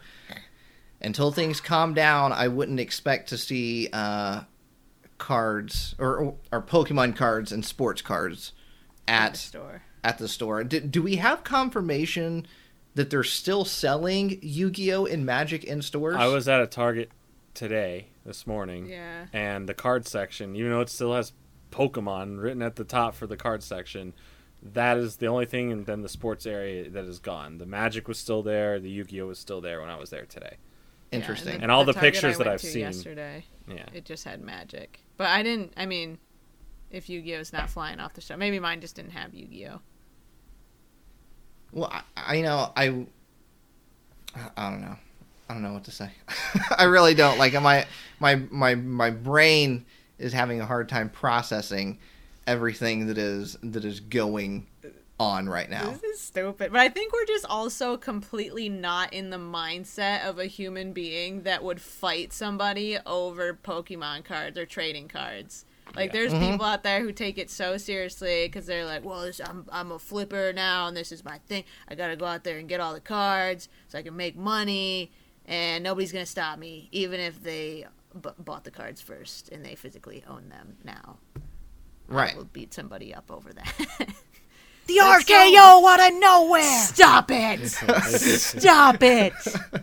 until things calm down, I wouldn't expect to see uh, cards or or Pokemon cards and sports cards in the store. at the store. Do, do we have confirmation that they're still selling Yu-Gi-Oh and Magic in stores? I was at a Target today, this morning, Yeah. and the card section, even though it still has Pokemon written at the top for the card section, that is the only thing, and then the sports area that is gone. The Magic was still there, the Yu-Gi-Oh was still there when I was there today. interesting. Yeah, And all the Target pictures I that I've seen. yesterday, Yeah. it just had magic. But I didn't. I mean, if Yu-Gi-Oh's not flying off the shelf, maybe mine just didn't have Yu-Gi-Oh. Well, I, I know I. I don't know. I don't know what to say. I really don't. Like my my my my brain is having a hard time processing everything that is that is going on right now. This is stupid. But I think we're just also completely not in the mindset of a human being that would fight somebody over Pokemon cards or trading cards. Like, there's mm-hmm. people out there who take it so seriously because they're like, well, this, I'm, I'm a flipper now and this is my thing. I got to go out there and get all the cards so I can make money and nobody's going to stop me, even if they b- bought the cards first and they physically own them now. Right. I will beat somebody up over that. The RKO out of nowhere. Stop it! Stop it!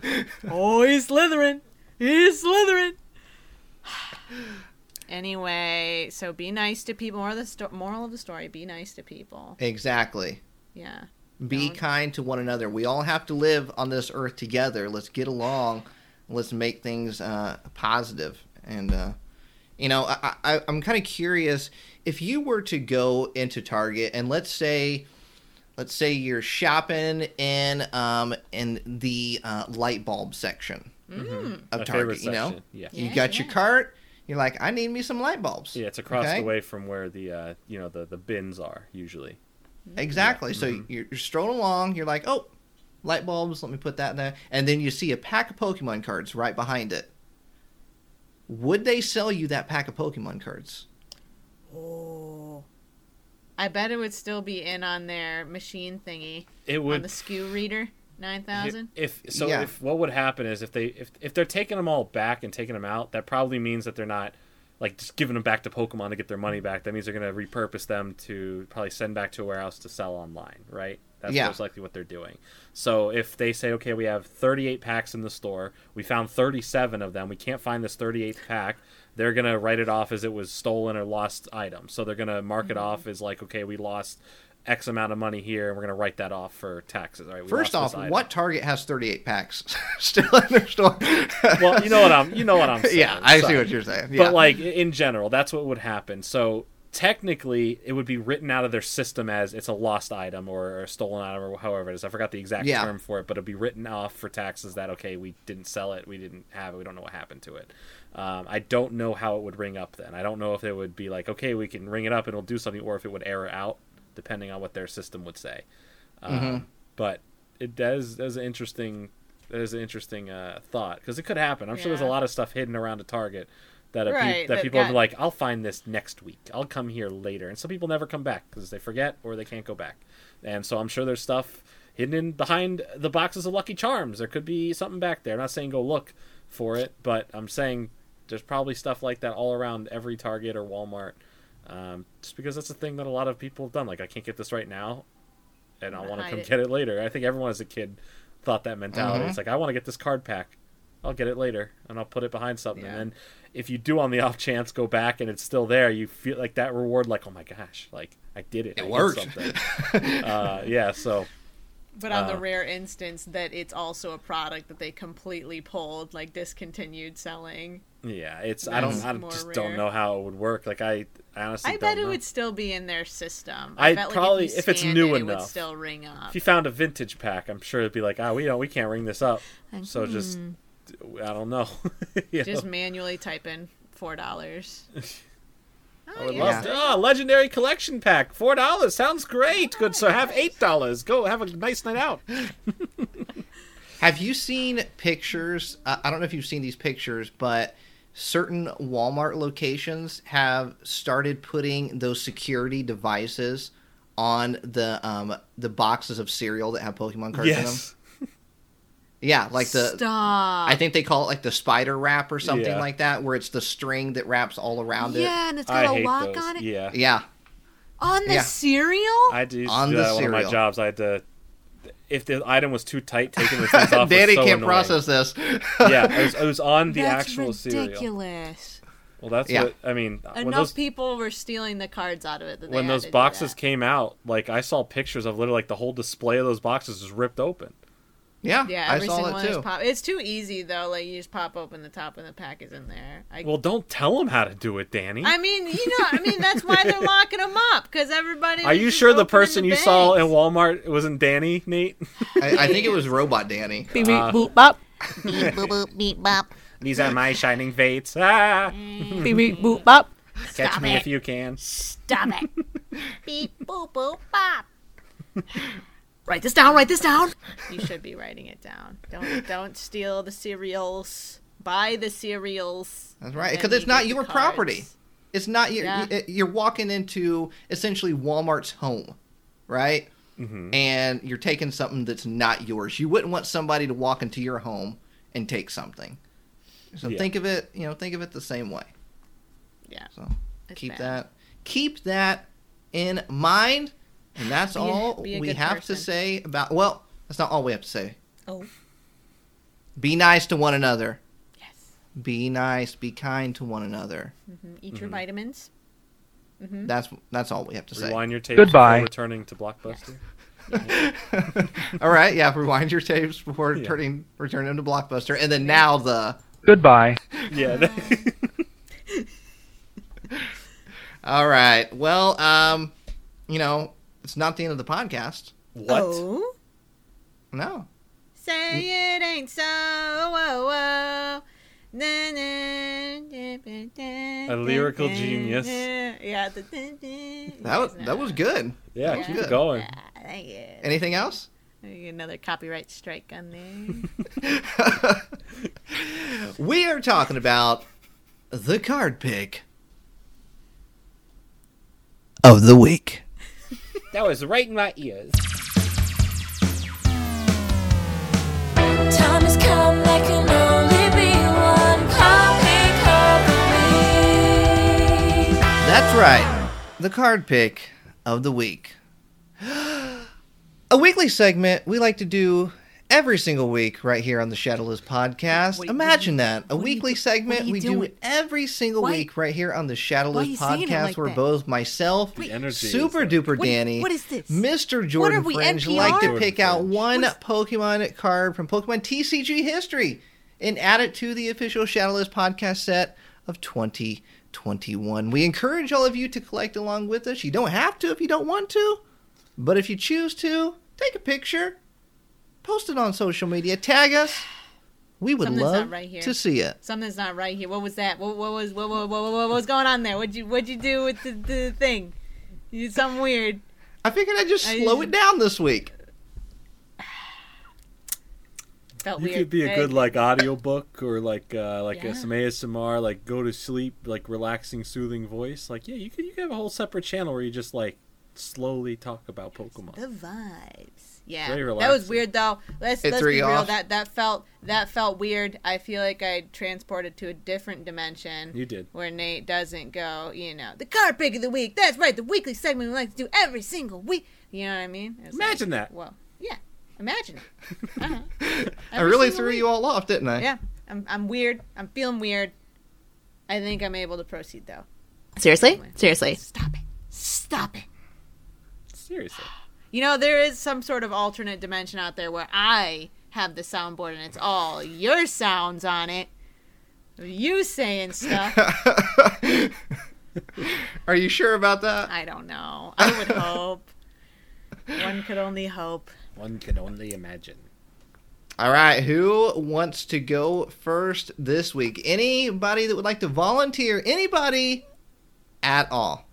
oh, he's slithering. He's slithering. anyway, so be nice to people. Moral of the sto- moral of the story: be nice to people. Exactly. Yeah. Be Don't- kind to one another. We all have to live on this earth together. Let's get along. Let's make things uh, positive. And uh, you know, I, I, I'm kind of curious if you were to go into Target and let's say, let's say you're shopping in um in the uh, light bulb section of My Target. You know. Yeah. you Yeah, got your cart. You're like, I need me some light bulbs. Yeah, it's across Okay? the way from where the uh, you know the the bins are usually. Exactly. So Mm-hmm. you're, you're strolling along. You're like, oh, light bulbs. Let me put that in there. And then you see a pack of Pokemon cards right behind it. Would they sell you that pack of Pokemon cards? Oh. I bet it would still be in on their machine thingy It on would the SKU reader nine thousand. If so, Yeah. if what would happen is if they if if they're taking them all back and taking them out, that probably means that they're not like just giving them back to Pokemon to get their money back. That means they're going to repurpose them to probably send back to a warehouse to sell online, right? That's Yeah. most likely what they're doing. So if they say, okay, we have 38 packs in the store, we found 37 of them, we can't find this 38th pack, they're going to write it off as it was stolen or lost item. So they're going to mark it mm-hmm. off as like, okay, we lost X amount of money here, and we're going to write that off for taxes. All right. we First off, what Target has 38 packs still in their store? well, you know what I'm you know what I'm saying. yeah, I see what you're saying. Yeah. But like in general, that's what would happen. So technically, it would be written out of their system as it's a lost item or a stolen item or however it is. I forgot the exact Yeah. term for it, but it'd be written off for taxes that okay, we didn't sell it, we didn't have it, we don't know what happened to it. Um, I don't know how it would ring up then. I don't know if it would be like okay, we can ring it up and it'll do something, or if it would error out depending on what their system would say. Um, Mm-hmm. But it does. That's an interesting. That is an interesting uh, thought because it could happen. I'm sure there's a lot of stuff hidden around a Target that a peop- Right, that that people got- are like, I'll find this next week. I'll come here later, and some people never come back because they forget or they can't go back. And so I'm sure there's stuff hidden in behind the boxes of Lucky Charms. There could be something back there. I'm not saying go look for it, but I'm saying there's probably stuff like that all around every Target or Walmart. Um, just because that's a thing that a lot of people have done. Like, I can't get this right now, and I want to come it. get it later. I think everyone as a kid thought that mentality. Mhm. It's like I want to get this card pack. I'll get it later, and I'll put it behind something. Yeah. And then if you do on the off chance go back and it's still there, you feel like that reward. Like, oh my gosh, like I did it. It I worked. something. uh, yeah. So But on the Uh, rare instance that it's also a product that they completely pulled, like discontinued selling, yeah, it's I don't I just rare. don't know how it would work. Like I, I honestly I bet it would still be in their system. I'd bet, like, probably- if, if it's new it, it would enough. still ring up. If you found a vintage pack, I'm sure it'd be like, oh, we don't, we can't ring this up. So just, I don't know. Just know? manually type in four dollars. I would yeah. love to. Oh, legendary collection pack, four dollars. Sounds great. Good. So have eight dollars. Go have a nice night out. Have you seen pictures? Uh, I don't know if you've seen these pictures, but certain Walmart locations have started putting those security devices on the um, the boxes of cereal that have Pokemon cards in them. Yes. Yeah, like the Stop. I think they call it like the spider wrap or something Yeah. like that, where it's the string that wraps all around it. yeah, and it's I got a lock those. on it. Yeah. Yeah, On the Yeah. cereal? I do uh, On do the that at one of my jobs. I had to. If the item was too tight, taking the things off. was Danny so can't annoying. process this. yeah, it was, it was on the That's actual cereal. ridiculous. Well, that's Yeah. what I mean. when Enough those people were stealing the cards out of it. That when those boxes came out, like I saw pictures of literally like the whole display of those boxes was ripped open. Yeah, Yeah, I every saw single it one is too. pop. It's too easy though. Like you just pop open the top and the pack is in there. I, Well, don't tell them how to do it, Danny. I mean, you know, I mean that's why they're locking them up because everybody. Are you sure the opening person you saw in. Walmart wasn't Danny, Nate? I, I think it was Robot Danny. Beep, beep, Uh, boop, bop. Beep boop boop beep bop. These are my shining fates. Ah, Beep, beep, boop, bop. catch Stop me it. if you can. Stop it. Beep boop boop bop. Write this down. Write this down. You should be writing it down. Don't don't steal the cereals. Buy the cereals. That's right, because it's not your cards. property. It's not your. Yeah. you- You're walking into essentially Walmart's home, right? Mm-hmm. And you're taking something that's not yours. You wouldn't want somebody to walk into your home and take something. So Yeah. think of it. You know, think of it the same way. Yeah. So it's keep bad. that. Keep that in mind. And that's Be all be a we have person. to say about. Well, that's not all we have to say. Oh. Be nice to one another. Yes. Be nice. Be kind to one another. hmm Eat your vitamins. That's that's all we have to say. Rewind your tapes Goodbye. before returning to Blockbuster. All right, yeah. Rewind your tapes before Yeah. turning return them to Blockbuster, and then now the. Goodbye. yeah. All right. Well, um, you know, it's not the end of the podcast. what? Oh. No. Say it ain't so. Whoa, whoa. Na, na, da, ba, da, A lyrical da, genius. da. Yeah. The, da, da. That was that was good. Yeah, Yeah. keep Good. it going. Thank you. Anything else? Another copyright strike on there. we are talking about the card pick of the week. That was right in my ears. Time has come, there can only be one copy of the week. That's right. The card pick of the week. A weekly segment we like to do every single week right here on the Shadowless podcast. Wait, Imagine that. A what are you weekly segment what are you we do every single Why- week right here on the Shadowless you saying it podcast like where that? both myself, The energy is Super like- Duper What- Danny, what is this? Mr. Jordan we, Fringe NPR? like to pick out Fringe. one Pokemon card from Pokemon TCG history and add it to the official Shadowless podcast set of 2021. We encourage all of you to collect along with us. You don't have to if you don't want to, but if you choose to, take a picture, post it on social media, tag us. We would Something's love not right here. to see it. Something's not right here. What was that? What, what was what, what, what, what, what was going on there? What'd you what'd you do with the, the thing? You did something weird. I figured I'd just I- slow it down this week. Felt You weird. could be a good like audiobook or like uh like Yeah. a some ASMR, like go to sleep, like relaxing, soothing voice. Like yeah, you could you could have a whole separate channel where you just like slowly talk about Pokemon. the vibes. Yeah, that was weird though. Let's It let's be you real. off? That that felt that felt weird. I feel like I transported to a different dimension. You did. where Nate doesn't go. You know, the car pick of the week. That's right, the weekly segment we like to do every single week. You know what I mean? It's Imagine like, that. Well, yeah, imagine it. Uh-huh. I really threw week. you all off, didn't I? Yeah, I'm I'm weird. I'm feeling weird. I think I'm able to proceed though. Seriously? Seriously. Stop it. Stop it. Seriously. You know, there is some sort of alternate dimension out there where I have the soundboard and it's all your sounds on it. You saying stuff. Are you sure about that? I don't know. I would hope. One could only hope. One can only imagine. All right, who wants to go first this week? Anybody that would like to volunteer? Anybody at all?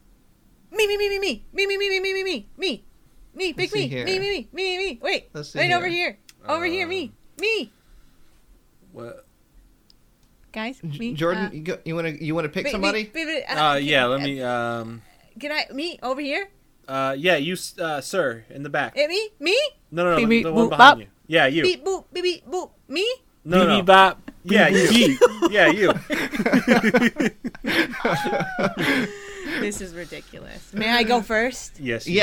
Me, me, me, me, me, me, me, me, me, me, me, me, me, me, pick me, here. me, me, me, me, me, me. Wait, Let's see wait, over here. here, over here, me. Me, What? guys. Me. Jordan, uh, you, go, you want to you want to pick me- somebody? me- me- Uh, yeah. Let me. Um. Can I? Me over here. Uh. Yeah. You, uh, sir, in the back. Eh, me. Me. No, no, no. Beep, beep, the one boop, behind bop. you. Yeah, you. Beep boop. Beep beep boop. Me. No, no, no. bop. Yeah, you. yeah, you. This is ridiculous. May I go first? Yes. you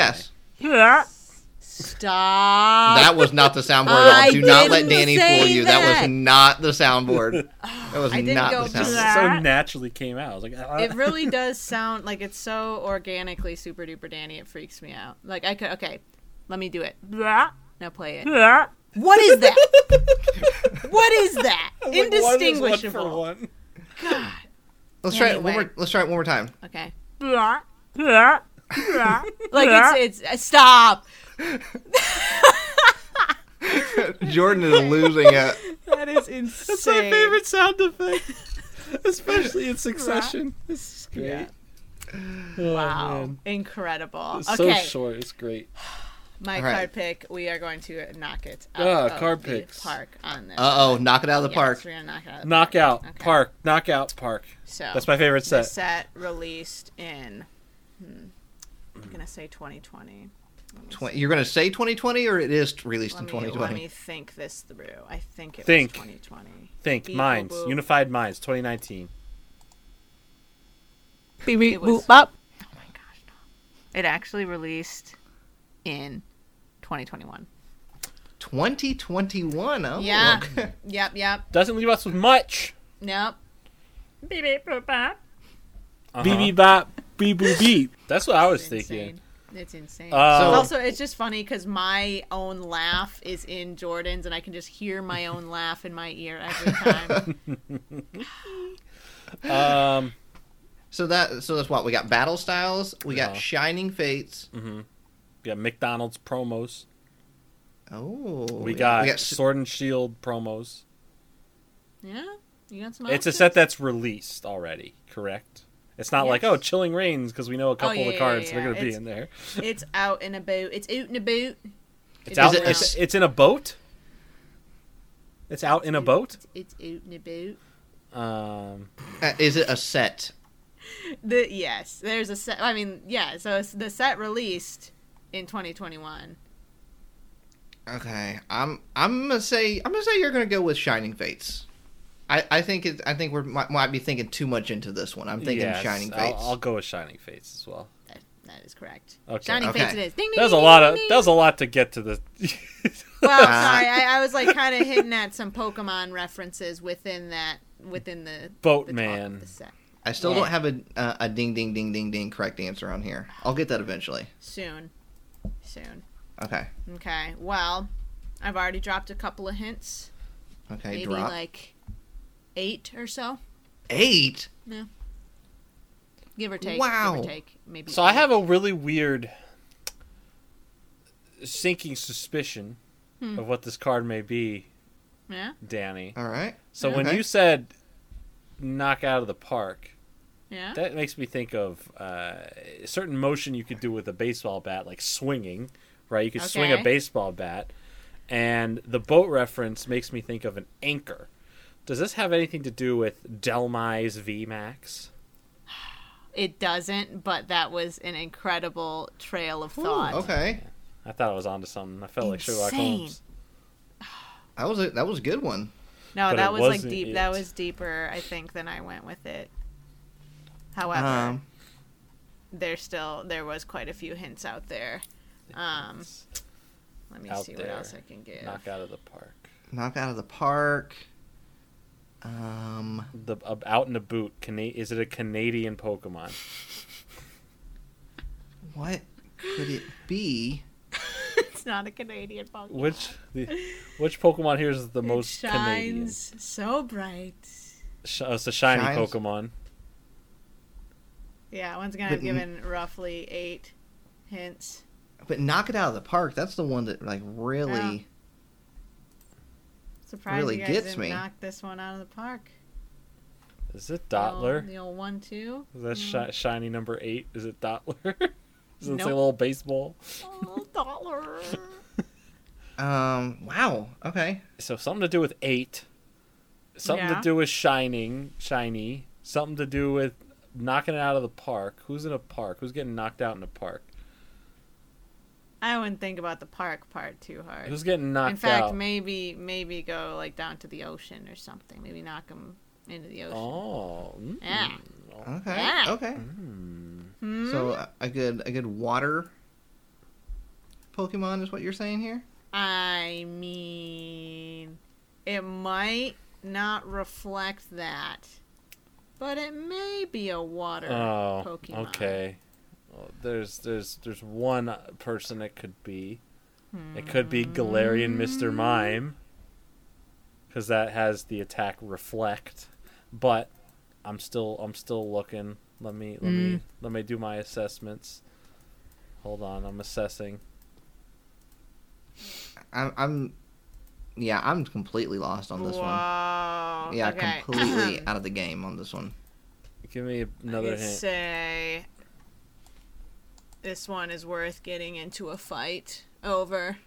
Yes. Stop. That was not the soundboard at all. I Do not let Danny fool you. That. that. was not the soundboard. That was I didn't not go the just may. soundboard. So naturally came out. I was like, ah. it really does sound like it's so organically super duper Danny. It freaks me out. Like I could. Okay, let me do it. Now play it. What is that? what is that? I was like, one is one for Indistinguishable. one. God. Let's try it one more. Let's try it one more time. Okay. like it's it's uh, stop. Jordan is losing it. That is insane. That's my favorite sound effect, especially in Succession. This is great. Oh, Wow, man. incredible. It's so okay, short. It's great. my All right. card pick. We are going to knock it out Ah, of card the picks. park on this. Uh oh, knock it out of the Yes, park. we're gonna knock it out. Of the Knockout park. Okay. Park. Knockout Park. So That's my favorite set. set released in. Hmm, I'm gonna say 2020. Let me Twen- see. You're gonna say 2020 or it is released Let in me, let me think this through. I think it Think. was 2020. Think Beep, Minds. boop, boop. Unified Minds. 2019. It was- Oh my gosh, no. It actually released in 2021. 2021. Oh, Yeah. okay. Yep, yep, Doesn't leave us with much. yep. Beep, beep, boop, bop. Uh-huh. Beep beep bop. Beep boop beep. That's what I was It's thinking. It's insane. Uh, also, it's just funny because my own laugh is in Jordan's, and I can just hear my own laugh in my ear every time. um, So that so that's what we got. Battle styles. We got Yeah. Shining Fates. mm-hmm. we got McDonald's promos. Oh, We got, we got Sword and Shield promos. yeah, you got some. It's a set that's released already, correct? It's not like, oh, Chilling Reigns because we know a couple yeah, of the cards yeah, that are going to be in there. It's out and about. It's out and about. It's It out. is a- it's, it's in a boat. It's out in a boat. It's out and about. Um, uh, is it a set? The yes, there's a set. I mean, yeah. So it's the set released in 2021. Okay, I'm I'm gonna say I'm gonna say you're gonna go with Shining Fates. I, I think it, I think we might, might be thinking too much into this one. I'm thinking yes, Shining I'll, I'll go with Shining Fates as well. That, that is correct. Okay. Shining Okay. Fates it is. Ding, ding, That was ding, a lot ding, of. ding, That was a lot to get to the. Well, Uh, sorry, I, I was like kind of hitting at some Pokemon references within that within the Boat the Man. of the set. I still Yeah. don't have a uh, a ding ding ding ding ding correct answer on here. I'll get that eventually. Soon, soon. Okay. Okay. Well, I've already dropped a couple of hints. Okay. Maybe drop like eight or so, eight. Yeah. give or take. Wow. Give or take. Maybe. so I have a really weird sinking suspicion Hmm. of what this card may be, Yeah. Danny. All right. So when Okay. you said knock out of the park, Yeah. that makes me think of uh, a certain motion you could do with a baseball bat, like swinging, right? You could swing a baseball bat, and the boat reference makes me think of an anchor. Does this have anything to do with Dhelmise VMAX? It doesn't, but that was an incredible trail of thought. Okay. I thought I was onto something. I felt like Sherlock Holmes. That was a that was a good one. No, But that was like wasn't deep. That was deeper, I think, than I went with it. However, Um, there still there was quite a few hints out there. Um, let me Out see what else I can get. Knock out of the park. knock out of the park. Um. The uh, out in the boot. Cana- is it a Canadian Pokemon? What could it be? it's not a Canadian Pokemon. Which the, which Pokemon here is the it most Canadian? so bright. Sh- oh, it's a shiny Shines? Pokemon. Yeah, once again, But I've given roughly eight hints. But knock it out of the park. That's the one that like really. Yeah. Surprised Really you guys gets didn't me. knock this one out of the park. Is it The old- The old one two. Is that shi- shiny number eight? Is it Dottler? Does it say Nope. little baseball? Oh, dollar. Um. Wow. Okay. So something to do with eight. Something Yeah. to do with shining, shiny. Something to do with knocking it out of the park. Who's in a park? Who's getting knocked out in a park? I wouldn't think about the park part too hard. Who's getting knocked out? In fact, out? maybe maybe go like down to the ocean or something. Maybe knock them into the ocean. Oh, mm. Yeah. Okay. Yeah. Okay. Hmm? So a, a good a good water Pokemon is what you're saying here. I mean, it might not reflect that, but it may be a water Oh, Pokemon. okay. Well, there's there's there's one person it could be. It could be Galarian Mr. Mime, because that has the attack reflect. But I'm still I'm still looking. Let me let me let me do my assessments. Hold on, I'm assessing. I'm. I'm yeah, I'm completely lost on this one. Yeah, okay. completely out of the game on this one. Give me another I'd hint. say this one is worth getting into a fight over.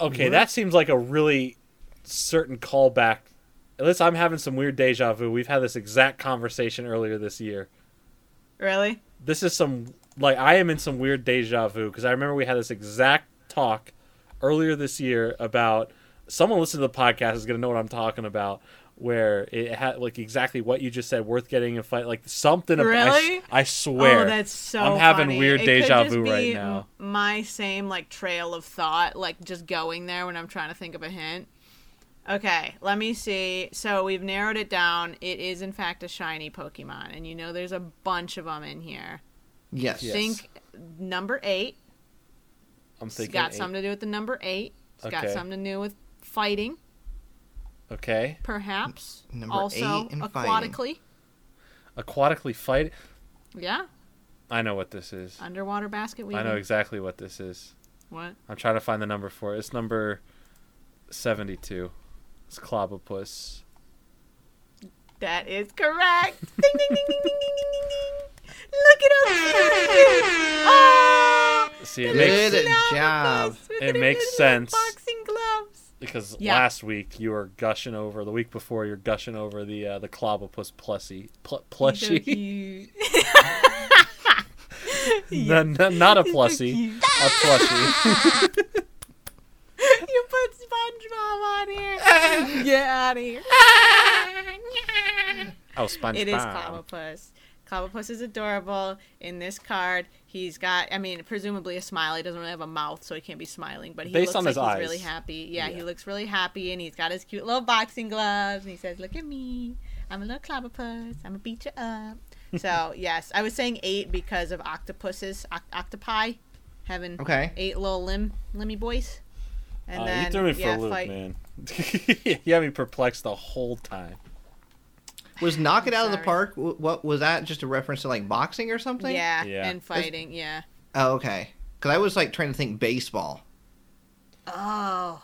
Okay, mm-hmm. that seems like a really certain callback. At least I'm having some weird deja vu. We've had this exact conversation earlier this year. Really? This is some like I am in some weird deja vu because I remember we had this exact talk earlier this year about someone listening to the podcast is going to know what I'm talking about. Where it had like exactly what you just said, worth getting a fight, like something. About, I, Really? s- I swear. Oh, that's so. I'm having funny. weird It could deja just vu be right now. My same like trail of thought, like just going there when I'm trying to think of a hint. Okay, let me see. So we've narrowed it down. It is in fact a shiny Pokemon, and you know there's a bunch of them in here. Yes. Yes. Think number eight. I'm It's thinking. got eight. something to do with the number eight. It's got something to do with fighting, Okay. Perhaps. N- number also eight in aquatically. Fighting. Aquatically fight. Yeah. I know what this is. Underwater basket weaving. I know exactly what this is. What? I'm trying to find the number for it. It's number 72. It's Clobbopus. That is correct. ding, ding, ding, ding, ding, ding, ding ding! Look at us. Oh, See, it makes, it makes. It makes sense. Boxing gloves because Yeah. last week you were gushing over the week before you're gushing over the uh, the Clobbopus plushie pl- So plushie. No, no, not a plushie, cute. a plushie. You put SpongeBob on here. Get out of here. Oh, SpongeBob. It is Clobbopus. Clobbopus is adorable. In this card, he's got, I mean, presumably a smile. He doesn't really have a mouth, so he can't be smiling, but he Based looks on like he's eyes. really happy. Yeah, he looks really happy, and he's got his cute little boxing gloves, and he says, Look at me. I'm a little Clobbopus. I'm going to beat you up. so, yes, I was saying eight because of octopuses, oct- octopi, having Okay. eight little limb, limmy boys. And Uh, then, you threw me for yeah, a loop, fight. man. you had me perplexed the whole time. Was knock it out of the park? What was that? Just a reference to like boxing or something? Yeah, Yeah. and fighting, yeah. Oh, okay. Because I was like trying to think baseball. Oh.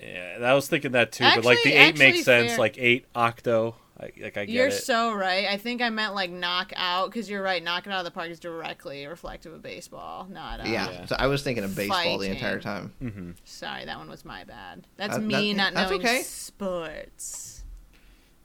Yeah, I was thinking that too, but like the eight actually makes sense. Like eight octo, I, like I get You're it. so right. I think I meant like knock out because you're right. Knocking out of the park is directly reflective of baseball, not uh, Yeah. Yeah. So I was thinking of baseball the entire time. hmm Sorry, that one was my bad. That's Uh, me that- not that's knowing okay. Sports.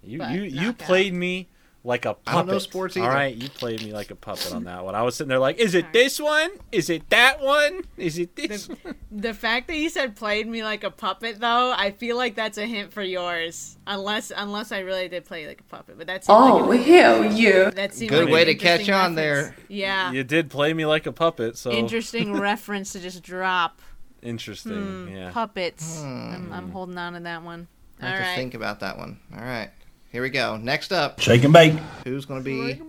But you you knockout. played me like a puppet. I don't know sports either. right, you played me like a puppet on that one. I was sitting there like, is it this one? Is it that one? Is it this one? The fact that you said played me like a puppet, though, I feel like that's a hint for yours. Unless unless I really did play like a puppet, but that's Oh, hell yeah. that seemed Good like way to catch on reference. there. Yeah, You did play me like a puppet, so interesting reference to just drop interesting. Hmm, Yeah. puppets. I'm, I'm holding on to that one. I All have to right. think about that one. All right. Here we go. Next up, Shake and bake. who's going to be.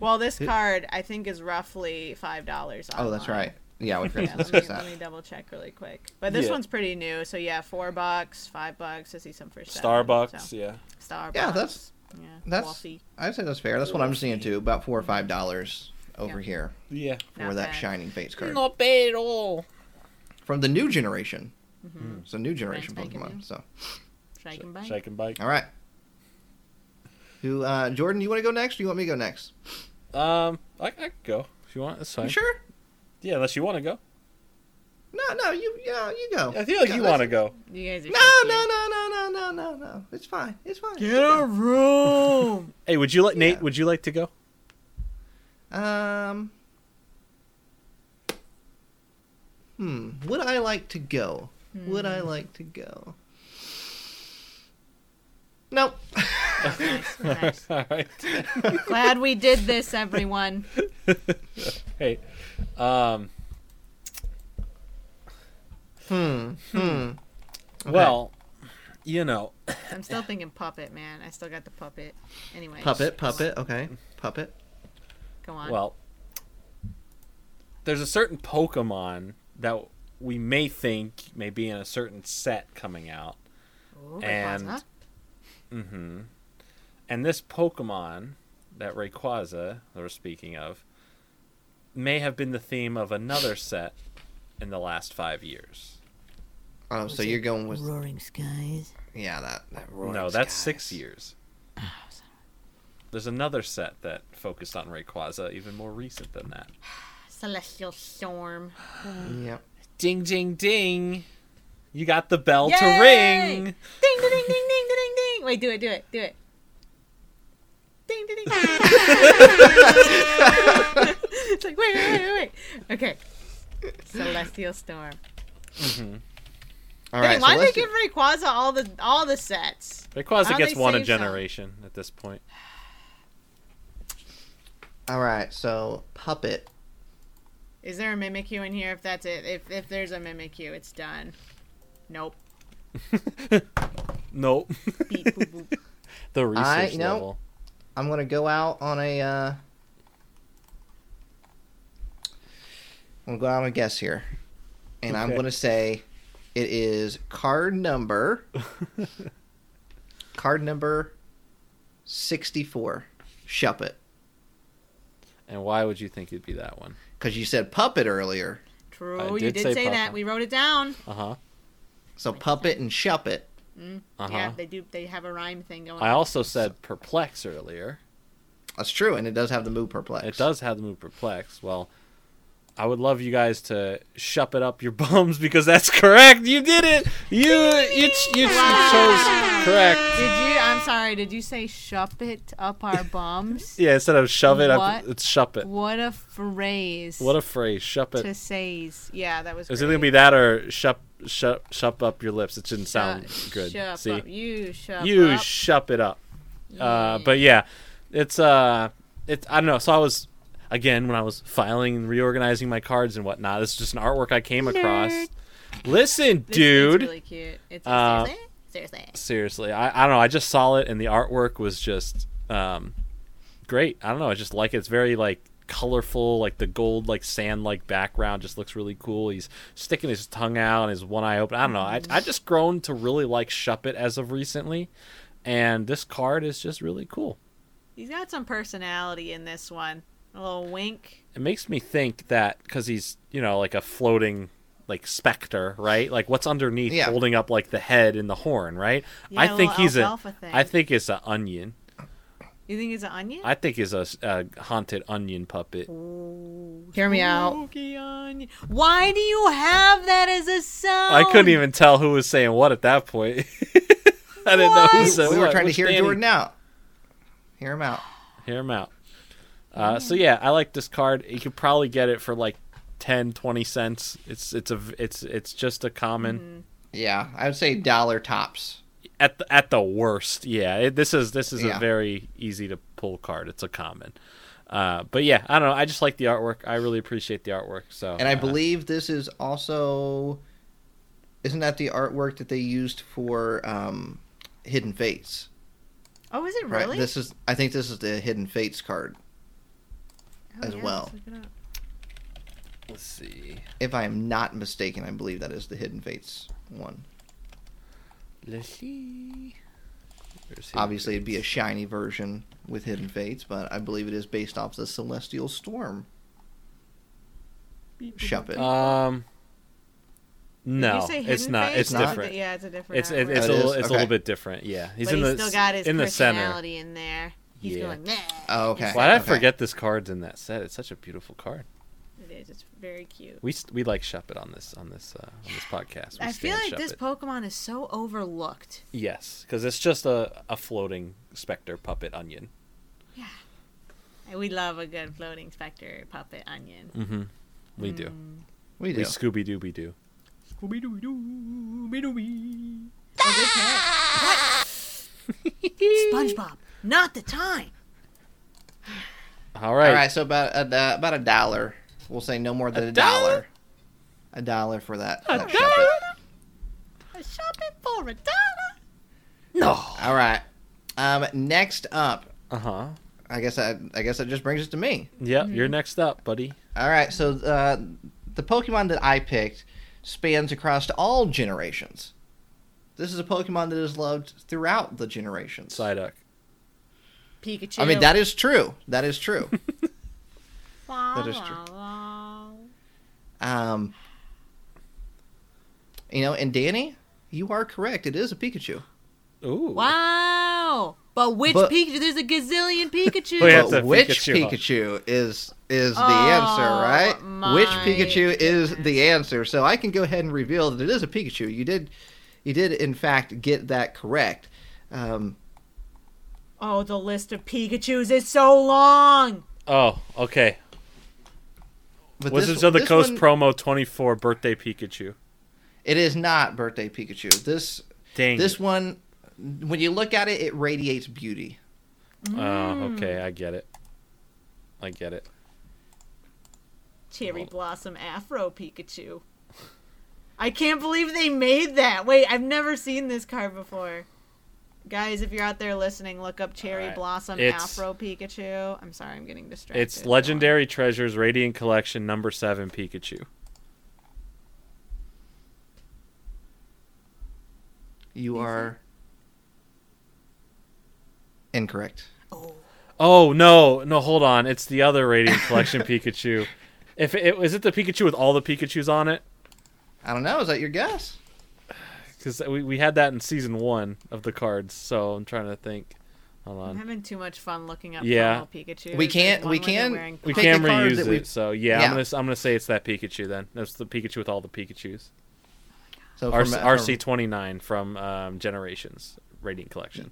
Well, this card I think is roughly five dollars. Oh, that's right. Yeah, we forgot Yeah, to let, me, that. let me double check really quick. But this Yeah. one's pretty new, so yeah, four bucks, five bucks. I see some for seven, Starbucks, so. yeah. Starbucks. Yeah, that's- yeah, That's. coffee. I'd say that's fair. That's what I'm seeing too. About four or five dollars over Yeah. here Yeah. for Not that bad. Shining Fates card Not bad at all. from the new generation. Mm-hmm. It's a new generation Pokemon. So, Shake and bake. Shake and bake. all right. Who, uh, Jordan? You want to go next? or You want me to go next? Um, I, I could go if you want. That's fine. You sure? Yeah, unless you want to go. No, no, you, yeah, you go. I feel like you want to go. You guys are No, so no, cute. no, no, no, no, no, no. It's fine. It's fine. Get a room. Hey, would you like Nate? Yeah. Would you like to go? Um. Hmm. Would I like to go? Would I like to go? Nope. Nice. All right. Glad we did this, everyone. Hey, um, hmm. Hmm. well, you know, I'm still thinking puppet, man. I still got the puppet. Anyway. Puppet. Puppet. Okay. Puppet. Go on. well, there's a certain Pokemon that we may think may be in a certain set coming out. Ooh, and- Mm-hmm. And this Pokemon that Rayquaza that we're speaking of may have been the theme of another set in the last five years. Oh, so you're going with Roaring skies. yeah that that roaring no, that's skies. six years. Oh, There's another set that focused on Rayquaza, even more recent than that. Celestial Storm. Yep. Ding, ding, ding! You got the bell to ring. Ding, ding, ding, ding, ding, ding, ding. Wait, do it, do it, do it. Ding, ding, ding. it's like, wait, wait, wait, wait. Okay. Celestial Storm. Mm-hmm. All Dang, right. why so did they do- give Rayquaza all the all the sets? Rayquaza Why gets one a save some? generation at this point. All right. So puppet. Is there a Mimikyu in here? If that's it, if if there's a Mimikyu, it's done. Nope. Nope. Beep, boop, boop. the research I- you know- level. I'm gonna go out on a. Uh, I'm gonna go out on a guess here, and I'm gonna say it is card number. card number sixty-four. Shuppet, And why would you think it'd be that one? because you said puppet earlier. True, I you did did say say, that. We wrote it down. Uh huh. So puppet and shuppet. Uh huh. Yeah, they do. They have a rhyme thing going. I on. also said perplex earlier. That's true, and it does have the move perplex. It does have the move perplex. Well, I would love you guys to shup it up your bums because that's correct. You did it. You you ch- you, ch- chose correct. Did you? I'm sorry. Did you say "shup it up our bums"? Yeah, instead of shove it up, it's shup it. What a phrase. What a phrase, shup it. to says. Yeah, that was. Is it gonna be that or shup shup shup up your lips? It shouldn't Shu- sound good. shup See, up. You shut you up. shup it up. Uh, but yeah, it's uh, it's I don't know. So I was again when I was filing and reorganizing my cards and whatnot. This is just an artwork I came across. Listen, This- dude. It's really cute. It's Uh, seriously. Seriously. Seriously, I, I don't know. I just saw it and the artwork was just um, great. I don't know. I just like it. It's very like colorful, like the gold, like sand, like background just looks really cool. He's sticking his tongue out and his one eye open. I don't know. I I just grown to really like Shuppet as of recently, and this card is just really cool. He's got some personality in this one. A little wink. It makes me think that because he's you know like a floating like specter, right? Like what's underneath, Yeah. holding up like the head and the horn, right? Yeah, I a think he's a. thing. I think it's an onion. You think it's an onion? I think it's a, a haunted onion puppet. Hear me out. Onion. Why do you have that as a sound? I couldn't even tell who was saying what at that point. I didn't know who said we were trying to hear Danny? Jordan out. Hear him out. Hear him out. Uh, so yeah, I like this card. You could probably get it for like 10, 20 cents. It's it's a it's it's just a common Yeah, I would say dollar tops. at the, at the worst. Yeah, it, this is this is Yeah. a very easy to pull card. It's a common. Uh, but yeah, I don't know. I just like the artwork. I really appreciate the artwork. So And I uh, believe this is also isn't that the artwork that they used for um, Hidden Fates? Oh, is it Right. really? This is I think this is the Hidden Fates card, Oh, as yeah, well. Let's look it up. let's see. if I am not mistaken. I believe that is the Hidden Fates one. Let's see. Where's Hidden Obviously, it'd be a shiny version with Hidden Fates, but I believe it is based off the Celestial Storm. Shuppet. Um. No, you say it's Hidden not. Face? It's It's not? different. Yeah, it's a different. It's it, it's Oh, a little is? it's a little bit different. Yeah, he's but in he's the still got his in the center. personality in there. He's Yeah. going. Nah. Oh, okay. Why did I forget this card's in that set? It's such a beautiful card. It. It's very cute. We st- we like Shuppet on this on this uh, on this podcast. We I feel stand like this Pokemon is so overlooked. yes, because it's just a a floating specter puppet onion. Yeah, we love a good floating specter puppet onion. Mm-hmm. We do. We do. We Scooby Dooby Doo. Scooby Dooby Dooby Dooby. Ah! SpongeBob, not the time. All right. All right, so about a, uh, about a dollar. We'll say no more than a, dollar. A dollar for that. A that Shuppet. Shopping for a dollar. No. All right. Um, next up, Uh huh. I guess I, I guess that just brings it to me. Yep. You're next up, buddy. All right, so uh, the Pokemon that I picked spans across all generations. This is a Pokemon that is loved throughout the generations. Psyduck. Pikachu. I mean, that is true. That is true. that is true. um, you know, and Danny, you are correct. It is a Pikachu. Ooh. Wow. But which But- Pikachu? There's a gazillion Pikachu. Oh, yeah, But which Pikachu. Pikachu is is the Oh, answer, right? Which my Pikachu is the answer? So I can go ahead and reveal that it is a Pikachu. You did, you did in fact get that correct. Um, Oh, the list of Pikachu's is so long. Oh, okay. But Wizards this, of the Coast one- promo 24 birthday Pikachu. It is not birthday Pikachu. This Dang. this one, when you look at it, it radiates beauty. Oh, mm. okay. I get it. I get it. Cherry Blossom Afro Pikachu. I can't believe they made that. Wait, I've never seen this card before. Guys, if you're out there listening, look up Cherry Alright. Blossom It's- Afro Pikachu. I'm sorry, I'm getting distracted. It's Legendary Treasures Radiant Collection number 7 Pikachu. You are incorrect. Oh. oh, no. No, hold on. It's the other Radiant Collection Pikachu. If it is it the Pikachu with all the Pikachus on it? I don't know. Is that your guess? Cuz we we had that in season 1 of the cards, so I'm trying to think. Hold on. I'm having too much fun looking up Yeah. Pikachu. We can't- we can- We can reuse it. we've- So, yeah, Yeah. I'm going to I'm going to say it's that Pikachu then. That's the Pikachu with all the Pikachus. So RC, from- RC29 from um, Generations Radiant Collection.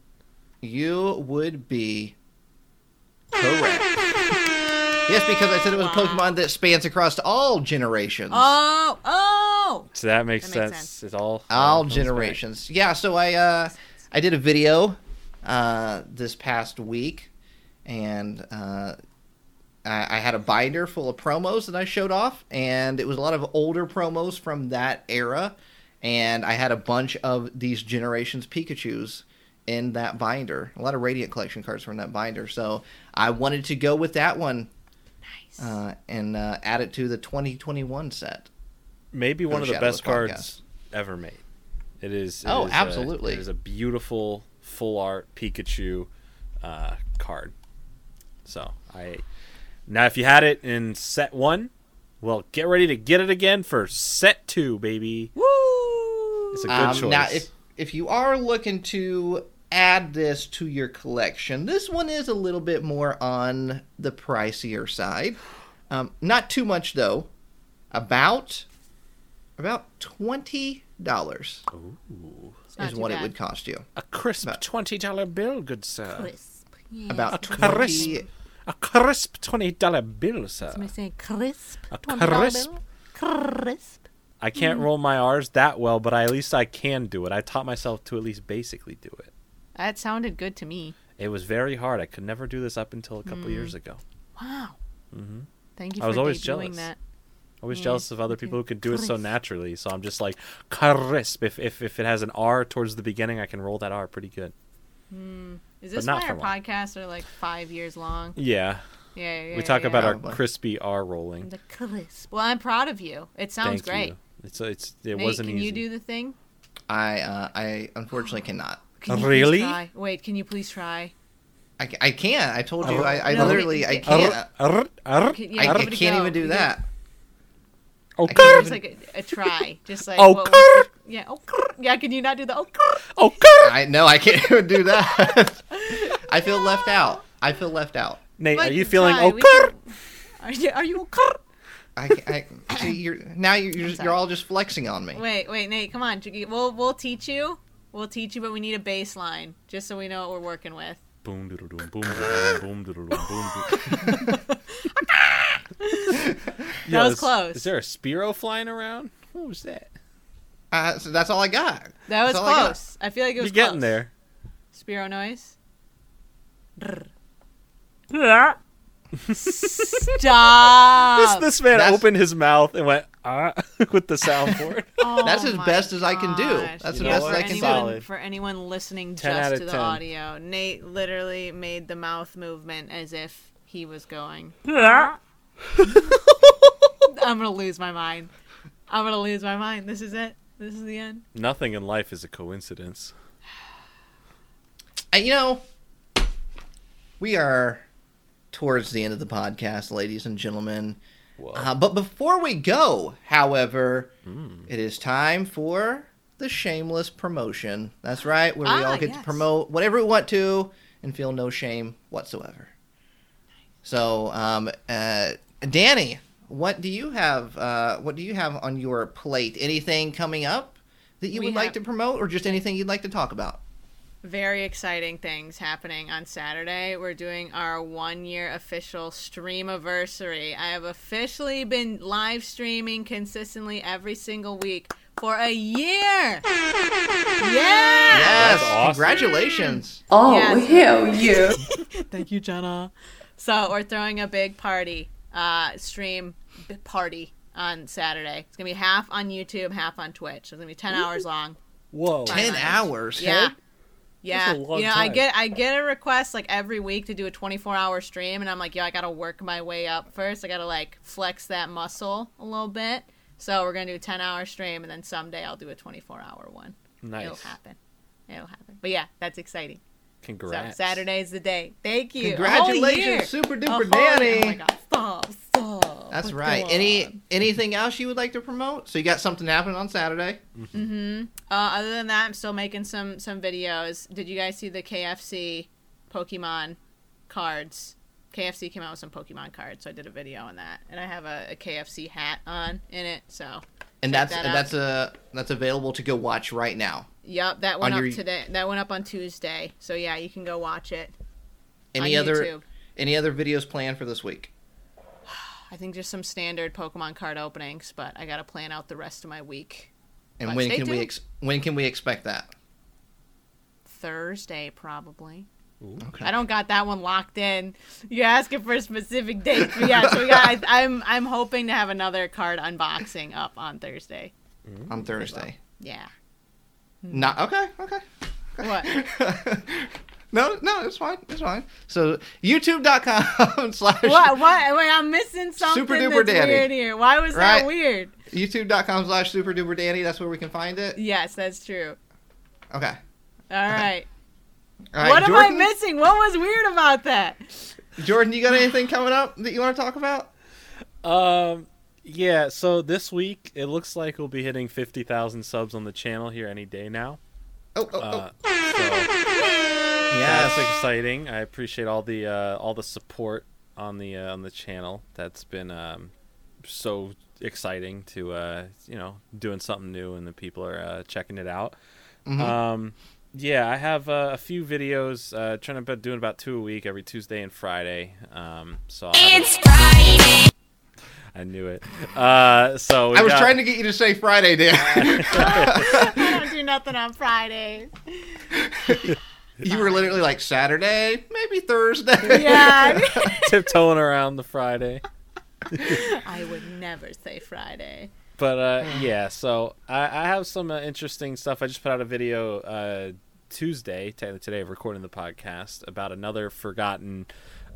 You would be correct. yes, because I said it was a Pokemon that spans across all generations. Oh, oh! So that makes That makes sense. sense. It's all all comes back. generations. Yeah, so I uh I did a video uh this past week and uh I, I had a binder full of promos that I showed off and it was a lot of older promos from that era and I had a bunch of these generations Pikachu's in that binder. A lot of Radiant collection cards from that binder. So I wanted to go with that one Nice. uh, and uh, add it to the 2021 set. Maybe one of the best cards ever made. It is. it Oh, is a- absolutely. it is a beautiful full art Pikachu uh, card. So I now if you had it in set one, well, get ready to get it again for set two, baby. Woo! It's a good Um, choice. Now, if if you are looking to add this to your collection, this one is a little bit more on the pricier side. Um, not too much though. About about twenty dollars is too what it would cost you. a crisp About- twenty dollar bill, good sir. Crisp. Yeah. About crisp. twenty. A crisp twenty dollar bill, sir. Somebody say crisp. A $20 bill? crisp. Crisp. I can't roll my R's that well, but I, at least I can do it. I taught myself to at least basically do it. That sounded good to me. It was very hard. I could never do this up until a couple years ago. Wow. Mm-hmm. Thank you I was always jealous. that. I was Yeah, jealous of other people who could do it so naturally. So I'm just like crisp. If, if if it has an R towards the beginning, I can roll that R pretty good. Is this not why for our long. podcasts are like five years long? Yeah, Yeah, yeah. we talk yeah. about our crispy R rolling. the crisp. Well, I'm proud of you. It sounds Thank great. you. It's it's it Nate, wasn't can easy. you do the thing? I uh, I unfortunately cannot. Can you Really? Try? Wait, can you please try? I, I can't. I told you. I, I No, literally. I it- can't. R, R, Can, yeah, I, I give it a can't go. even do You that. Oh, I can't Just like a, a try, just like Oh, what was yeah, oh, yeah. Can you not do the oh? oh, I no, I can't even do that. I feel left out. I feel left out. Nate, But are you feeling try, oh? we can- Are you? Are you? Oh, I, I see you're now you're you're, you're all just flexing on me. Wait, wait, Nate, come on. We'll we'll teach you. We'll teach you, but we need a baseline just so we know what we're working with. Boom doodle doom boom doodle boom doodle boom boom. doodle. That was is- close. Is there a Spyro flying around? What was that? Uh, so that's all I got. That was That's all I close. I, feel like it You're was getting close. there. Spyro noise. This, Stop. this man That's- opened his mouth and went ah with the soundboard. Oh That's as my best as I can do. gosh. That's the best I can do. anyone, Solid. For anyone listening just to of the audio, Nate literally made the mouth movement as if he was going. I'm gonna lose my mind. I'm gonna lose my mind. This is it. This is the end. Nothing in life is a coincidence. And, you know, we are towards the end of the podcast, ladies and gentlemen. Uh, but before we go, however, it is time for the shameless promotion. That's right, where we Ah, all get to promote whatever we want to and feel no shame whatsoever. So, um, uh, Danny, what do you have? Uh, what do you have on your plate? Anything coming up that you We would like to promote, or just anything you'd like to talk about? Very exciting things happening on Saturday. We're doing our one year official stream anniversary. I have officially been live streaming consistently every single week for a year. Yeah. Yes, awesome. congratulations. Oh, Yes. hell yeah. Thank you, Jenna. So we're throwing a big party, uh, stream party on Saturday. It's gonna be half on YouTube, half on Twitch. So it's gonna be ten hours long. Whoa. Fine. Ten hours. Yeah. hey? Yeah, That's a long you know, I get I get a request like every week to do a 24 hour stream, and I'm like, yo, I gotta work my way up first. I gotta like flex that muscle a little bit. So we're gonna do a 10 hour stream, and then someday I'll do a 24 hour one. Nice. It'll happen. It'll happen. But yeah, that's exciting. Congrats. So Saturday's the day. Thank you. Congratulations. Super Duper whole- Danny. Oh my god! Stop! Stop! That's What's right. Any on? anything else you would like to promote? So you got something happening on Saturday. Uh, other than that, I'm still making some some videos. Did you guys see the KFC Pokemon cards? KFC came out with some Pokemon cards, so I did a video on that, and I have a, a KFC hat on in it. So, And Check that's that and out. that's uh that's available to go watch right now. Yep, that went up your- today. That went up on Tuesday. So yeah, you can go watch it. Any on other YouTube. any other videos planned for this week? I think just some standard Pokemon card openings, but I gotta plan out the rest of my week. And But when stay can we ex- when can we expect that? Thursday probably. Okay. I don't got that one locked in. You're asking for a specific date, but yeah. So we got. I, I'm I'm hoping to have another card unboxing up on Thursday. on Thursday. Yeah. Not okay. Okay. What? no, no, it's fine. It's fine. So YouTube.com slash What? What? Wait, I'm missing something Super duper that's daddy. weird here. Why was Right. that weird? YouTube.com slash Super Duper Danny. That's where we can find it. Yes, that's true. Okay. All right. All right. what Jordan, am I missing? What was weird about that? Jordan, you got anything coming up that you want to talk about? Um, yeah. So this week it looks like we'll be hitting fifty thousand subs on the channel here any day now. Oh, oh, Uh, oh. so yes. that's exciting. I appreciate all the uh, all the support on the uh, on the channel. That's been um, so exciting to uh, you know doing something new and the people are uh, checking it out. Mm-hmm. Um, yeah, I have uh, a few videos uh, trying to be doing about two a week every Tuesday and Friday. Um, so I'll have It's Friday. I knew it. Uh, so we I was got- trying to get you to say Friday, Dan. I don't do nothing on Fridays. you were literally like Saturday, maybe Thursday. Yeah. tiptoeing around the Friday. I would never say Friday. But uh, yeah, so I, I have some uh, interesting stuff. I just put out a video uh, Tuesday, technically today, of recording the podcast about another forgotten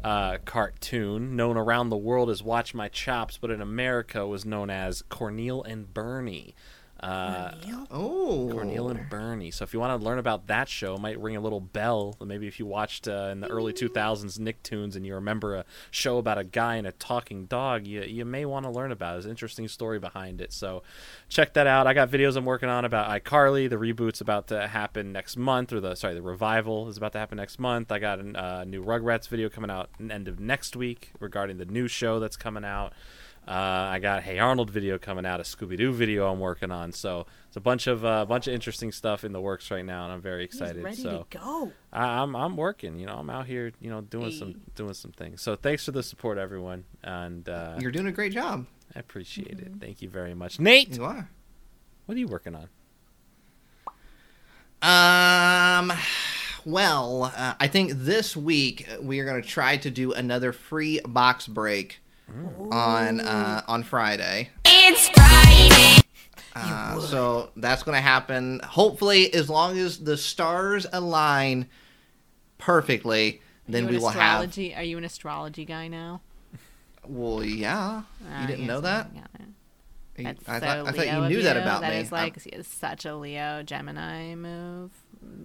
uh, cartoon known around the world as Watch My Chops, but in America was known as Corneil and Bernie. Uh, Oh. Corneil and Bernie. So if you want to learn about that show, it might ring a little bell. Maybe if you watched uh, in the early 2000s Nicktoons and you remember a show about a guy and a talking dog, you you may want to learn about. it. There's an interesting story behind it. So check that out. I got videos I'm working on about iCarly. The reboot's about to happen next month, or the sorry, the revival is about to happen next month. I got a uh, new Rugrats video coming out end of next week regarding the new show that's coming out. Uh, I got Hey Arnold video coming out, a Scooby Doo video I'm working on. So it's a bunch of uh, bunch of interesting stuff in the works right now, and I'm very excited. He's ready so to go. I, I'm I'm working. You know, I'm out here. You know, doing Hey. some doing some things. So thanks for the support, everyone, and uh, You're doing a great job. I appreciate Mm-hmm. it. Thank you very much, Nate. You are. What are you working on? Um. Well, uh, I think this week we are going to try to do another free box break on uh, on Friday. It's Friday. Uh, so that's going to happen. Hopefully, as long as the stars align perfectly, then we an will have. astrology? Are you an astrology guy now? Well, yeah. Ah, You didn't know that? I. You- That's I so thought, I thought you of knew that about That me. is I'm- like such a Leo Gemini move.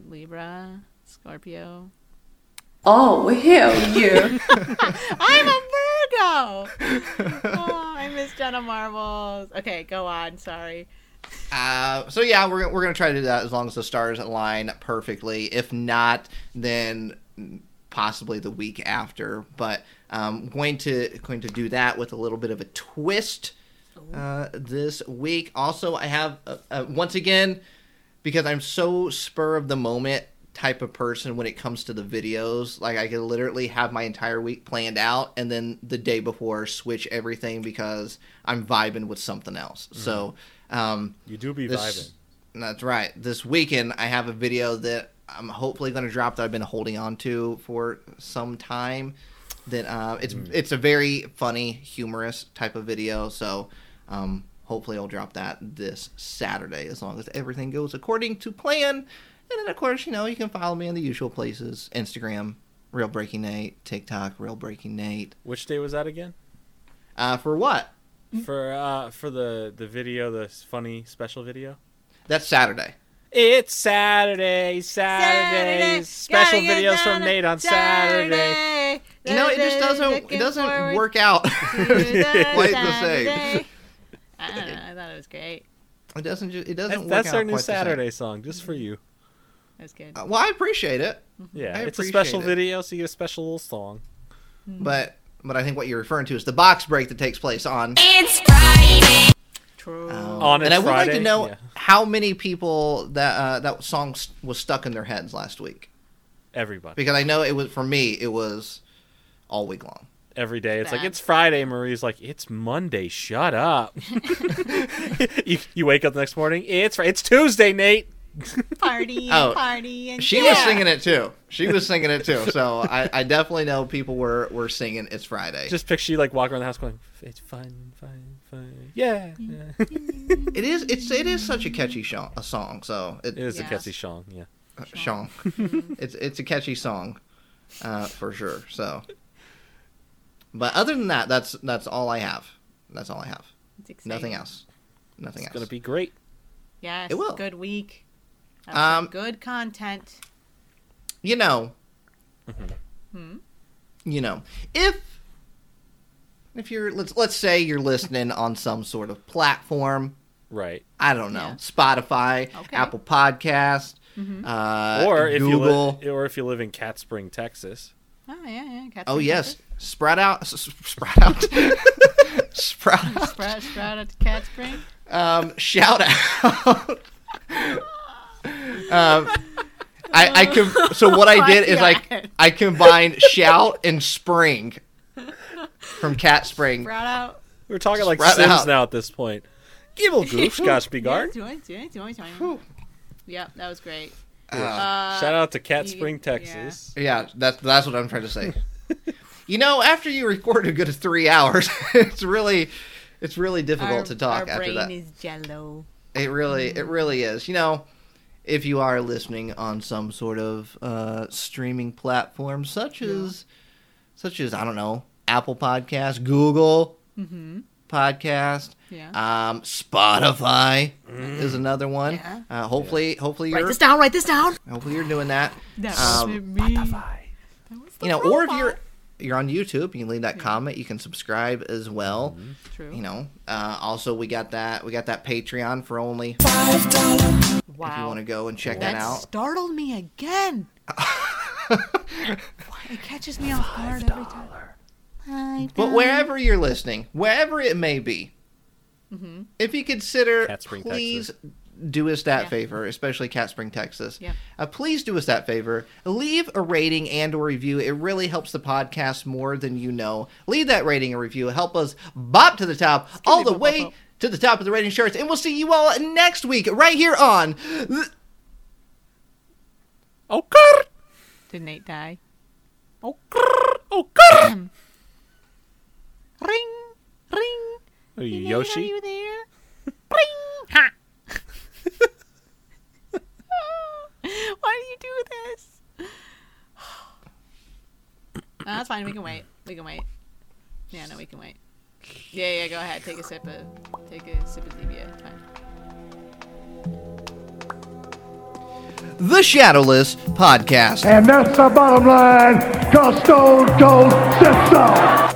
Libra, Scorpio. Oh, hell yeah. I'm a Virgo. oh, I miss Jenna Marbles. Okay, go on. Sorry. Uh, so yeah, we're we're gonna try to do that as long as the stars align perfectly. If not, then possibly the week after. But um, going to going to do that with a little bit of a twist uh, this week. Also, I have uh, uh, once again because I'm so spur of the moment type of person when it comes to the videos. Like I could literally have my entire week planned out and then the day before switch everything because I'm vibing with something else. So um You do be this- vibing. That's right. This weekend I have a video that I'm hopefully going to drop that I've been holding on to for some time. That uh, it's it's a very funny, humorous type of video. So um, hopefully I'll drop that this Saturday as long as everything goes according to plan. And then of course you know you can follow me on the usual places: Instagram, Real Breaking Nate, TikTok, Real Breaking Nate. Which day was that again? Uh, for what? For uh for the the video, the funny special video. That's Saturday. It's Saturday, Saturday. Special videos from Nate on Saturday. You know, it just doesn't it doesn't work out quite the same. I don't know. I thought it was great. It doesn't. Ju- it doesn't. That's, work that's out our new quite the same. Saturday song, just for you. It was good. Uh, well, I appreciate it, Yeah, I it's a special it. video, so you get a special little song. but but I think what you're referring to is the box break that takes place on. It's Friday. True. um, On and I would like to know yeah. how many people that uh, that song s- was stuck in their heads last week Everybody, because I know it was for me. It was all week long. every day. It's like it's Friday. Marie's like, it's Monday. Shut up. you, you wake up the next morning. It's Fri- it's Tuesday, Nate. Party, Oh, party, and She yeah. was singing it too. She was singing it too. So I, I definitely know people were were singing "It's Friday." Just picture you like walking around the house going, it's fun, fun, fun. Yeah, yeah. it is. It's it is such a catchy song. A song. So it, it is a catchy song. Yeah. uh, song. it's it's a catchy song, uh, for sure. So, but other than that, that's that's all I have. That's all I have. It's exciting. Nothing else. Nothing It's else. gonna be great. Yes, It will. Good week. Have Um, good content. You know. Hmm? You know, if if you're let's let's say you're listening on some sort of platform. Right. I don't know, Yeah. Spotify, Okay. Apple Podcast, Mhm. uh, or if Google. you li- or if you live in Cat Spring, Texas. Oh yeah, yeah. Cats oh yes, Catfish. sprout out, s- s- sprout out, sprout out. Sprout, sprout at the cat spring. Um, shout out. um, I, I com- so what I did is I I combined shout and spring from Cat Spring. Sprout out. We're talking like Sprout Sims out. now at this point. Gibble goof, Scotch Bigard. Yeah, join, join, join, join. Whew. Yep, that was great. Uh, Uh, Shout out to Cat you- Spring, yeah. Texas. yeah, that's that's what I'm trying to say. you know, after you record a good three hours, it's really it's really difficult our, to talk our after brain that. is jello. It really, it really is. You know, if you are listening on some sort of uh, streaming platform, such as, such as I don't know, Apple Podcast, Google Mm-hmm. Podcast, Yeah. um, Spotify is another one. Yeah. Uh, hopefully, hopefully you're, this down. Write this down. hopefully you're doing that. That Um, wasn't. That was the You know, or if you're you're on YouTube, you can leave that comment. You can subscribe as well. True. You know, uh, also we got that we got that Patreon for only five dollars. Wow. If you want to go and check that that out. startled me again. It catches me off guard every time. Five. But wherever you're listening, wherever it may be, if you consider, Cat Spring, please do us that Yeah. favor, especially Cat Spring, Texas. Yeah. Uh, please do us that favor. Leave a rating and or review. It really helps the podcast more than you know. Leave that rating and review. Help us bop to the top, all the bop, bop, way bop. to the top of the rating charts. And we'll see you all next week, right here on. The- Oh, grr, Did Nate die? oh, grr, oh, grr. Ring, ring. Are you Nate, Yoshi? Are you there? ring. Ha. Why do you do this? No, that's fine. We can wait. We can wait. Yeah, no, we can wait. Yeah, yeah. Go ahead. Take a sip of. Take a sip of Zevia. It's fine. the Shadowless Podcast. And that's the bottom line, cause Stone Cold said so.